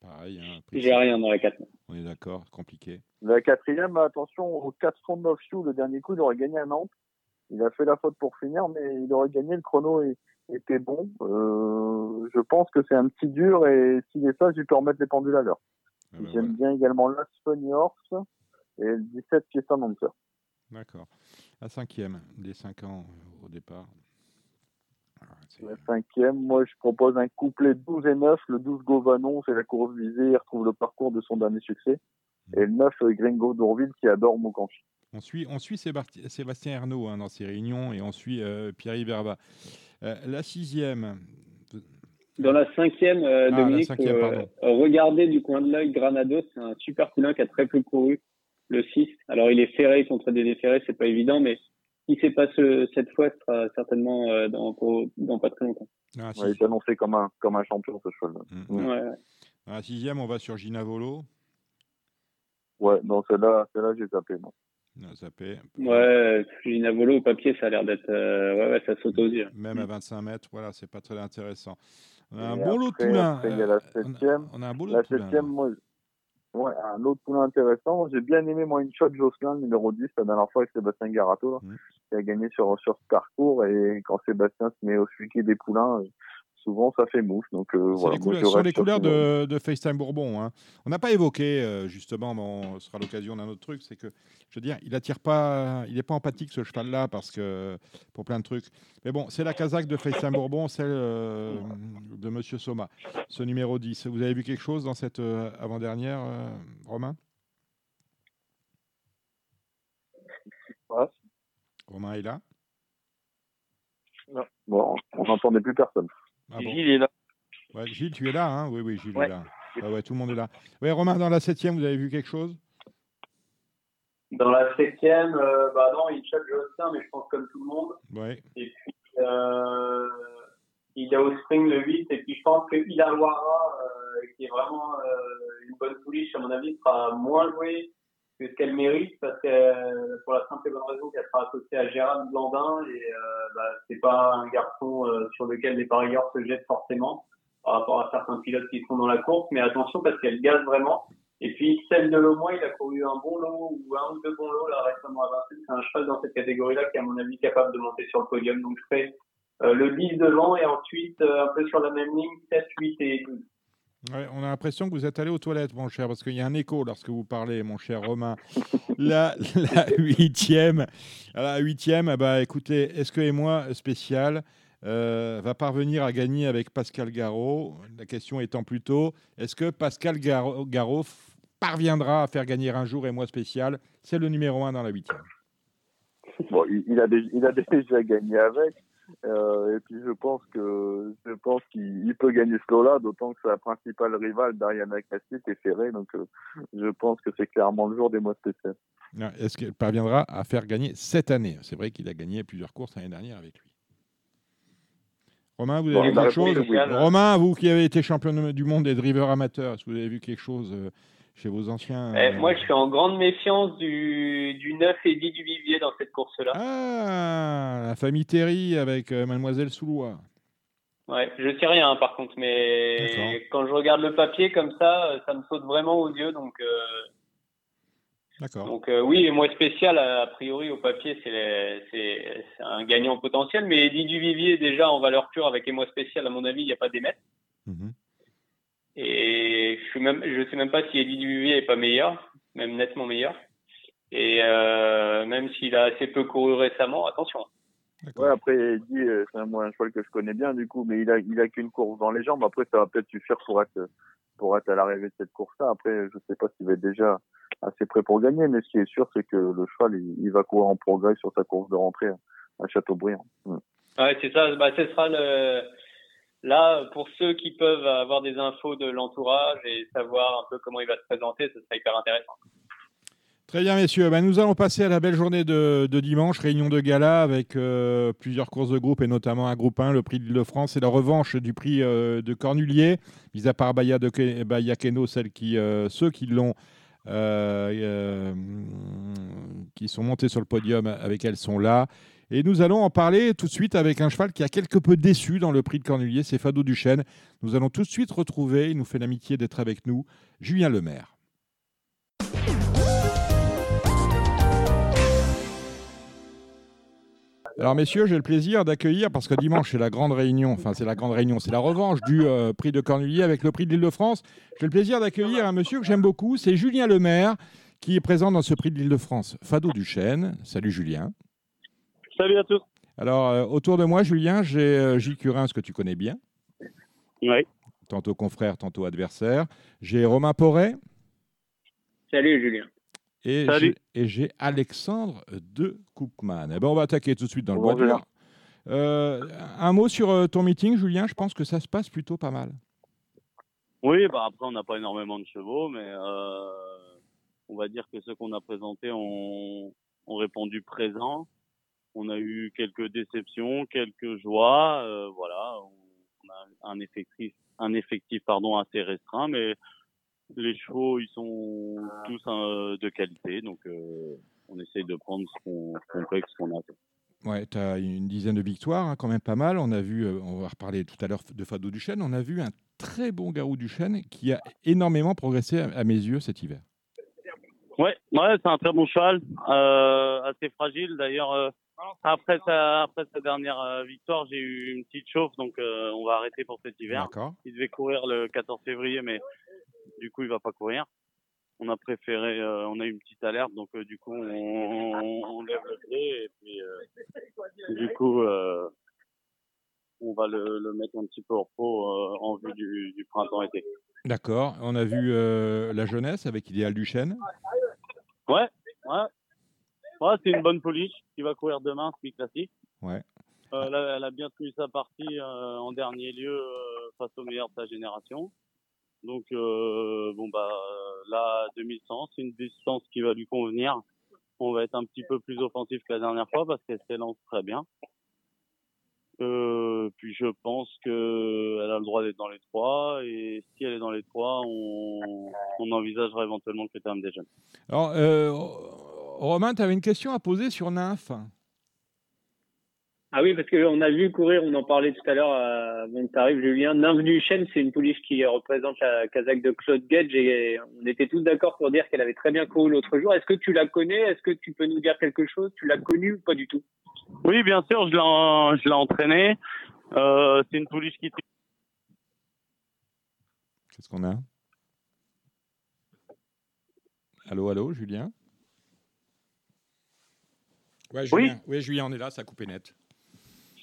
[SPEAKER 2] Pareil.
[SPEAKER 4] Hein, J'ai rien dans la 4.
[SPEAKER 2] On est d'accord, compliqué.
[SPEAKER 6] La quatrième, attention, au 409 Chou, le dernier coup, il aurait gagné à Nantes. Il a fait la faute pour finir, mais il aurait gagné. Le chrono était bon. Euh, je pense que c'est un petit dur et s'il est ça, je peux remettre les pendules à l'heure. Ah bah J'aime bien également Last Funny Horse et le 17 Fiesta Monster.
[SPEAKER 2] D'accord. La cinquième, des 5 ans au départ.
[SPEAKER 6] La cinquième, moi je propose un couplet 12 et 9. Le 12 Govanon, c'est la course visée, il retrouve le parcours de son dernier succès. Et le 9 Gringo d'Ourville qui adore Moukanchi.
[SPEAKER 2] On suit, on suit Sébastien Ernaud hein, dans ses réunions et on suit euh, Pierre Berba. Euh, la sixième.
[SPEAKER 4] Dans la cinquième, euh, ah, Dominique, regardez du coin de l'œil Granado, c'est un super poulain qui a très peu couru, le 6. Alors il est ferré contre des déferrés, c'est pas évident, mais si c'est pas cette fois, ce sera certainement euh, dans, dans, pas très longtemps.
[SPEAKER 6] Ah, il est annoncé comme un, comme un champion, ce cheval.
[SPEAKER 2] Mmh. Ouais. Ouais. sixième, on va sur Gina Volo.
[SPEAKER 6] Ouais, non, celle-là, celle-là j'ai tapé. Non.
[SPEAKER 2] Non, zappé.
[SPEAKER 4] Ouais, Gina Volo au papier, ça a l'air d'être. Euh, ouais, ouais, ça saute aux yeux.
[SPEAKER 2] Même à 25 mètres, voilà, c'est pas très intéressant. On a un bon lot de poulains.
[SPEAKER 6] Il y a la septième. On a, un bon lot la septième, moi, Ouais, un autre poulain intéressant. J'ai bien aimé moi une shot Jocelyn, numéro 10, la dernière fois avec Sébastien Garato, mmh. Qui a gagné sur, sur ce parcours. Et quand Sébastien se met au suivi des poulains, souvent ça fait mouche. Donc, euh, voilà,
[SPEAKER 2] les sur les couleurs de, de, FaceTime Bourbon. Hein. On n'a pas évoqué, euh, justement, bon, ce sera l'occasion d'un autre truc, c'est que, je veux dire, il attire pas, il n'est pas empathique ce cheval-là, parce que, pour plein de trucs. Mais bon, c'est la casaque de FaceTime Bourbon, celle euh, de Monsieur Soma, ce numéro 10. Vous avez vu quelque chose dans cette avant-dernière, Romain? Romain est là?
[SPEAKER 6] Non. Bon, on n'entendait plus personne.
[SPEAKER 5] Ah Gilles est là.
[SPEAKER 2] Ouais, Gilles, tu es là, hein? Oui, oui, Gilles est là. ouais, tout le monde est là. Oui, Romain, dans la septième, vous avez vu quelque chose?
[SPEAKER 4] Dans la septième, euh, bah non, il chatte Jocelyn, mais je pense comme tout le monde.
[SPEAKER 2] Ouais.
[SPEAKER 4] Et puis, euh, il a au spring le 8, et puis je pense que Ilarwara, euh, qui est vraiment euh, une bonne pouliche, à mon avis, sera moins joué que ce qu'elle mérite parce que euh, pour la simple et bonne raison qu'elle sera associée à Gérard Blandin et euh, bah, c'est pas un garçon euh, sur lequel les parieurs se jettent forcément par rapport à certains pilotes qui sont dans la course mais attention parce qu'elle gaze vraiment. Et puis celle de Lomois il a couru un bon lot ou un ou deux bons lots là récemment à Vincennes. C'est un cheval dans cette catégorie là qui est à mon avis capable de monter sur le podium. Donc je fais le 10 devant et ensuite un peu sur la même ligne 7, 8 et 12
[SPEAKER 2] on a l'impression que vous êtes allé aux toilettes, mon cher, parce qu'il y a un écho lorsque vous parlez, mon cher Romain. la, huitième, la huitième, ben, écoutez, est-ce que et moi spécial euh, va parvenir à gagner avec Pascal Garot? La question étant plutôt, est-ce que Pascal Garot, parviendra à faire gagner un jour et moi spécial C'est le numéro un dans la huitième.
[SPEAKER 6] Bon, il a <laughs> déjà gagné avec. Euh, et puis je pense que je pense qu'il peut gagner ce lot-là, d'autant que sa principale rivale, Dariana Cassis, est ferrée. Donc euh, je pense que c'est clairement le jour des mois spéciaux.
[SPEAKER 2] Est-ce qu'elle parviendra à faire gagner cette année? C'est vrai qu'il a gagné plusieurs courses l'année dernière avec lui. Romain, vous avez vu quelque chose? Romain, vous qui avez été champion du monde des drivers amateurs, est-ce que vous avez vu quelque chose euh, chez vos anciens
[SPEAKER 4] eh, Moi, je suis en grande méfiance du, du 9 et 10 du Vivier dans cette course-là.
[SPEAKER 2] Ah, la famille Terry avec Mademoiselle Soulois.
[SPEAKER 4] Ouais, je sais rien par contre, mais quand je regarde le papier comme ça, ça me saute vraiment aux yeux, donc
[SPEAKER 2] D'accord.
[SPEAKER 4] Donc euh, oui, et moi spécial, a priori au papier, c'est un gagnant potentiel, mais Eddie Duvivier déjà en valeur pure avec moi spécial, à mon avis, il n'y a pas d'émettre. Mhm. Et je ne je sais même pas si Eddie Duvivier est pas meilleur, même nettement meilleur. Et euh, même s'il a assez peu couru récemment, attention.
[SPEAKER 6] Ouais, après Eddie, euh, c'est un, un cheval que je connais bien du coup, mais il a il a qu'une course dans les jambes. Après, ça va peut-être suffire pour être pour être à l'arrivée de cette course-là. Après, je sais pas s'il va être déjà assez prêt pour gagner, mais ce qui est sûr, c'est que le cheval, il, va courir en progrès sur sa course de rentrée à Châteaubriand.
[SPEAKER 4] Mm. Ouais, c'est ça. Bah, ce sera le. Là, pour ceux qui peuvent avoir des infos de l'entourage et savoir un peu comment il va se présenter, ce sera hyper intéressant.
[SPEAKER 2] Très bien, messieurs. Ben, nous allons passer à la belle journée de, dimanche, réunion de gala avec euh, plusieurs courses de groupe et notamment un groupe 1, le prix de l'Île-de-France et la revanche du prix euh, de Cornulier, mis à part Baya, de, celle euh, ceux qui l'ont qui sont montés sur le podium avec elles sont là. Et nous allons en parler tout de suite avec un cheval qui a quelque peu déçu dans le prix de Cornulier, c'est Fado Duchesne. Nous allons tout de suite retrouver, il nous fait l'amitié d'être avec nous, Julien Lemaire. Alors messieurs, j'ai le plaisir d'accueillir, parce que dimanche c'est la grande réunion, enfin c'est la grande réunion, c'est la revanche du euh, prix de Cornulier avec le prix de l'Île-de-France. J'ai le plaisir d'accueillir un monsieur que j'aime beaucoup, c'est Julien Lemaire, qui est présent dans ce prix de l'Île-de-France. Fado Duchesne, salut Julien.
[SPEAKER 7] Salut à tous.
[SPEAKER 2] Alors euh, autour de moi, Julien, j'ai euh, Gilles Curin, ce que tu connais bien.
[SPEAKER 7] Oui.
[SPEAKER 2] Tantôt confrère, tantôt adversaire. J'ai Romain Porret.
[SPEAKER 4] Salut Julien.
[SPEAKER 2] Et j'ai Alexandre de Cookman. Eh ben, on va attaquer tout de suite dans le bois dur. Euh, un mot sur euh, ton meeting, Julien. Je pense que ça se passe plutôt pas mal.
[SPEAKER 7] Oui, bah après, on n'a pas énormément de chevaux, mais euh, on va dire que ceux qu'on a présentés ont, ont, répondu présent. On a eu quelques déceptions, quelques joies. voilà, on a un effectif, un effectif pardon, assez restreint, mais les chevaux, ils sont tous euh, de qualité, donc euh, on essaye de prendre ce qu'on peut ce qu'on a.
[SPEAKER 2] Ouais, tu as une dizaine de victoires, hein, quand même pas mal. On a vu, euh, on va reparler tout à l'heure de Fado Duchesne, on a vu un très bon Garou Duchesne qui a énormément progressé à, mes yeux cet hiver.
[SPEAKER 7] Ouais, ouais c'est un très bon cheval, assez fragile. D'ailleurs, après, sa, après sa dernière victoire, j'ai eu une petite chauffe, donc on va arrêter pour cet hiver. Il devait courir le 14 février, mais du coup il va pas courir. On a préféré, euh, on a eu une petite alerte, donc euh, du coup on, on, lève le pied et puis euh, du coup on va le, le, mettre un petit peu au repos en vue du, du printemps-été.
[SPEAKER 2] D'accord. On a vu la jeunesse avec Idéal Duchesne.
[SPEAKER 7] Ouais, ouais. Ouais c'est une bonne police qui va courir demain, ce classique.
[SPEAKER 2] Ouais.
[SPEAKER 7] elle, a, elle, a, bien tenu sa partie en dernier lieu face au meilleur de sa génération. Donc euh, bon bah là 2100, c'est une distance qui va lui convenir. On va être un petit peu plus offensif que la dernière fois parce qu'elle s'élance très bien. Euh, puis je pense que elle a le droit d'être dans les trois et si elle est dans les trois, on, on envisagera éventuellement le terme des jeunes.
[SPEAKER 2] Alors euh, Romain, tu avais une question à poser sur Nymph.
[SPEAKER 4] Ah oui, parce qu'on a vu courir, on en parlait tout à l'heure euh, avant que tu arrives, Julien. Nymphe du Chêne, c'est une pouliche qui représente la Kazakh de Claude Gage et on était tous d'accord pour dire qu'elle avait très bien couru l'autre jour. Est-ce que tu la connais? Est-ce que tu peux nous dire quelque chose? Tu l'as connue ou pas du tout?
[SPEAKER 7] Oui, bien sûr, je l'ai entraînée. Euh, c'est une pouliche qui.
[SPEAKER 2] Qu'est-ce qu'on a? Allô, allô, Julien? Ouais, Julien. Oui. oui, Julien, on est là, ça a coupé net.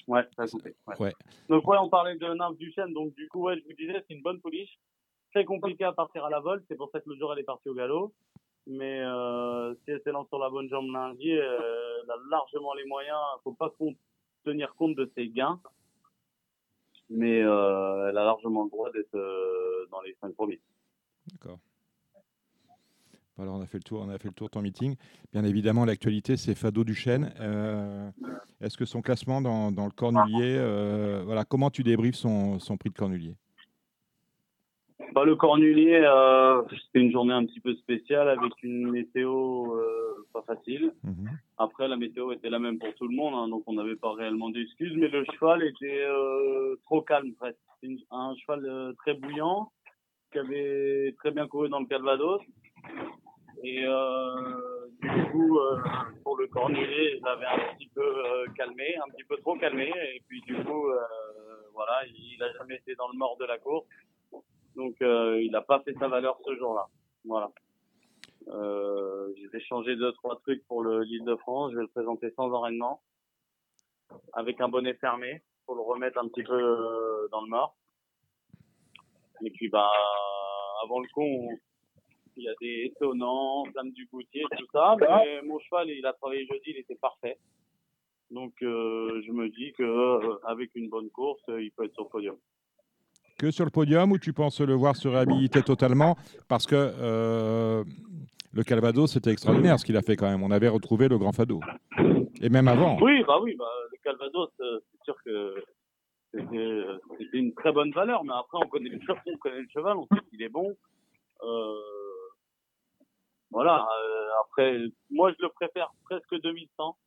[SPEAKER 7] Ouais, ça a coupé. Ouais. Donc, ouais, on parlait de nymphe du chêne. Donc, du coup, ouais, je vous disais, c'est une bonne pouliche. Très compliqué à partir à la vol. C'est pour ça que le jour, elle est partie au galop. Mais euh, si elle s'élance sur la bonne jambe lundi, euh, elle a largement les moyens. faut pas tenir compte de ses gains. Mais euh, elle a largement le droit d'être dans les 5 premiers.
[SPEAKER 2] D'accord. Voilà, on a fait le tour, on a fait le tour de ton meeting. Bien évidemment, l'actualité, c'est Fado Duchesne. Euh, Est-ce que son classement dans, dans le Cornulier, euh, voilà, comment tu débriefes son, son prix de Cornulier?
[SPEAKER 7] Bah, Le Cornulier, euh, c'était une journée un petit peu spéciale avec une météo pas facile. Mhm. Après, la météo était la même pour tout le monde, hein, donc on n'avait pas réellement d'excuses, mais le cheval était trop calme presque. un cheval très bouillant qui avait très bien couru dans le Calvados et euh, du coup, euh, pour le cornulier, il avait un petit peu euh, calmé, un petit peu trop calmé. Et puis du coup, voilà, il n'a jamais été dans le mort de la course. Donc il n'a pas fait sa valeur ce jour-là. Voilà. J'ai changé deux, trois trucs pour le l'île de France. Je vais le présenter sans enraînement, avec un bonnet fermé, pour le remettre un petit peu dans le mort. Et puis bah avant le con, il y a des étonnants, Flamme du Goutier, tout ça. Mais mon cheval, il a travaillé jeudi, il était parfait. Donc euh, je me dis que euh, avec une bonne course, il peut être sur le podium.
[SPEAKER 2] Que sur le podium ou tu penses le voir se réhabiliter totalement? Parce que euh, le Calvados, c'était extraordinaire ce qu'il a fait quand même. On avait retrouvé le Grand Fado. Et même avant.
[SPEAKER 7] Oui, bah oui, bah, le Calvados, c'est sûr que c'était une très bonne valeur. Mais après, on connaît le cheval, on connaît le cheval, on sait qu'il est bon. Euh, voilà. Euh, après, moi, je le préfère presque 2100.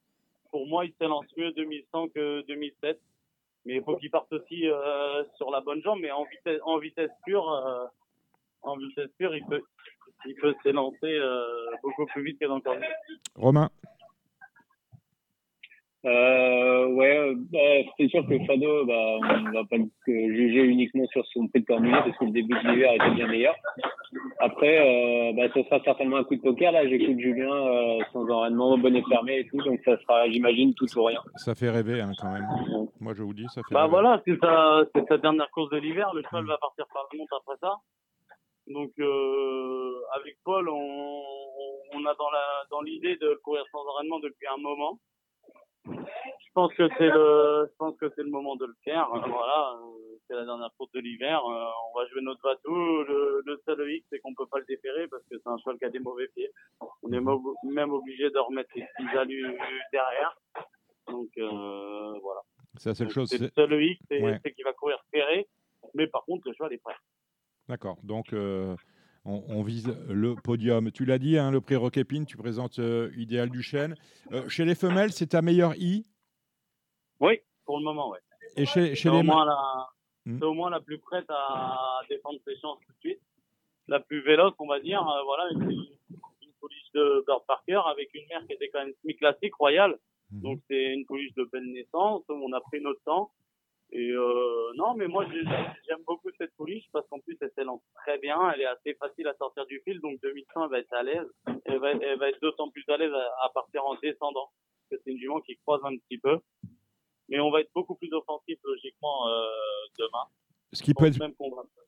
[SPEAKER 7] Pour moi, il s'élance mieux 2100 que 2007. Mais il faut qu'il parte aussi euh, sur la bonne jambe. Mais en vitesse, en vitesse pure, euh, en vitesse pure, il peut, il peut s'élancer beaucoup plus vite que dans le
[SPEAKER 2] Romain.
[SPEAKER 4] Euh, ouais, bah, c'est sûr que Fado, bah, on va pas juger uniquement sur son prix de cornulier parce que le début de l'hiver était bien meilleur. Après, euh, bah, ce sera certainement un coup de poker. Là, j'écoute Julien euh, sans enraînement, bonnet fermé et tout, donc ça sera, j'imagine, tout ou rien.
[SPEAKER 2] Ça fait rêver hein, quand même. Moi, je vous dis, ça fait.
[SPEAKER 7] Bah
[SPEAKER 2] rêver.
[SPEAKER 7] voilà, c'est sa, c'est sa dernière course de l'hiver. Le cheval va partir par la monte après ça. Donc euh, avec Paul, on, on a dans la dans l'idée de courir sans enraînement depuis un moment. Je pense que c'est le, je pense que c'est le moment de le faire. Voilà, euh, c'est la dernière course de l'hiver. Euh, on va jouer notre bateau. Le, le seul hic, c'est qu'on peut pas le déférer parce que c'est un cheval qui a des mauvais pieds. On est même obligé de remettre les petits alus derrière. Donc euh, voilà.
[SPEAKER 2] C'est la seule chose.
[SPEAKER 7] C'est le seul hic, c'est qu'il va courir ferré. Mais par contre, le cheval est prêt.
[SPEAKER 2] D'accord. Donc on, vise le podium. Tu l'as dit, hein, le prix Roquépine, tu présentes euh, Idéal du Chêne. Euh, chez les femelles, c'est ta meilleure I?
[SPEAKER 7] Oui, pour le moment, oui.
[SPEAKER 2] Et chez, chez les
[SPEAKER 7] mâles hmm. C'est au moins la plus prête à défendre ses chances tout de suite. La plus véloce, on va dire. Euh, voilà, une, une, pouliche de Bird Parker avec une mère qui était quand même semi-classique, royale. Hmm. Donc c'est une pouliche de belle naissance. On a pris notre temps. Et euh, non, mais moi j'aime beaucoup cette pouliche parce qu'en plus elle s'élance très bien, elle est assez facile à sortir du fil, donc 2100 elle va être à l'aise. Elle va, elle va être d'autant plus à l'aise à, partir en descendant, parce que c'est une jument qui croise un petit peu. Mais on va être beaucoup plus offensif logiquement euh, demain.
[SPEAKER 2] Ce qui peut être...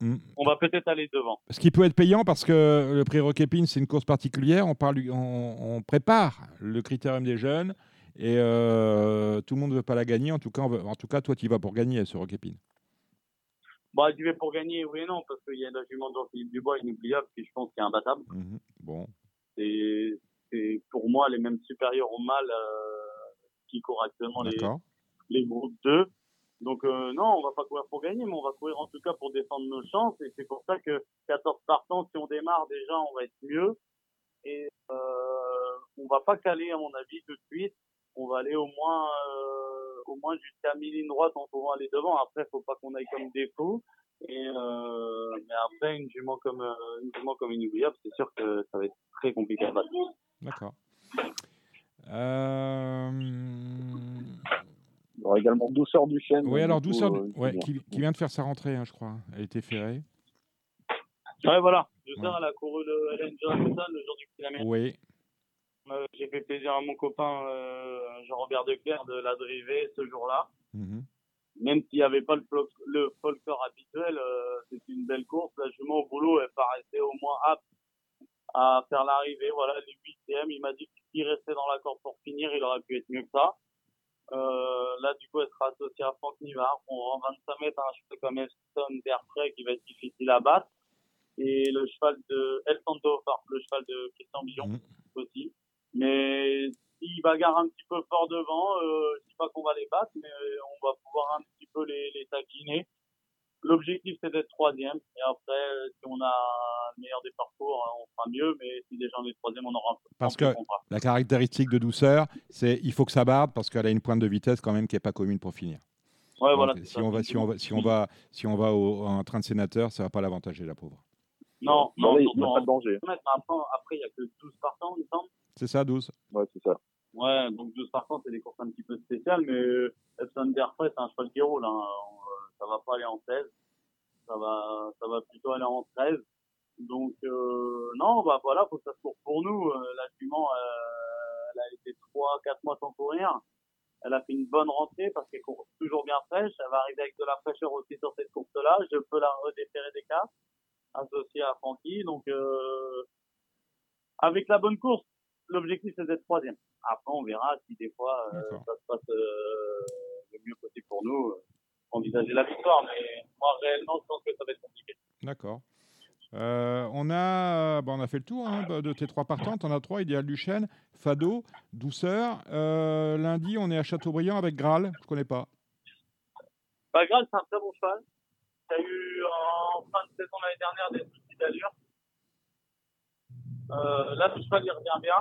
[SPEAKER 7] Hmm. On va, peut-être aller devant.
[SPEAKER 2] Ce qui peut être payant parce que le prix Roquépine, c'est une course particulière. On, parle, on, on prépare le critérium des jeunes. Et euh, tout le monde ne veut pas la gagner. En tout cas, en tout cas toi, tu y vas pour gagner ce Roquépine.
[SPEAKER 7] Bah, tu vas pour gagner, oui et non, parce qu'il y a la jument de Jean-Philippe Dubois inoubliable qui, je pense, qui est imbattable.
[SPEAKER 2] Mhm. bon.
[SPEAKER 7] C'est pour moi les mêmes supérieurs au mâle euh, qui courent actuellement les, les groupes 2. Donc euh, non, on va pas courir pour gagner, mais on va courir en tout cas pour défendre nos chances. Et c'est pour ça que 14 partants, si on démarre déjà, on va être mieux. Et euh, on va pas caler, à mon avis, tout de suite on va aller au moins euh, au moins jusqu'à mi ligne droite en pouvant aller devant. Après, faut pas qu'on aille comme des fous. Et euh, mais après, une jument comme euh, une jument comme inoubliable, c'est sûr que ça va être très compliqué à battre.
[SPEAKER 2] D'accord.
[SPEAKER 6] Il y aura également Douceur du Chêne.
[SPEAKER 2] Oui, alors Douceur, ouais, qui, qui, vient de faire sa rentrée, hein, je crois. Elle été ferrée.
[SPEAKER 7] Ouais, voilà. Douceur, elle a couru le Johnson le jour du kilomètre.
[SPEAKER 2] Oui.
[SPEAKER 7] Euh, j'ai fait plaisir à mon copain euh, Jean-Robert Declerc de la driver ce jour-là. Mhm. Même s'il n'y avait pas le, le folklore habituel, euh, c'était une belle course. La jument au boulot, elle paraissait au moins apte à faire l'arrivée. Voilà, les huitièmes. Il m'a dit qu'il restait dans la corde pour finir, il aurait pu être mieux que ça. là, du coup, elle sera associée à Franck Nivard. en 25 mètres, un cheval comme Eston d'Airfray qui va être difficile à battre. Et le cheval de El Santo, le cheval de Christian Billon mmh. aussi. Mais s'ils bagarrent un petit peu fort devant, euh, je dis pas qu'on va les battre, mais on va pouvoir un petit peu les, les taquiner. L'objectif, c'est d'être troisième. Et après, si on a le meilleur des parcours, on fera mieux. Mais si déjà on est troisième, on aura un peu
[SPEAKER 2] Parce que la caractéristique de douceur, c'est il faut que ça barde parce qu'elle a une pointe de vitesse quand même qui n'est pas commune pour finir.
[SPEAKER 7] Ouais, voilà,
[SPEAKER 2] si, on va, si, on va, si, on va, si on va au, en train de sénateur, ça ne va pas l'avantager, la pauvre.
[SPEAKER 7] Non, non,
[SPEAKER 6] il n'y a pas de danger.
[SPEAKER 7] Après, il n'y a que 12 partants, il me semble.
[SPEAKER 2] C'est ça, 12
[SPEAKER 6] Ouais, c'est ça.
[SPEAKER 7] Ouais, donc 12 partants, c'est des courses un petit peu spéciales, mais Epson Derfray, c'est un cheval qui roule. Hein. Ça va pas aller en 16 ça va, ça va plutôt aller en 13. Donc euh, non, bah voilà, faut que ça se court pour nous. Euh, la jument, euh, elle a été 3-4 mois sans courir. Elle a fait une bonne rentrée parce qu'elle court toujours bien fraîche. Elle va arriver avec de la fraîcheur aussi sur cette course-là. Je peux la redéférer des cas associée à Francky. Donc euh, avec la bonne course, l'objectif c'est d'être troisième. Après, on verra si des fois euh, ça se passe euh, le mieux possible pour nous envisager la victoire, mais moi réellement je pense que ça va être compliqué.
[SPEAKER 2] D'accord. Euh, on, a, bah, on a fait le tour hein, de tes trois partantes. On a trois Idéal du Chêne, Fado, Douceur. Euh, lundi, on est à Châteaubriand avec Graal. Je ne connais pas.
[SPEAKER 7] Bah, Graal, c'est un très bon cheval. Tu as eu en fin de saison l'année dernière des soucis d'allure. Euh, là, le cheval, il revient bien.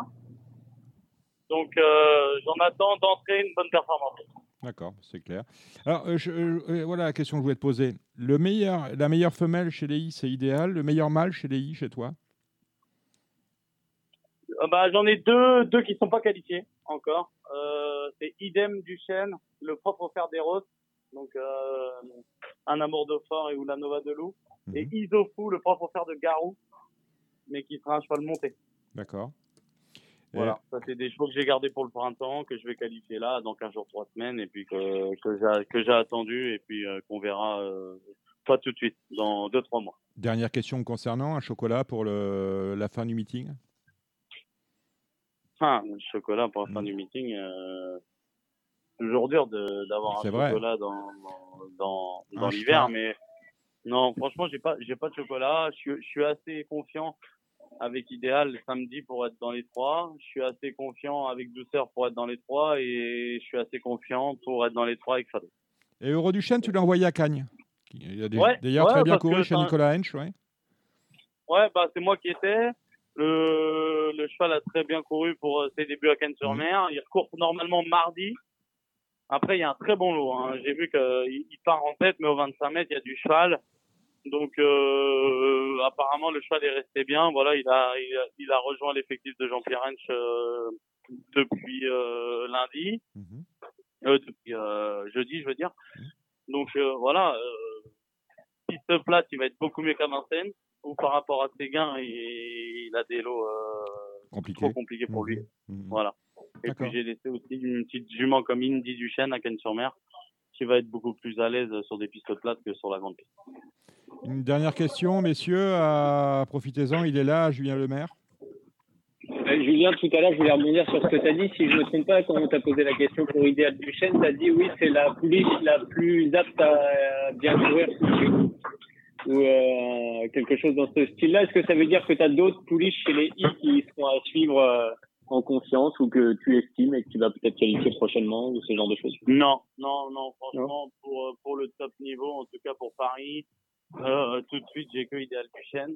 [SPEAKER 7] Donc, j'en attends d'entrer une bonne performance.
[SPEAKER 2] D'accord, c'est clair. Alors, euh, euh, euh, voilà la question que je voulais te poser. Le meilleur, la meilleure femelle chez les I, c'est idéal. Le meilleur mâle chez les I, chez toi?
[SPEAKER 7] Bah, J'en ai deux, deux qui ne sont pas qualifiés encore. c'est Idem du chêne, le propre frère des roses. Donc, un amour de fort et ou la Nova de loup. Et mhm. Isofou, le propre frère de Garou, mais qui sera un cheval monté.
[SPEAKER 2] D'accord.
[SPEAKER 7] Voilà, ça c'est des chevaux que j'ai gardés pour le printemps, que je vais qualifier là dans 15 jours, 3 semaines, et puis que, que j'ai attendu, et puis euh, qu'on verra euh, pas tout de suite, dans 2-3 mois.
[SPEAKER 2] Dernière question concernant un chocolat pour le, la fin du meeting
[SPEAKER 7] Ah, un chocolat pour la fin mm. du meeting, euh, toujours dur d'avoir un chocolat dans, dans, dans, l'hiver, mais non, franchement, j'ai pas, j'ai pas de chocolat. Je, je suis assez confiant avec Idéal samedi pour être dans les trois. Je suis assez confiant avec Douceur pour être dans les trois et je suis assez confiant pour être dans les trois avec Fado.
[SPEAKER 2] Et Euro du Chêne, tu l'as envoyé à Cagnes. Il a d'ailleurs très bien couru chez Nicolas Hench, ouais.
[SPEAKER 7] Ouais, bah, c'est moi qui étais. Le, le cheval a très bien couru pour euh, ses débuts à Cannes-sur-Mer. Il recourt normalement mardi. Après, il y a un très bon lot. Hein. J'ai vu qu'il part en tête, mais au 25 mètres, il y a du cheval. Donc euh, apparemment le cheval est resté bien. Voilà, il a il a, rejoint l'effectif de Jean-Pierre Hench euh, depuis euh, lundi, mhm. depuis jeudi, je veux dire. Mhm. Donc voilà, piste plate, il va être beaucoup mieux qu'à Vincennes. Ou par rapport à ses gains, il, a des lots trop compliqués pour lui. Mhm. Voilà. Et puis j'ai laissé aussi une petite jument comme Indy Duchesne à Cannes-sur-Mer qui va être beaucoup plus à l'aise sur des pistes plates que sur la grande piste.
[SPEAKER 2] Une dernière question, messieurs, profitez-en, il est là, Julien Lemaire.
[SPEAKER 4] Euh, Julien, tout à l'heure, je voulais rebondir sur ce que tu as dit. Si je ne me trompe pas, quand on t'a posé la question pour Idéal Duchesne, tu as dit oui, c'est la pouliche la plus apte à bien courir ou euh, quelque chose dans ce style-là. Est-ce que ça veut dire que tu as d'autres pouliches chez les I qui seront à suivre euh, en confiance ou que tu estimes et que tu vas peut-être qualifier prochainement ou ce genre de choses?
[SPEAKER 7] Non, non, non, franchement, Pour, pour le top niveau, en tout cas pour Paris, euh, tout de suite, j'ai que Idéal Duchesne.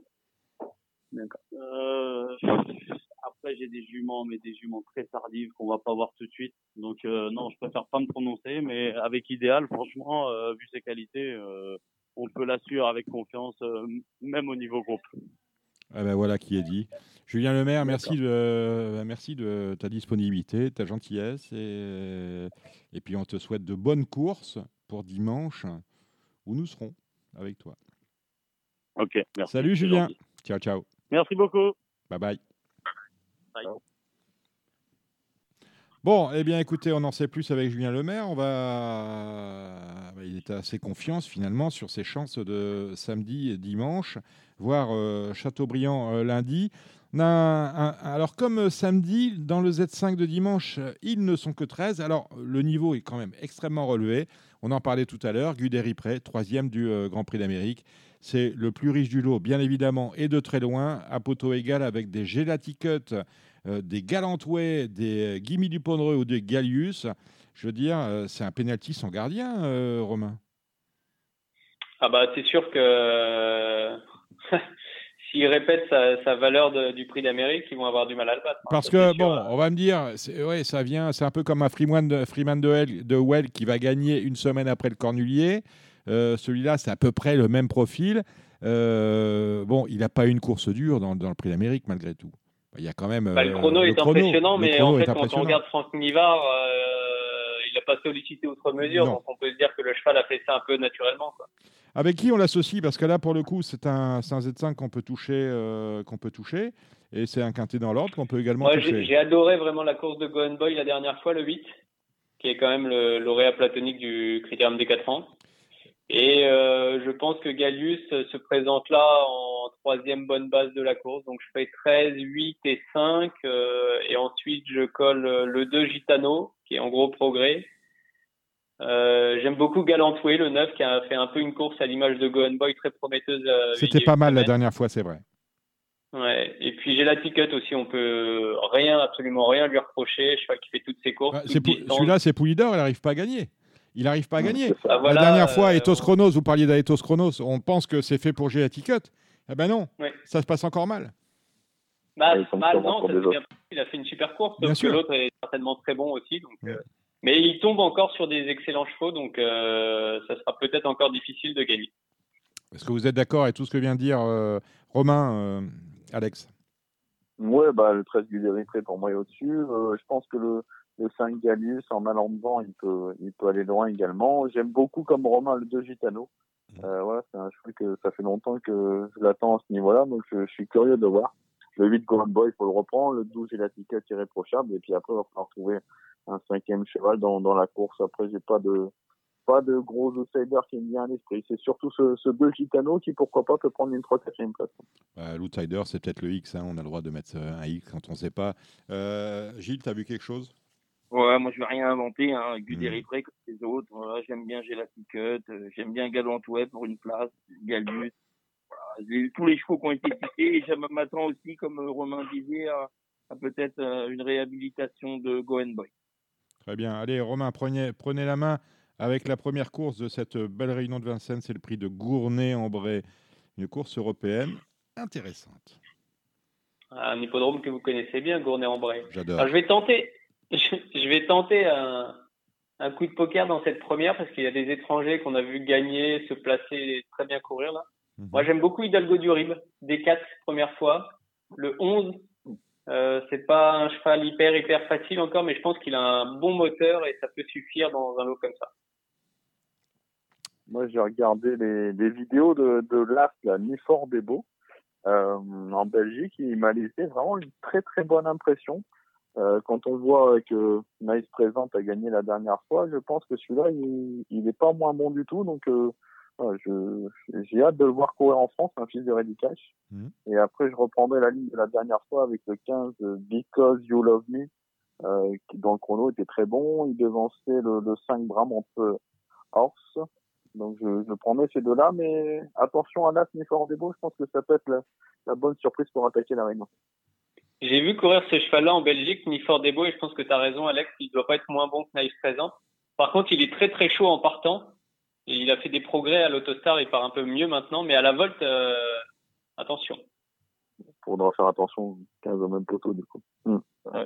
[SPEAKER 7] Euh, après, j'ai des juments, mais des juments très tardives qu'on va pas voir tout de suite. Donc, euh, non, je préfère pas me prononcer, mais avec Idéal, franchement, euh, vu ses qualités, euh, on peut l'assurer avec confiance, même au niveau groupe.
[SPEAKER 2] Ah ben voilà qui est dit. Julien Lemaire, merci de, merci de ta disponibilité, ta gentillesse. Et, et puis on te souhaite de bonnes courses pour dimanche où nous serons avec toi.
[SPEAKER 7] Ok, merci.
[SPEAKER 2] Salut Julien. Ciao, ciao.
[SPEAKER 7] Merci beaucoup.
[SPEAKER 2] Bye bye. bye. Bon, eh bien, écoutez, on en sait plus avec Julien Lemaire. On va, il est assez confiance finalement sur ses chances de samedi et dimanche, voire euh, Châteaubriand euh, lundi. Alors, comme euh, samedi, dans le Z5 de dimanche, ils ne sont que 13. Alors, le niveau est quand même extrêmement relevé. On en parlait tout à l'heure. Guderi Pré, troisième du Grand Prix d'Amérique. C'est le plus riche du lot, bien évidemment, et de très loin, à poteau égal avec des Gelaticut, des Galantouais, des Gimme du Pondereux ou des Gallius. Je veux dire, c'est un pénalty sans gardien, Romain.
[SPEAKER 4] Ah bah c'est sûr que s'ils répètent sa, valeur du prix d'Amérique, ils vont avoir du mal à le battre.
[SPEAKER 2] Hein, Parce que, bon, on va me dire, ouais, ça vient, c'est un peu comme un Freeman de, Freeman de, de Well qui va gagner une semaine après le Cornulier. Euh, celui-là, c'est à peu près le même profil. Euh, bon, il n'a pas une course dure dans, le prix d'Amérique, malgré tout. Il y a quand même.
[SPEAKER 4] Bah, le chrono est impressionnant, mais en fait, quand on regarde Franck Nivard, il n'a pas sollicité outre mesure, donc on peut se dire que le cheval a fait ça un peu naturellement.
[SPEAKER 2] Avec qui on l'associe? Parce que là, pour le coup, c'est un, un, Z5 qu'on peut toucher, euh, qu'on peut toucher, et c'est un quintet dans l'ordre qu'on peut également toucher.
[SPEAKER 4] J'ai adoré vraiment la course de Gohan Boy la dernière fois, le 8, qui est quand même le lauréat platonique du Critérium des 4 ans. Et euh, je pense que Gallius se présente là en troisième bonne base de la course. Donc je fais 13, 8 et 5. Euh, et ensuite je colle le 2 Gitano, qui est en gros progrès. Euh, j'aime beaucoup Galantoué, le 9, qui a fait un peu une course à l'image de Gohan Boy très prometteuse.
[SPEAKER 2] Euh, C'était pas mal la dernière fois, c'est vrai.
[SPEAKER 4] Ouais. Et puis j'ai la ticket aussi, on peut rien, absolument rien lui reprocher. Je crois qu'il fait toutes ses courses. Bah,
[SPEAKER 2] celui-là, c'est Poulidor, il n'arrive pas à gagner. Il n'arrive pas à gagner. la dernière fois, euh, Ethos Chronos, vous parliez d'Ethos Chronos, on pense que c'est fait pour la ticket. Eh ben non, ça se passe encore mal.
[SPEAKER 4] Bah, mal, non, ça bien. il a fait une super course, bien que l'autre est certainement très bon aussi. Donc, mais il tombe encore sur des excellents chevaux, donc euh, ça sera peut-être encore difficile de gagner.
[SPEAKER 2] Est-ce que vous êtes d'accord avec tout ce que vient de dire euh, Romain, euh, Alex?
[SPEAKER 6] Oui, bah, le 13 Guderipré pour moi est au-dessus. je pense que le, le 5 Gallius, en allant devant, il peut, il peut aller loin également. J'aime beaucoup comme Romain le 2 Gitano. Mmh. voilà, c'est un cheval que ça fait longtemps que je l'attends à ce niveau-là, donc je, suis curieux de voir. Le 8 Golden Boy, il faut le reprendre. Le 12, il a ticket irréprochable. Et puis après, il va falloir trouver un cinquième cheval dans, dans la course. Après, j'ai pas de pas de gros outsiders qui me vient à l'esprit. C'est surtout ce, ce deux Gitano qui, pourquoi pas, peut prendre une 3 4 place.
[SPEAKER 2] Bah, L'outsider, c'est peut-être le X. Hein. On a le droit de mettre un X quand on ne sait pas. Euh, Gilles, tu as vu quelque chose?
[SPEAKER 5] Ouais, moi je vais rien inventer, hein. Guderi mmh. comme les autres. j'aime bien Gelaticut, euh, j'aime bien Galantouet pour une place, Galus. Voilà, tous les chevaux qui ont été cités. Et je m'attends aussi, comme euh, Romain disait, à, à peut-être une réhabilitation de Goen Boy.
[SPEAKER 2] Très bien. Allez, Romain, prenez, prenez la main avec la première course de cette belle réunion de Vincennes. C'est le prix de Gournay-en-Bray, une course européenne intéressante.
[SPEAKER 4] Un hippodrome que vous connaissez bien, Gournay-en-Bray.
[SPEAKER 2] J'adore.
[SPEAKER 4] je vais tenter, je vais tenter un, un, coup de poker dans cette première parce qu'il y a des étrangers qu'on a vu gagner, se placer, très bien courir là. Mhm. Moi, j'aime beaucoup Hidalgo du Rib, des quatre premières fois. Le 11, euh, c'est pas un cheval hyper hyper facile encore, mais je pense qu'il a un bon moteur et ça peut suffire dans un lot comme ça.
[SPEAKER 6] Moi, j'ai regardé les, les, vidéos de, de l'AF, la Nifort des Beaux, euh, en Belgique. Il m'a laissé vraiment une très très bonne impression. Euh, quand on voit que Nice Présente a gagné la dernière fois, je pense que celui-là, il n'est pas moins bon du tout. Donc, euh, j'ai hâte de le voir courir en France, un fils de Reddy Cash. Mmh. Et après, je reprendrai la ligne de la dernière fois avec le 15 Because You Love Me, euh, qui dans le chrono était très bon. Il devançait le, le 5 Bram peu Horse. Donc je, je prendrai ces deux-là, mais attention à l'As Nifor Debo, je pense que ça peut être la, la, bonne surprise pour attaquer la Réunion.
[SPEAKER 4] J'ai vu courir ce cheval-là en Belgique, Nifor Debo, et je pense que tu as raison, Alex, il doit pas être moins bon que Nice Présent. Par contre, il est très très chaud en partant il a fait des progrès à l'autostar, il part un peu mieux maintenant, mais à la volte, euh, attention.
[SPEAKER 6] Il faudra faire attention, 15 au même poteau du coup.
[SPEAKER 5] Hmm.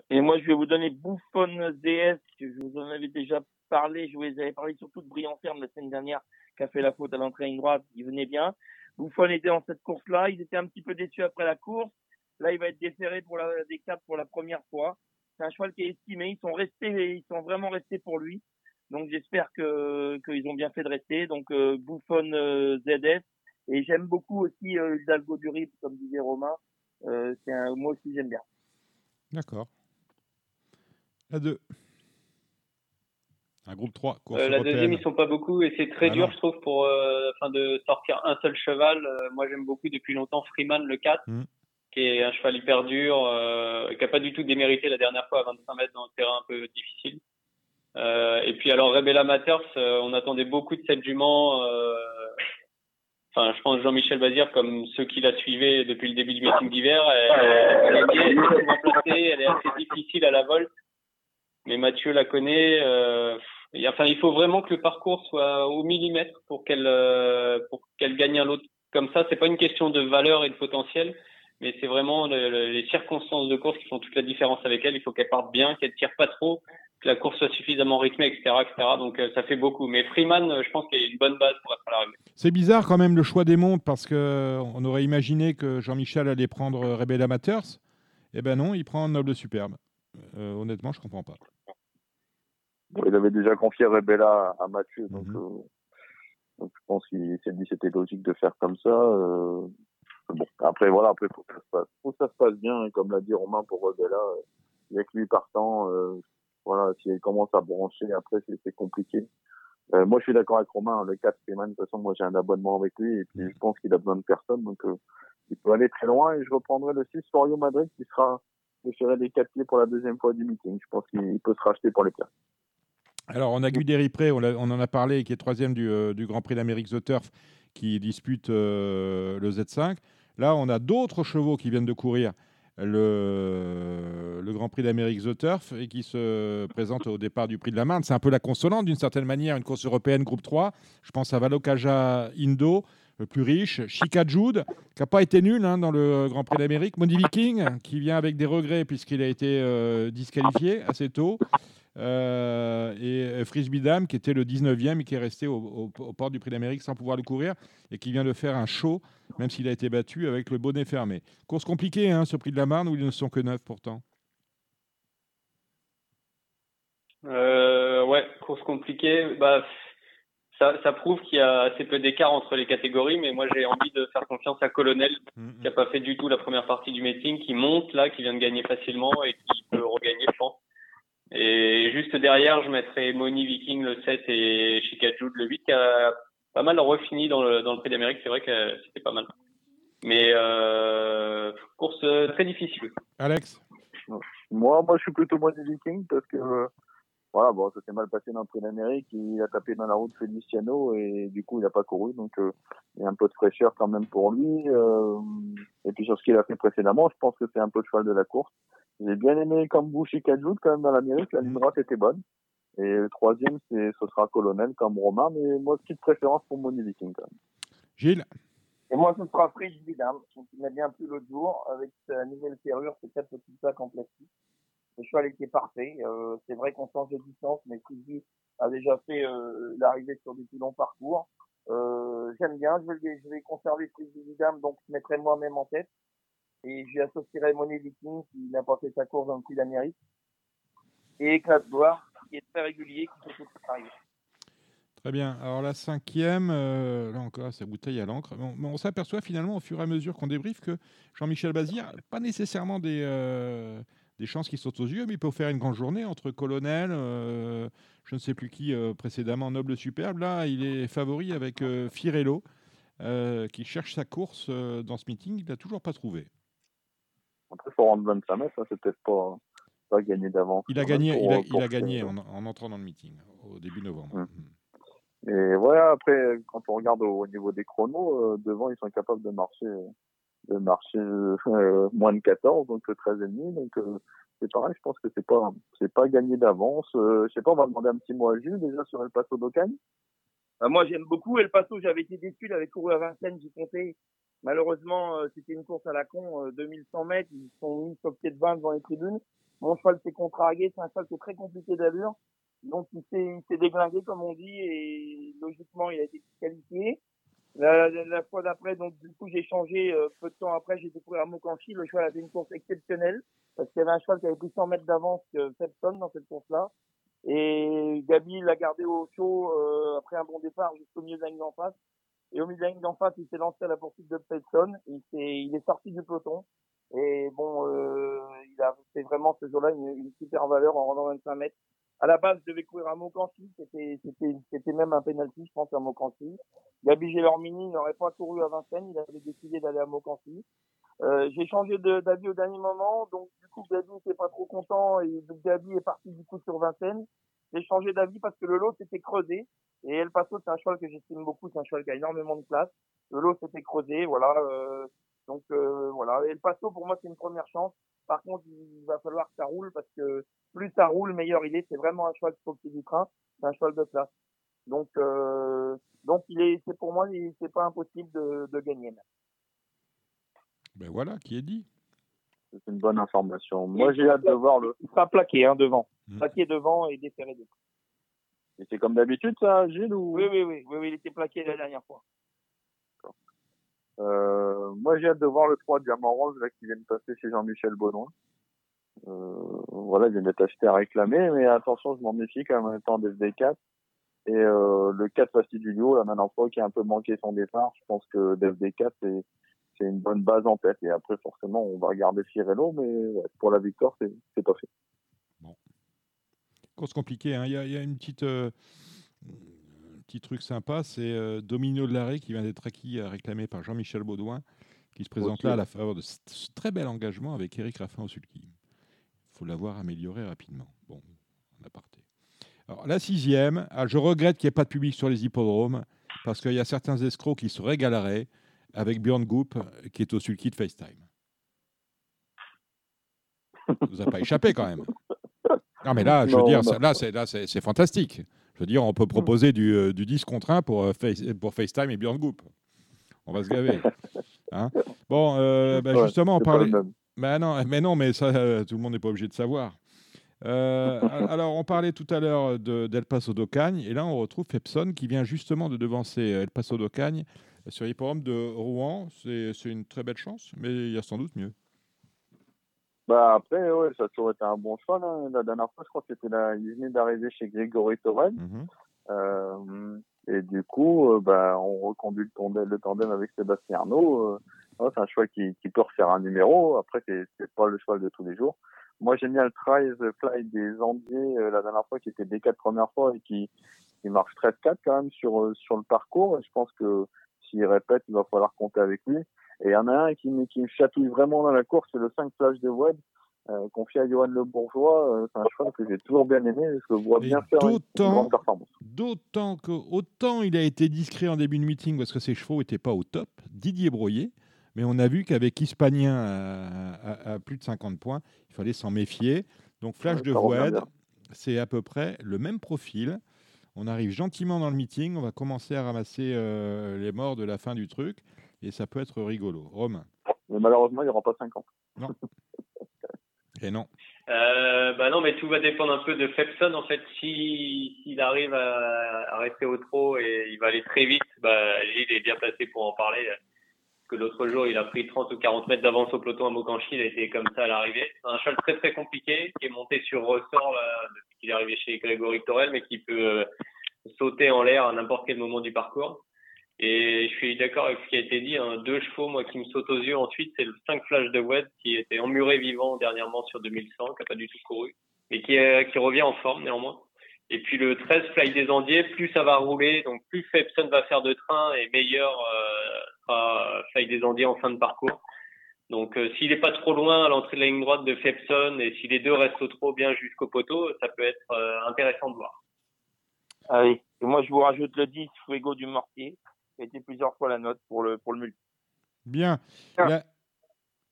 [SPEAKER 5] Et moi, je vais vous donner Bouffon DS, que je vous en avais déjà parlé, je vous avais parlé surtout de Brillant Ferme la semaine dernière, qui a fait la faute à l'entrée ligne droite, il venait bien. Bouffon était dans cette course-là, ils étaient un petit peu déçus après la course. Là, il va être déféré pour la, des quatre pour la première fois. C'est un cheval qui est estimé, ils sont restés, ils sont vraiment restés pour lui. Donc j'espère que qu'ils ont bien fait de rester. Donc euh, Bouffon euh, ZS et j'aime beaucoup aussi euh, Hidalgo du Rip, comme disait Romain. Euh, c'est un moi aussi j'aime bien.
[SPEAKER 2] D'accord. La 2. Un groupe 3.
[SPEAKER 4] Euh, la deuxième, ils sont pas beaucoup et c'est très ah dur, je trouve, pour euh, de sortir un seul cheval. moi, j'aime beaucoup depuis longtemps Freeman, le 4, hmm. Qui est un cheval hyper dur, qui n'a pas du tout démérité la dernière fois à 25 mètres dans un terrain un peu difficile. et puis alors Rebella Matters, on attendait beaucoup de cette jument. Enfin, je pense Jean-Michel Bazir, comme ceux qui la suivaient depuis le début du meeting d'hiver, elle est assez difficile à la volte. Mais Mathieu la connaît. enfin, il faut vraiment que le parcours soit au millimètre pour qu'elle pour qu'elle gagne un lot comme ça. C'est pas une question de valeur et de potentiel, mais c'est vraiment les circonstances de course qui font toute la différence avec elle. Il faut qu'elle parte bien, qu'elle tire pas trop, que la course soit suffisamment rythmée, etc., etc. Donc euh, ça fait beaucoup. Mais Freeman, euh, je pense qu'il y a une bonne base pour être à l'arrivée.
[SPEAKER 2] C'est bizarre quand même le choix des montres parce que on aurait imaginé que Jean-Michel allait prendre Rebel Amateurs. Eh ben non, il prend Noble Superbe. Euh, honnêtement, je comprends pas.
[SPEAKER 6] il avait déjà confié Rebella à Mathieu, donc, mhm. donc je pense qu'il s'est dit c'était logique de faire comme ça. Après voilà, après faut que ça se passe, faut que ça se passe bien, comme l'a dit Romain pour Rebella, avec lui partant, voilà, si elle commence à brancher, après, c'est compliqué. Euh, moi, je suis d'accord avec Romain. Le 4 Freeman, de toute façon, moi, j'ai un abonnement avec lui et puis je pense qu'il a besoin de personne. Donc, euh, il peut aller très loin et je reprendrai le 6 Rio Madrid qui sera le ferai des 4 pieds pour la deuxième fois du meeting. Je pense qu'il peut se racheter pour les places.
[SPEAKER 2] Alors, on a Guderi Pré, on, en a parlé, qui est troisième du, euh, du Grand Prix d'Amérique The Turf, qui dispute le Z5. Là, on a d'autres chevaux qui viennent de courir le, Grand Prix d'Amérique The Turf et qui se présente au départ du Prix de la Marne. C'est un peu la consolante d'une certaine manière, une course européenne groupe 3. Je pense à Valokaja Indo, plus riche, Chica Jude, qui n'a pas été nul hein, dans le Grand Prix d'Amérique, Money Viking, qui vient avec des regrets puisqu'il a été euh, disqualifié assez tôt. Euh, et Frisbee Dam, qui était le 19e et qui est resté au, port du Prix d'Amérique sans pouvoir le courir et qui vient de faire un show, même s'il a été battu avec le bonnet fermé. Course compliquée, hein, ce Prix de la Marne, où ils ne sont que neuf pourtant.
[SPEAKER 4] Euh, ouais, course compliquée. Bah, ça, ça prouve qu'il y a assez peu d'écart entre les catégories, mais moi j'ai envie de faire confiance à Colonel, mm-hmm. qui n'a pas fait du tout la première partie du meeting, qui monte là, qui vient de gagner facilement et qui peut regagner, je pense. Et juste derrière, je mettrai Moni Viking le 7 et Jude le 8 qui a pas mal refini dans le, dans le prix d'Amérique. C'est vrai que c'était pas mal. Mais euh, course très difficile.
[SPEAKER 2] Alex?
[SPEAKER 6] Moi, moi, je suis plutôt Moni Viking parce que voilà, bon, ça s'est mal passé dans le prix d'Amérique. Il a tapé dans la route Feliciano et du coup, il n'a pas couru. Donc, euh, il y a un peu de fraîcheur quand même pour lui. Euh, et puis, sur ce qu'il a fait précédemment, je pense que c'est un peu le cheval de la course. J'ai bien aimé comme Boucher Kajout quand même dans l'Amérique. La ligne droite était bonne. Et le troisième, c'est, ce sera Colonel comme Romain. Mais moi, petite préférence pour Money Viking quand même.
[SPEAKER 2] Gilles?
[SPEAKER 5] Et moi, ce sera Fridge Vidam. Il m'a bien plu l'autre jour avec sa nouvelle serrure, c'est quatre petits sacs en plastique. Le cheval était parfait. Euh, c'est vrai qu'on change de distance, mais Frisbee a déjà fait euh, l'arrivée sur des plus longs parcours. Euh, j'aime bien. Je vais, conserver Frisbee Vidam, donc je mettrai moi-même en tête. Et j'y associerai Money Viking qui n'a pas fait sa course dans le prix d'Amérique. Et Classe Gloire qui est très régulier, qui peut tout arriver.
[SPEAKER 2] Très bien. Alors la cinquième, là encore, c'est bouteille à l'encre. on s'aperçoit finalement au fur et à mesure qu'on débriefe que Jean-Michel Bazir, pas nécessairement des, des chances qui sautent aux yeux, mais il peut faire une grande journée entre Colonel, euh, je ne sais plus qui précédemment, Noble Superbe. Là, il est favori avec Firello, qui cherche sa course dans ce meeting. Il n'a toujours pas trouvé.
[SPEAKER 6] Après, il faut rendre 25 mètres, c'est peut-être pas, pas gagné d'avance.
[SPEAKER 2] Il a gagné, il a, il a gagné en, en, entrant dans le meeting au début novembre. Hum.
[SPEAKER 6] Hum. Et voilà, après, quand on regarde au, niveau des chronos, euh, devant, ils sont capables de marcher, de marcher <laughs> euh, moins de 14, donc 13,5. Donc, euh, c'est pareil, je pense que c'est pas, c'est pas gagné d'avance. je sais pas, on va demander un petit mot à Jules déjà sur El Paso d'Ocagne.
[SPEAKER 5] Bah, moi, j'aime beaucoup El Paso. J'avais été déçu, il avait couru à Vincennes, j'ai compté Malheureusement, euh, c'était une course à la con, 2100 euh, mètres, ils sont mis sur pied de 20 devant les tribunes. Mon cheval s'est contrarié, c'est un cheval qui est très compliqué d'allure. Donc il s'est déglingué comme on dit et logiquement il a été disqualifié. La, la, fois d'après, donc du coup j'ai changé euh, peu de temps après, j'ai découvert à Mokanchi. Le cheval a fait une course exceptionnelle parce qu'il y avait un cheval qui avait plus 100 mètres d'avance que Pepson dans cette course-là. Et Gabi l'a gardé au chaud après un bon départ jusqu'au milieu de la ligne en face. Et au milieu de la d'en face, il s'est lancé à la poursuite de Petson. Il, il est sorti du peloton. Et bon, euh, il a fait vraiment ce jour-là une, une, super valeur en rendant 25 mètres. À la base, je devais courir à Mokansi. C'était, c'était, c'était même un penalty, je pense, à Mokansi. Gabi Gélormini n'aurait pas couru à Vincennes. Il avait décidé d'aller à Mokansi. Euh, j'ai changé d'avis au dernier moment. Donc, du coup, Gabi n'était pas trop content. Et Gabi est parti, du coup, sur Vincennes. j'ai changé d'avis parce que le lot s'était creusé. Et El Paso, c'est un cheval que j'estime beaucoup, c'est un cheval qui a énormément de place. Le lot s'était creusé, voilà. Euh, donc euh, voilà. El Paso, pour moi, c'est une première chance. Par contre, il va falloir que ça roule parce que plus ça roule, meilleur il est. C'est vraiment un cheval qui faut du train. C'est un cheval de place. Donc, euh, donc il est, c'est pour moi, c'est pas impossible de, de gagner.
[SPEAKER 2] Ben voilà, qui est dit.
[SPEAKER 6] C'est une bonne information. Moi, j'ai hâte de voir le.
[SPEAKER 5] Il sera plaqué hein, devant. Mmh. Plaqué devant et déféré devant.
[SPEAKER 6] Et c'est comme d'habitude, ça, Gilles ou...
[SPEAKER 5] oui, oui, oui, oui, il était plaqué la dernière fois.
[SPEAKER 6] Euh, moi, j'ai hâte de voir le 3 Diamant Rose là, qui vient de passer chez Jean-Michel Baudouin. Euh, voilà, il vient d'être acheté à réclamer, mais attention, je m'en méfie quand même en étant DFD4. Et euh, le 4 Fastidulio, la dernière fois, qui a un peu manqué son départ, je pense que DFD4, c'est c'est une bonne base en tête. Et après, forcément, on va regarder Firello, mais ouais, pour la victoire, c'est pas fait.
[SPEAKER 2] Bon. Course compliquée. Hein. Il, y y a, une petite, euh, petit truc sympa, c'est euh, Domino de l'arrêt qui vient d'être acquis, euh, réclamé par Jean-Michel Baudouin, qui se présente là à la faveur de ce très bel engagement avec Eric Raffin au sulky. Il faut l'avoir amélioré rapidement. Bon, on a parté. Alors, la sixième, ah, je regrette qu'il n'y ait pas de public sur les hippodromes, parce qu'il y a certains escrocs qui se régaleraient avec Björn Goop, qui est au sulky de FaceTime. Ça vous a pas échappé quand même. Non, mais là, je veux <laughs> dire, là, c'est, là, c'est, fantastique. Je veux dire, on peut proposer du, euh, du 10 contre 1 pour, euh, face, pour FaceTime et Björn Goop. On va se gaver. <laughs> Hein bon, euh, bah, justement, on parlait. Mais non, mais non, mais ça, tout le monde n'est pas obligé de savoir. Euh, alors, on parlait tout à l'heure d'El Paso d'Ocagne, et là, on retrouve Fepson qui vient justement de devancer El Paso d'Ocagne sur l'hippodrome de Rouen. C'est une très belle chance, mais il y a sans doute mieux.
[SPEAKER 6] Bah après, ouais, ça a toujours été un bon choix. La dernière fois, je crois que c'était là, il venait d'arriver chez Grégory Torren. Mhm. euh, et du coup, euh, bah, on reconduit le tandem, le tandem avec Sébastien Arnaud. Euh, c'est un choix qui, qui, peut refaire un numéro. Après, c'est pas le choix de tous les jours. Moi, j'aime bien le try the fly des Andiers euh, la dernière fois, qui était des quatre premières fois et qui, qui marche 13-4 quand même sur, sur le parcours. Et je pense que s'il répète, il va falloir compter avec lui. Et il y en a un qui, qui me chatouille vraiment dans la course, c'est le 5 Flash de Webb, euh, confié à Johan Le Bourgeois. Euh, c'est un cheval que j'ai toujours bien aimé, je le vois bien faire une, grande performance.
[SPEAKER 2] D'autant que, autant il a été discret en début de meeting parce que ses chevaux n'étaient pas au top, Didier Broyer, mais on a vu qu'avec Hispanien à, plus de 50 points, il fallait s'en méfier. Donc Flash de Webb, c'est à peu près le même profil. On arrive gentiment dans le meeting, on va commencer à ramasser euh, les morts de la fin du truc, et ça peut être rigolo. Romain.
[SPEAKER 6] Mais malheureusement, il n'y aura pas 50.
[SPEAKER 2] Non. <laughs> et non.
[SPEAKER 4] Euh, bah non, mais tout va dépendre un peu de Fepson. En fait, s'il arrive à, rester au trot et il va aller très vite, bah, Gilles est bien placé pour en parler. Que l'autre jour, il a pris 30 ou 40 mètres d'avance au peloton à Mokanchi, il a été comme ça à l'arrivée. C'est un cheval très très compliqué qui est monté sur ressort là, depuis qu'il est arrivé chez Grégory Torel, mais qui peut euh, sauter en l'air à n'importe quel moment du parcours. Et je suis d'accord avec ce qui a été dit. Hein. Deux chevaux, moi, qui me sautent aux yeux ensuite, c'est le 5 Flash de Webb qui était emmuré vivant dernièrement sur 2100, qui n'a pas du tout couru, mais qui, qui revient en forme néanmoins. Et puis le 13 Fly des Andiers, plus ça va rouler, donc plus Fepson va faire de train et meilleur euh, sera Fly des Andiers en fin de parcours. Donc euh, s'il n'est pas trop loin à l'entrée de la ligne droite de Fepson et si les deux restent trop bien jusqu'au poteau, ça peut être euh, intéressant de voir.
[SPEAKER 5] Ah oui, et moi je vous rajoute le 10 Fuego du Mortier a été plusieurs fois la note pour le, pour le multi.
[SPEAKER 2] Bien. Ah.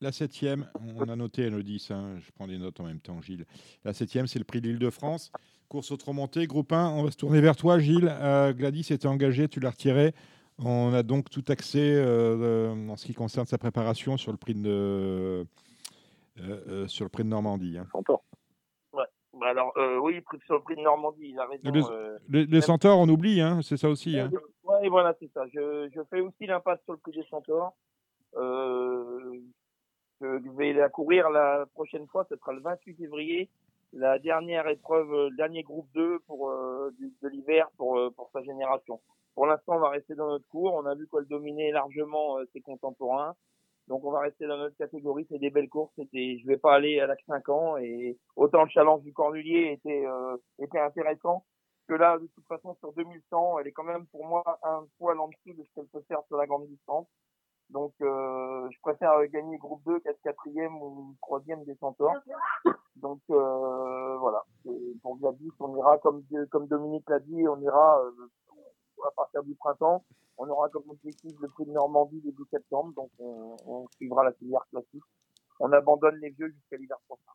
[SPEAKER 2] La, septième, on a noté le 10, hein, je prends des notes en même temps, Gilles. La septième, c'est le prix de l'Île-de-France. Course autre-montée, groupe 1, on va se tourner vers toi, Gilles. Euh, Gladys était engagée, tu l'as retiré. On a donc tout axé euh, en ce qui concerne sa préparation sur le prix de, euh, sur le prix de Normandie. Hein.
[SPEAKER 5] Bah alors, oui, sur le prix de Normandie, il a raison.
[SPEAKER 2] Les, les, centaures, on oublie, hein, c'est ça aussi. Hein.
[SPEAKER 5] Oui, voilà, c'est ça. Je, je fais aussi l'impasse sur le prix des centaures. Euh, je vais la courir la prochaine fois, ce sera le 28 février, la dernière épreuve, le dernier groupe 2 pour euh, de l'hiver pour euh, pour sa génération. Pour l'instant, on va rester dans notre cours. On a vu qu'elle dominait largement euh, ses contemporains. Donc on va rester dans notre catégorie, c'est des belles courses. C'était, je vais pas aller à la 5 ans et autant le challenge du Cornulier était euh, était intéressant que là, de toute façon, sur 2100, elle est quand même pour moi un poil en dessous de ce qu'elle peut faire sur la grande distance. Donc, euh, je préfère gagner groupe 2 qu'être quatrième ou troisième des centaures. Donc, euh, voilà. C'est pour Gladys, on ira comme comme Dominique l'a dit, on ira à partir du printemps. On aura comme objectif le prix de Normandie début septembre, donc on, suivra la filière classique. On abandonne les vieux jusqu'à l'hiver prochain.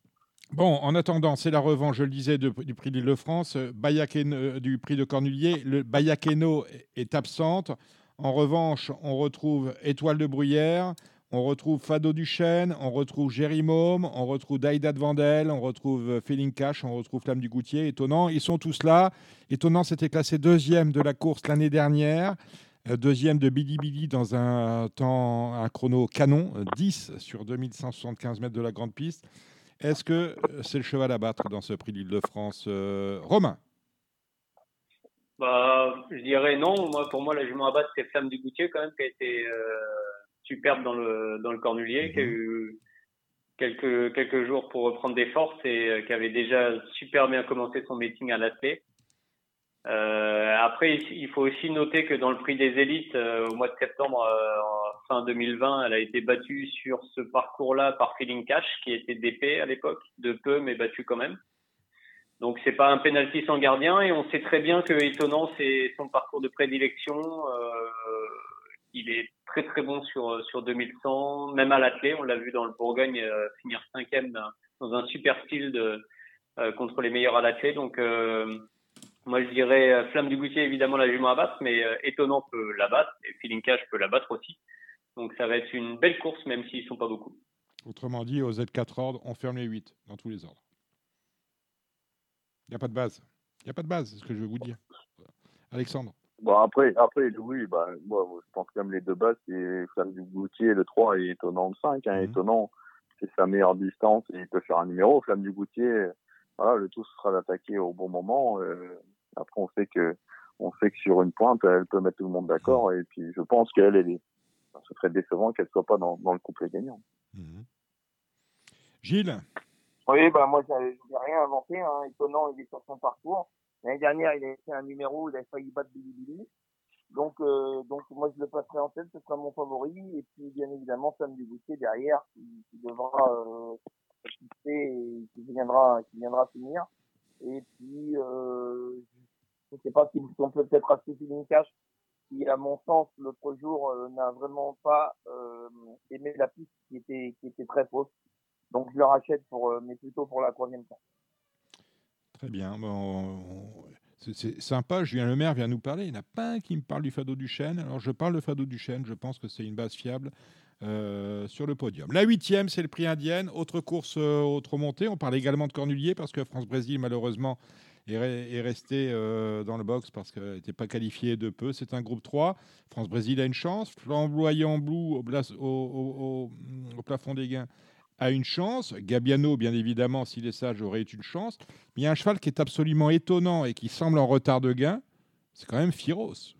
[SPEAKER 2] Bon, en attendant, c'est la revanche, je le disais, du prix d'Île-de-France, euh, du prix de Cornulier. Le Bayakeno est absente. En revanche, on retrouve Étoile de Bruyère, on retrouve Fado Duchesne, on retrouve Jerry Môme, on retrouve Daïda de Vandel, on retrouve euh, Feeling Cash, on retrouve Flamme du Goutier. Étonnant, ils sont tous là. Étonnant, c'était classé deuxième de la course l'année dernière. Euh, deuxième de Billy Billy dans un temps, un chrono canon, 10 sur 2175 mètres de la grande piste. Est-ce que euh, c'est le cheval à battre dans ce prix d'Île-de-France euh, Romain?
[SPEAKER 4] Bah, Je dirais non. Moi, pour moi, la jument à battre, c'est Flamme du Goutier quand même, qui a été euh, superbe dans le, dans le Cornulier, qui a mhm. eu quelques, quelques jours pour reprendre des forces et qui avait déjà super bien commencé son meeting à l'athlète. Euh, après, il faut aussi noter que dans le prix des élites, au mois de septembre, fin 2020, elle a été battue sur ce parcours-là par Feeling Cash, qui était d'épée à l'époque, de peu, mais battue quand même. Donc c'est pas un penalty sans gardien, et on sait très bien que étonnant, c'est son parcours de prédilection. Euh, il est très très bon sur sur 2100, même à l'athlé, on l'a vu dans le Bourgogne euh, finir cinquième dans un super style euh, contre les meilleurs à l'athlé. Donc euh, moi, je dirais Flamme du Goutier, évidemment, la jument à battre, mais Étonnant peut la battre, et Feeling Cash peut la battre aussi. Donc ça va être une belle course, même s'ils ne sont pas beaucoup.
[SPEAKER 2] Autrement dit, aux Z4 ordres, on ferme les 8 dans tous les ordres. Il n'y a pas de base. Il n'y a pas de base, c'est ce que je veux vous dire. Alexandre
[SPEAKER 6] Bon, après, après oui, bah, moi, je pense que même les deux bases, c'est Flamme du Goutier, le 3 et Étonnant le 5. Hein. Mhm. Étonnant, c'est sa meilleure distance et il peut faire un numéro. Flamme du Goutier, voilà, le tout sera d'attaquer au bon moment. Euh, après, on sait que on sait que sur une pointe, elle peut mettre tout le monde d'accord. Et puis, je pense qu'elle, elle est ce serait décevant qu'elle ne soit pas dans, dans, le couplet gagnant.
[SPEAKER 2] Mhm. Gilles?
[SPEAKER 5] Oui, bah moi, je n'ai rien inventé. Hein. Étonnant, il est sur son parcours. L'année dernière, il a fait un numéro, il a failli battre Billy Billy. Donc, euh, donc moi, je le passerai en tête, ce sera mon favori. Et puis, bien évidemment, Sam Duboutier derrière, qui, qui devra euh, et qui viendra, qui viendra finir. Et puis, euh, je ne sais pas si on peut peut-être une cash qui, à mon sens, l'autre jour, euh, n'a vraiment pas euh, aimé la piste qui était, très fausse. Donc je le rachète, pour, euh, mais plutôt pour la troisième fois.
[SPEAKER 2] Très bien. Bon, c'est sympa, Julien Lemaire vient nous parler. Il n'y en a pas un qui me parle du Fado du Chêne. Alors je parle de Fado du Chêne, je pense que c'est une base fiable sur le podium. La huitième, c'est le prix indienne. Autre course, autre montée. On parle également de Cornulier parce que France-Brésil, malheureusement, est, resté euh, dans le box parce qu'elle n'était pas qualifiée de peu. C'est un groupe 3. France-Brésil a une chance. Flamboyant Blue au, plafond des gains a une chance. Gabiano, bien évidemment, s'il est sage, aurait une chance. Mais il y a un cheval qui est absolument étonnant et qui semble en retard de gain. C'est quand même Firos,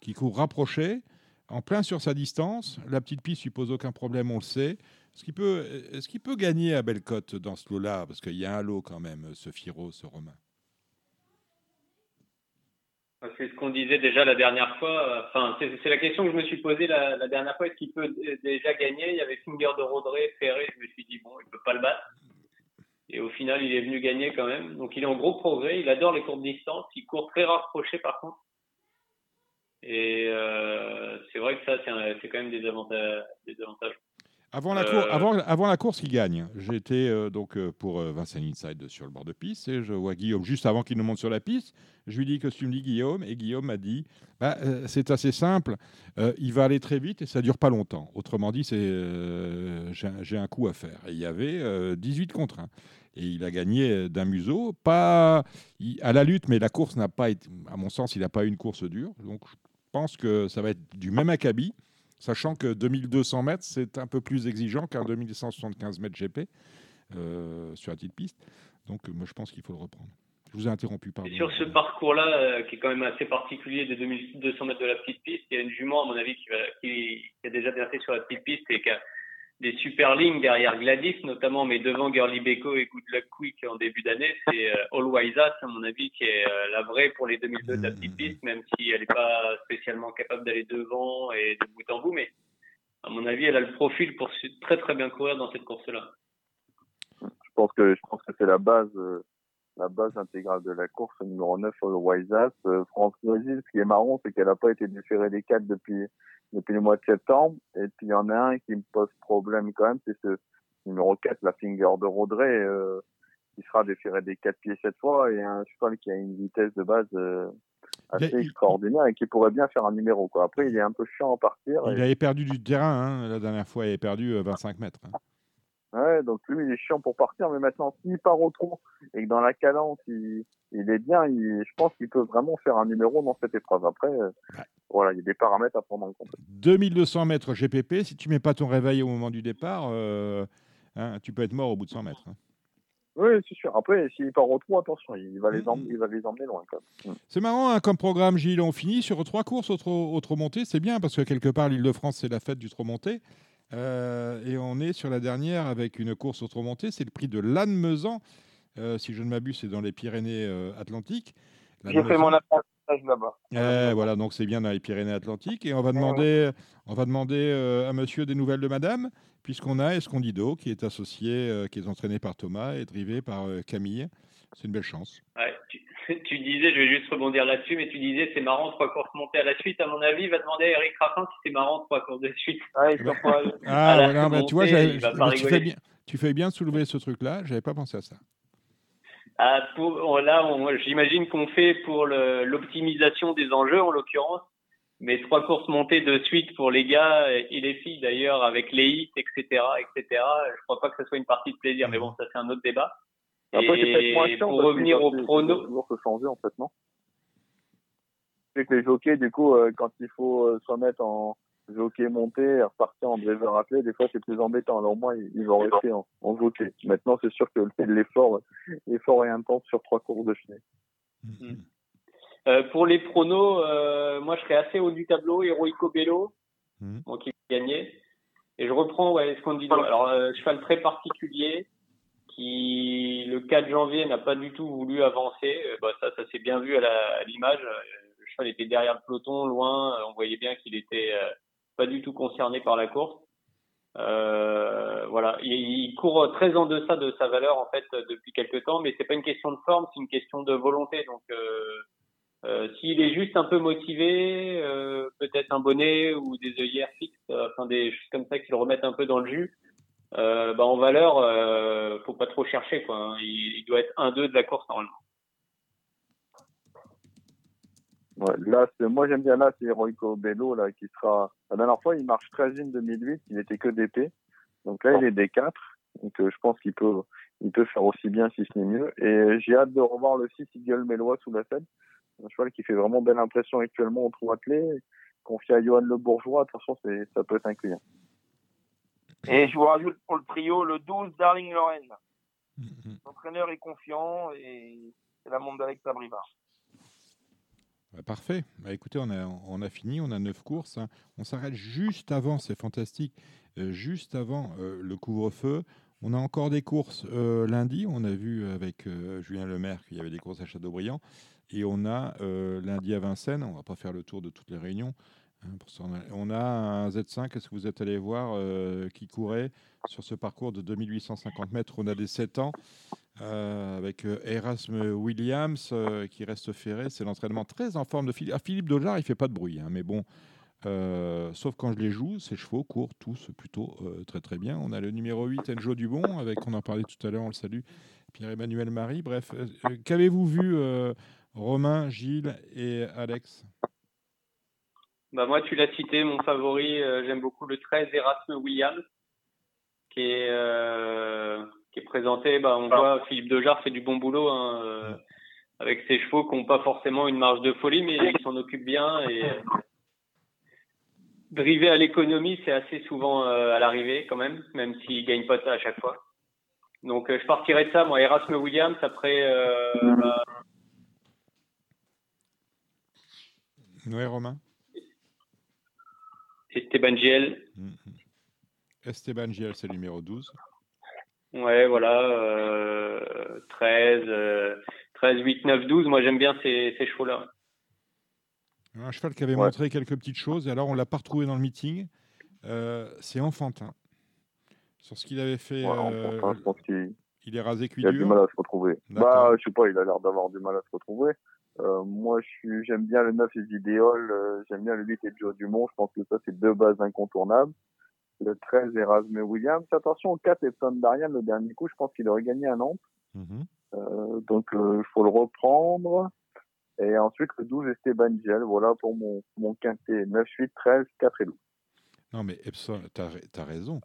[SPEAKER 2] qui court rapproché, en plein sur sa distance. La petite piste suppose aucun problème, on le sait. Est-ce qu'il peut, gagner à Bellecote dans ce lot-là? Parce qu'il y a un lot quand même, ce Firos, ce Romain.
[SPEAKER 4] C'est ce qu'on disait déjà la dernière fois. Enfin, c'est la question que je me suis posée la, dernière fois. Est-ce qu'il peut déjà gagner? Il y avait Finger de Rodré, Ferré. Je me suis dit, bon, il peut pas le battre. Et au final, il est venu gagner quand même. Donc, il est en gros progrès. Il adore les courtes distances. Il court très rapproché, par contre. Et euh, c'est vrai que ça, c'est quand même. Des avantages.
[SPEAKER 2] Avant la, euh, avant, avant la, course, il gagne. J'étais euh, donc euh, pour Vincent Inside sur le bord de piste et je vois Guillaume juste avant qu'il nous monte sur la piste. Je lui dis que tu me dis Guillaume? Et Guillaume m'a dit bah, c'est assez simple, il va aller très vite et ça dure pas longtemps. Autrement dit, j'ai un coup à faire. Et il y avait 18 contre 1 et il a gagné d'un museau, pas à la lutte, mais la course n'a pas été, à mon sens, il n'a pas eu une course dure. Donc je pense que ça va être du même acabit sachant que 2200 mètres, c'est un peu plus exigeant qu'un 2175 mètres GP euh, sur la petite piste. Donc, moi, je pense qu'il faut le reprendre. Je vous ai interrompu, pardon.
[SPEAKER 4] Sur ce parcours-là, euh, qui est quand même assez particulier des 2200 mètres de la petite piste, il y a une jument, à mon avis, qui a déjà versé sur la petite piste et qui a, des super lignes derrière Gladys, notamment, mais devant Girly Beko et Good Luck Quick en début d'année, c'est euh, All Wise à mon avis, qui est euh, la vraie pour les 2002 de la petite piste, même si elle n'est pas spécialement capable d'aller devant et de bout en bout, mais à mon avis, elle a le profil pour très très bien courir dans cette course-là.
[SPEAKER 6] Je pense que je pense que c'est la base, euh, la base intégrale de la course, numéro 9, le Wiseas. Euh, France Brésil, ce qui est marrant, c'est qu'elle n'a pas été déférée des 4 depuis, depuis le mois de septembre. Et puis il y en a un qui me pose problème quand même, c'est ce numéro 4, la Finger de Rodré, euh, qui sera déféré des 4 pieds cette fois, et un cheval qui a une vitesse de base euh, assez extraordinaire et qui pourrait bien faire un numéro. Quoi. Après, il est un peu chiant à partir.
[SPEAKER 2] Il avait perdu du terrain, hein, la dernière fois, il avait perdu 25 mètres. Hein.
[SPEAKER 6] Ouais, donc lui, il est chiant pour partir, mais maintenant, s'il part au trot et que dans la cadence, il, il est bien, il, je pense qu'il peut vraiment faire un numéro dans cette épreuve. Après, euh, voilà, il y a des paramètres à prendre en compte.
[SPEAKER 2] 2200 mètres GPP, si tu mets pas ton réveil au moment du départ, euh, hein, tu peux être mort au bout de 100 mètres. Hein.
[SPEAKER 6] Oui, c'est sûr. Après, s'il part au trou, attention, il va, les mmh. emmener, il va les emmener loin.
[SPEAKER 2] Mmh. C'est marrant, hein, comme programme, Gilles, on finit sur trois courses au trot, monté. C'est bien, parce que quelque part, l'Île-de-France, c'est la fête du trot monté. Euh, et on est sur la dernière avec une course au montée, c'est le prix de l'Anne-Mezan. Euh, si je ne m'abuse, c'est dans les Pyrénées-Atlantiques.
[SPEAKER 5] Euh, J'ai fait mon apprentissage là-bas.
[SPEAKER 2] voilà, donc c'est bien dans les Pyrénées-Atlantiques. Et on va demander, on va demander à monsieur des nouvelles de madame, puisqu'on a Escondido, qui est associé, qui est entraîné par Thomas et drivé par Camille. C'est une belle chance.
[SPEAKER 4] tu, <laughs> disais, je vais juste rebondir là-dessus, mais tu disais c'est marrant trois courses montées à la suite. À mon avis, il va demander à Eric Raffin si c'est marrant trois courses de suite.
[SPEAKER 2] ah, voilà, <laughs> bah, tu vois, tu, fais bien, tu fais bien de soulever ce truc-là. J'avais pas pensé à ça.
[SPEAKER 4] Ah, pour, là, j'imagine qu'on fait pour l'optimisation des enjeux en l'occurrence, mais trois courses montées de suite pour les gars et les filles d'ailleurs avec les hits, etc., etc. Je crois pas que ce soit une partie de plaisir, mais bon, ça c'est un autre débat. Après, c'est peut-être moins chiant. Pour revenir au prono.
[SPEAKER 6] toujours se changer, en fait, non? C'est que les jockeys, du coup, euh, quand il faut euh, se remettre en jockey monté et repartir en driver appelé, des fois, c'est plus embêtant. Alors, moi, ils vont rester en, en jockey. Maintenant, c'est sûr que l'effort, l'effort est intense sur trois courses de chenille.
[SPEAKER 4] Mm. Euh, pour les pronos, euh, moi, je serais assez haut du tableau. Heroico Bello, mmh. qui gagnait. Et je reprends, ouais, ce qu'on dit. Alors, euh, cheval très particulier qui le 4 janvier n'a pas du tout voulu avancer. Euh, bah, ça, ça s'est bien vu à l'image. Euh, le cheval était derrière le peloton, loin. Euh, on voyait bien qu'il était pas du tout concerné par la course. Euh, voilà, il, court très en deçà de sa valeur en fait depuis quelques temps, mais c'est pas une question de forme, c'est une question de volonté. Donc, euh, s'il est juste un peu motivé, peut-être un bonnet ou des œillères fixes, enfin des choses comme ça qui le remettent un peu dans le jus, euh, bah en valeur, euh, faut pas trop chercher. Quoi. Hein. Il, doit être 1-2 de la course normalement.
[SPEAKER 6] Ouais, là, moi j'aime bien là, c'est Heroico Bello là, qui sera. La dernière fois, il marche 13 2008, il n'était que DP. Donc là, il est D4. Donc euh, je pense qu'il peut, il peut faire aussi bien si ce n'est mieux. Et j'ai hâte de revoir le 6 Eagle Mélois sous la scène. Un cheval qui fait vraiment belle impression actuellement au trou attelé. Confié à Johan Le Bourgeois, attention, ça peut être un.
[SPEAKER 5] Et je vous rajoute pour le trio le 12 Darling Lorraine. Mm-hmm. L'entraîneur est confiant et c'est la montre d'Alex Abrivard.
[SPEAKER 2] Bah, parfait. Bah, écoutez, on a, on a fini, on a neuf courses. Hein. On s'arrête juste avant, c'est fantastique, euh, juste avant euh, le couvre-feu. On a encore des courses euh, lundi. On a vu avec Julien Lemaire qu'il y avait des courses à Châteaubriand. Et on a lundi à Vincennes, on ne va pas faire le tour de toutes les réunions, on a un Z5, est-ce que vous êtes allé voir, euh, qui courait sur ce parcours de 2850 mètres? On a des 7 ans euh, avec euh, Erasme Williams qui reste ferré. C'est l'entraînement très en forme de Philippe. Ah, Philippe Dojar, il fait pas de bruit, hein, mais bon, sauf quand je les joue, ces chevaux courent tous plutôt très très bien. On a le numéro 8, Enjo Dubon, avec, on en parlait tout à l'heure, on le salue, Pierre-Emmanuel Marie. Bref, qu'avez-vous vu, Romain, Gilles et Alex?
[SPEAKER 4] Bah moi, tu l'as cité, mon favori, euh, j'aime beaucoup le 13 Erasme Williams, qui est, euh, qui est présenté. Bah, on voit Philippe Dejar fait du bon boulot hein, euh, avec ses chevaux qui n'ont pas forcément une marge de folie, mais ils s'en occupent bien. Et driver à l'économie, c'est assez souvent à l'arrivée quand même, même s'il ne gagne pas ça à chaque fois. Donc je partirai de ça, moi, Erasme Williams, après... Bah...
[SPEAKER 2] Noé Romain
[SPEAKER 4] Esteban Giel.
[SPEAKER 2] Mm-hmm. Esteban Giel, c'est le numéro 12.
[SPEAKER 4] Ouais, voilà. 13, 13, 8, 9, 12. Moi, j'aime bien ces, ces chevaux-là.
[SPEAKER 2] Un cheval qui avait montré quelques petites choses, et alors on ne l'a pas retrouvé dans le meeting. Euh, c'est enfantin. Sur ce qu'il avait fait.
[SPEAKER 6] Euh,
[SPEAKER 2] Il est rasé cuit
[SPEAKER 6] Il a du mal à se retrouver. Bah, je sais pas, il a l'air d'avoir du mal à se retrouver. Euh, moi, j'aime bien le 9 et Vidéol, euh, j'aime bien le 8 et Joe Dumont. Je pense que ça, c'est deux bases incontournables. Le 13 Erasme Williams. Attention, au 4 Epson Darian, le dernier coup, je pense qu'il aurait gagné un Nantes. Mhm. euh, donc, il faut le reprendre. Et ensuite, le 12 Esteban Gel. Voilà pour mon, mon quintet. 9, 8, 13, 4 et 12.
[SPEAKER 2] Non, mais Epson, tu as, raison.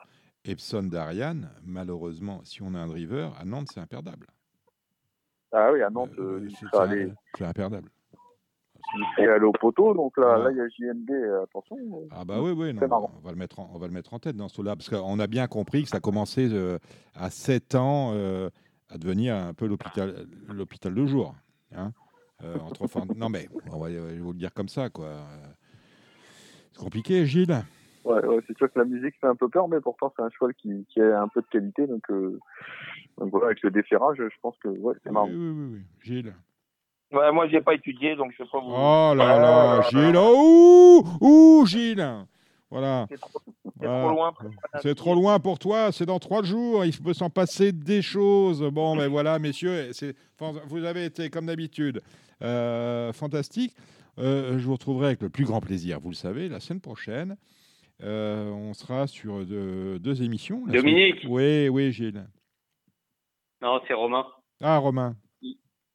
[SPEAKER 2] Epson Darian, malheureusement, si on a un driver, à Nantes, c'est imperdable.
[SPEAKER 6] Ah oui, à Nantes, euh,
[SPEAKER 2] c'est imperdable.
[SPEAKER 6] Il est allé au poteau, donc là, là il y a JMD, euh, attention.
[SPEAKER 2] Ah bah oui, oui, non, on, va le mettre en, on va le mettre en tête dans ce là parce qu'on a bien compris que ça commençait euh, à 7 ans à devenir un peu l'hôpital de jour. Hein entre, non mais, on va vous le dire comme ça, quoi. C'est compliqué, Gilles
[SPEAKER 6] Ouais, ouais c'est sûr que la musique fait un peu peur, mais pourtant c'est un cheval qui, qui, a un peu de qualité. Donc, euh, donc voilà, avec le déferrage, je pense que ouais, c'est marrant.
[SPEAKER 2] Oui, oui, oui, Gilles.
[SPEAKER 5] Ouais, moi, je n'ai pas étudié, donc je ne sais pas vous.
[SPEAKER 2] Oh là là, Gilles, ouh, ouh, Gilles. Voilà.
[SPEAKER 5] C'est trop, trop, loin.
[SPEAKER 2] C'est trop loin pour toi. C'est dans trois jours. Il peut s'en passer des choses. Bon, mais ben voilà, messieurs, vous avez été comme d'habitude euh, fantastique. Euh, je vous retrouverai avec le plus grand plaisir. Vous le savez, la semaine prochaine. Euh, on sera sur deux, émissions.
[SPEAKER 8] Dominique
[SPEAKER 2] Oui, oui, Gilles.
[SPEAKER 8] Non, c'est Romain.
[SPEAKER 2] Ah, Romain.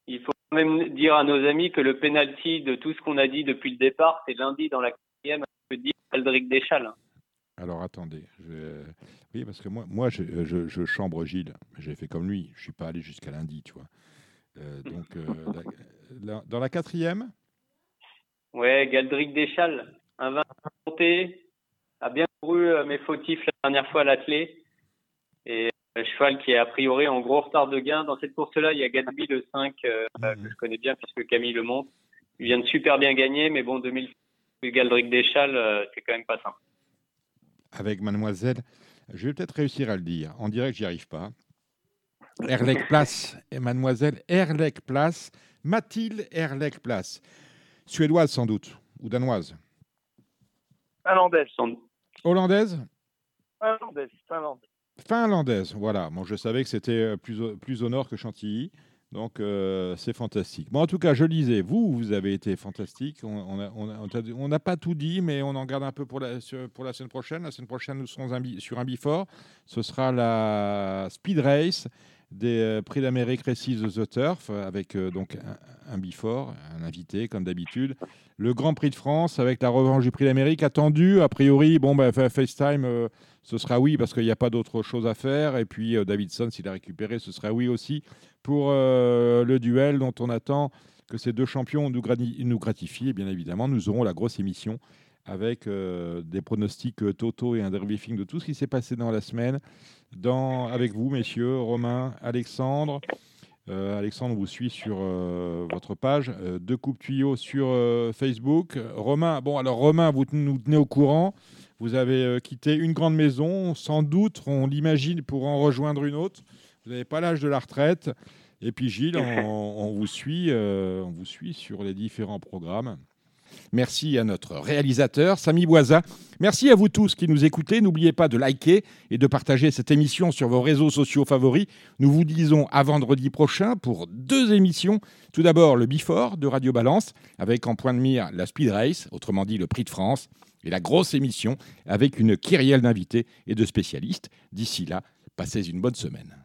[SPEAKER 8] Il faut même dire à nos amis que le penalty de tout ce qu'on a dit depuis le départ, c'est lundi dans la quatrième, que dit Aldric Deschal.
[SPEAKER 2] Alors attendez, oui parce que moi, moi je, chambre Gilles, j'ai fait comme lui, je suis pas allé jusqu'à lundi, tu vois. Euh, donc euh, <laughs> dans la quatrième?
[SPEAKER 8] Ouais, Galdric Deschal, un 20 monté, a bien couru euh, mes fautifs la dernière fois à l'athlé. Et un euh, cheval qui est a priori en gros retard de gain. Dans cette course-là, il y a Gatsby le 5 euh, mhm. que je connais bien puisque Camille le monte. Il vient de super bien gagner, mais bon, 2000 Galdric Deschal, c'est quand même pas simple.
[SPEAKER 2] Avec Mademoiselle, je vais peut-être réussir à le dire. En direct, j'y arrive pas. Erlec Place et Mademoiselle Erlec Place, Mathilde Erlec Place. Suédoise sans doute, ou danoise?
[SPEAKER 5] Finlandaise sans doute.
[SPEAKER 2] Hollandaise?
[SPEAKER 5] Finlandaise, finlandaise.
[SPEAKER 2] Finlandaise, voilà. Bon, je savais que c'était euh, plus au, plus au nord que Chantilly. Donc, euh, c'est fantastique. Bon, en tout cas, je lisais, vous, vous avez été fantastique. On n'a pas tout dit, mais on en garde un peu pour la, pour la semaine prochaine. La semaine prochaine, nous serons sur un bifort. Ce sera la Speed Race des euh, Prix d'Amérique Récise The Turf, avec donc un, un, un invité, comme d'habitude. Le Grand Prix de France, avec la revanche du Prix d'Amérique, attendu. A priori, bon, bah, FaceTime ce sera oui parce qu'il n'y a pas d'autre chose à faire. Et puis euh, Davidson, s'il a récupéré, ce sera oui aussi pour euh, le duel dont on attend que ces deux champions nous gratifient. Et bien évidemment, nous aurons la grosse émission avec euh, des pronostics totaux et un debriefing de tout ce qui s'est passé dans la semaine. Dans, avec vous, messieurs, Romain, Alexandre. Alexandre vous suit sur votre page. deux coupes tuyaux sur Facebook. Romain, bon, alors Romain, vous nous tenez au courant. Vous avez euh, quitté une grande maison, sans doute, on l'imagine, pour en rejoindre une autre. Vous n'avez pas l'âge de la retraite. Et puis Gilles, <laughs> on, vous suit, euh, on vous suit sur les différents programmes. Merci à notre réalisateur, Samy Boisa. Merci à vous tous qui nous écoutez. N'oubliez pas de liker et de partager cette émission sur vos réseaux sociaux favoris. Nous vous disons à vendredi prochain pour deux émissions. Tout d'abord, le Bifort de Radio Balance, avec en point de mire la Speed Race, autrement dit le Prix de France et la grosse émission avec une kyrielle d'invités et de spécialistes. D'ici là, passez une bonne semaine.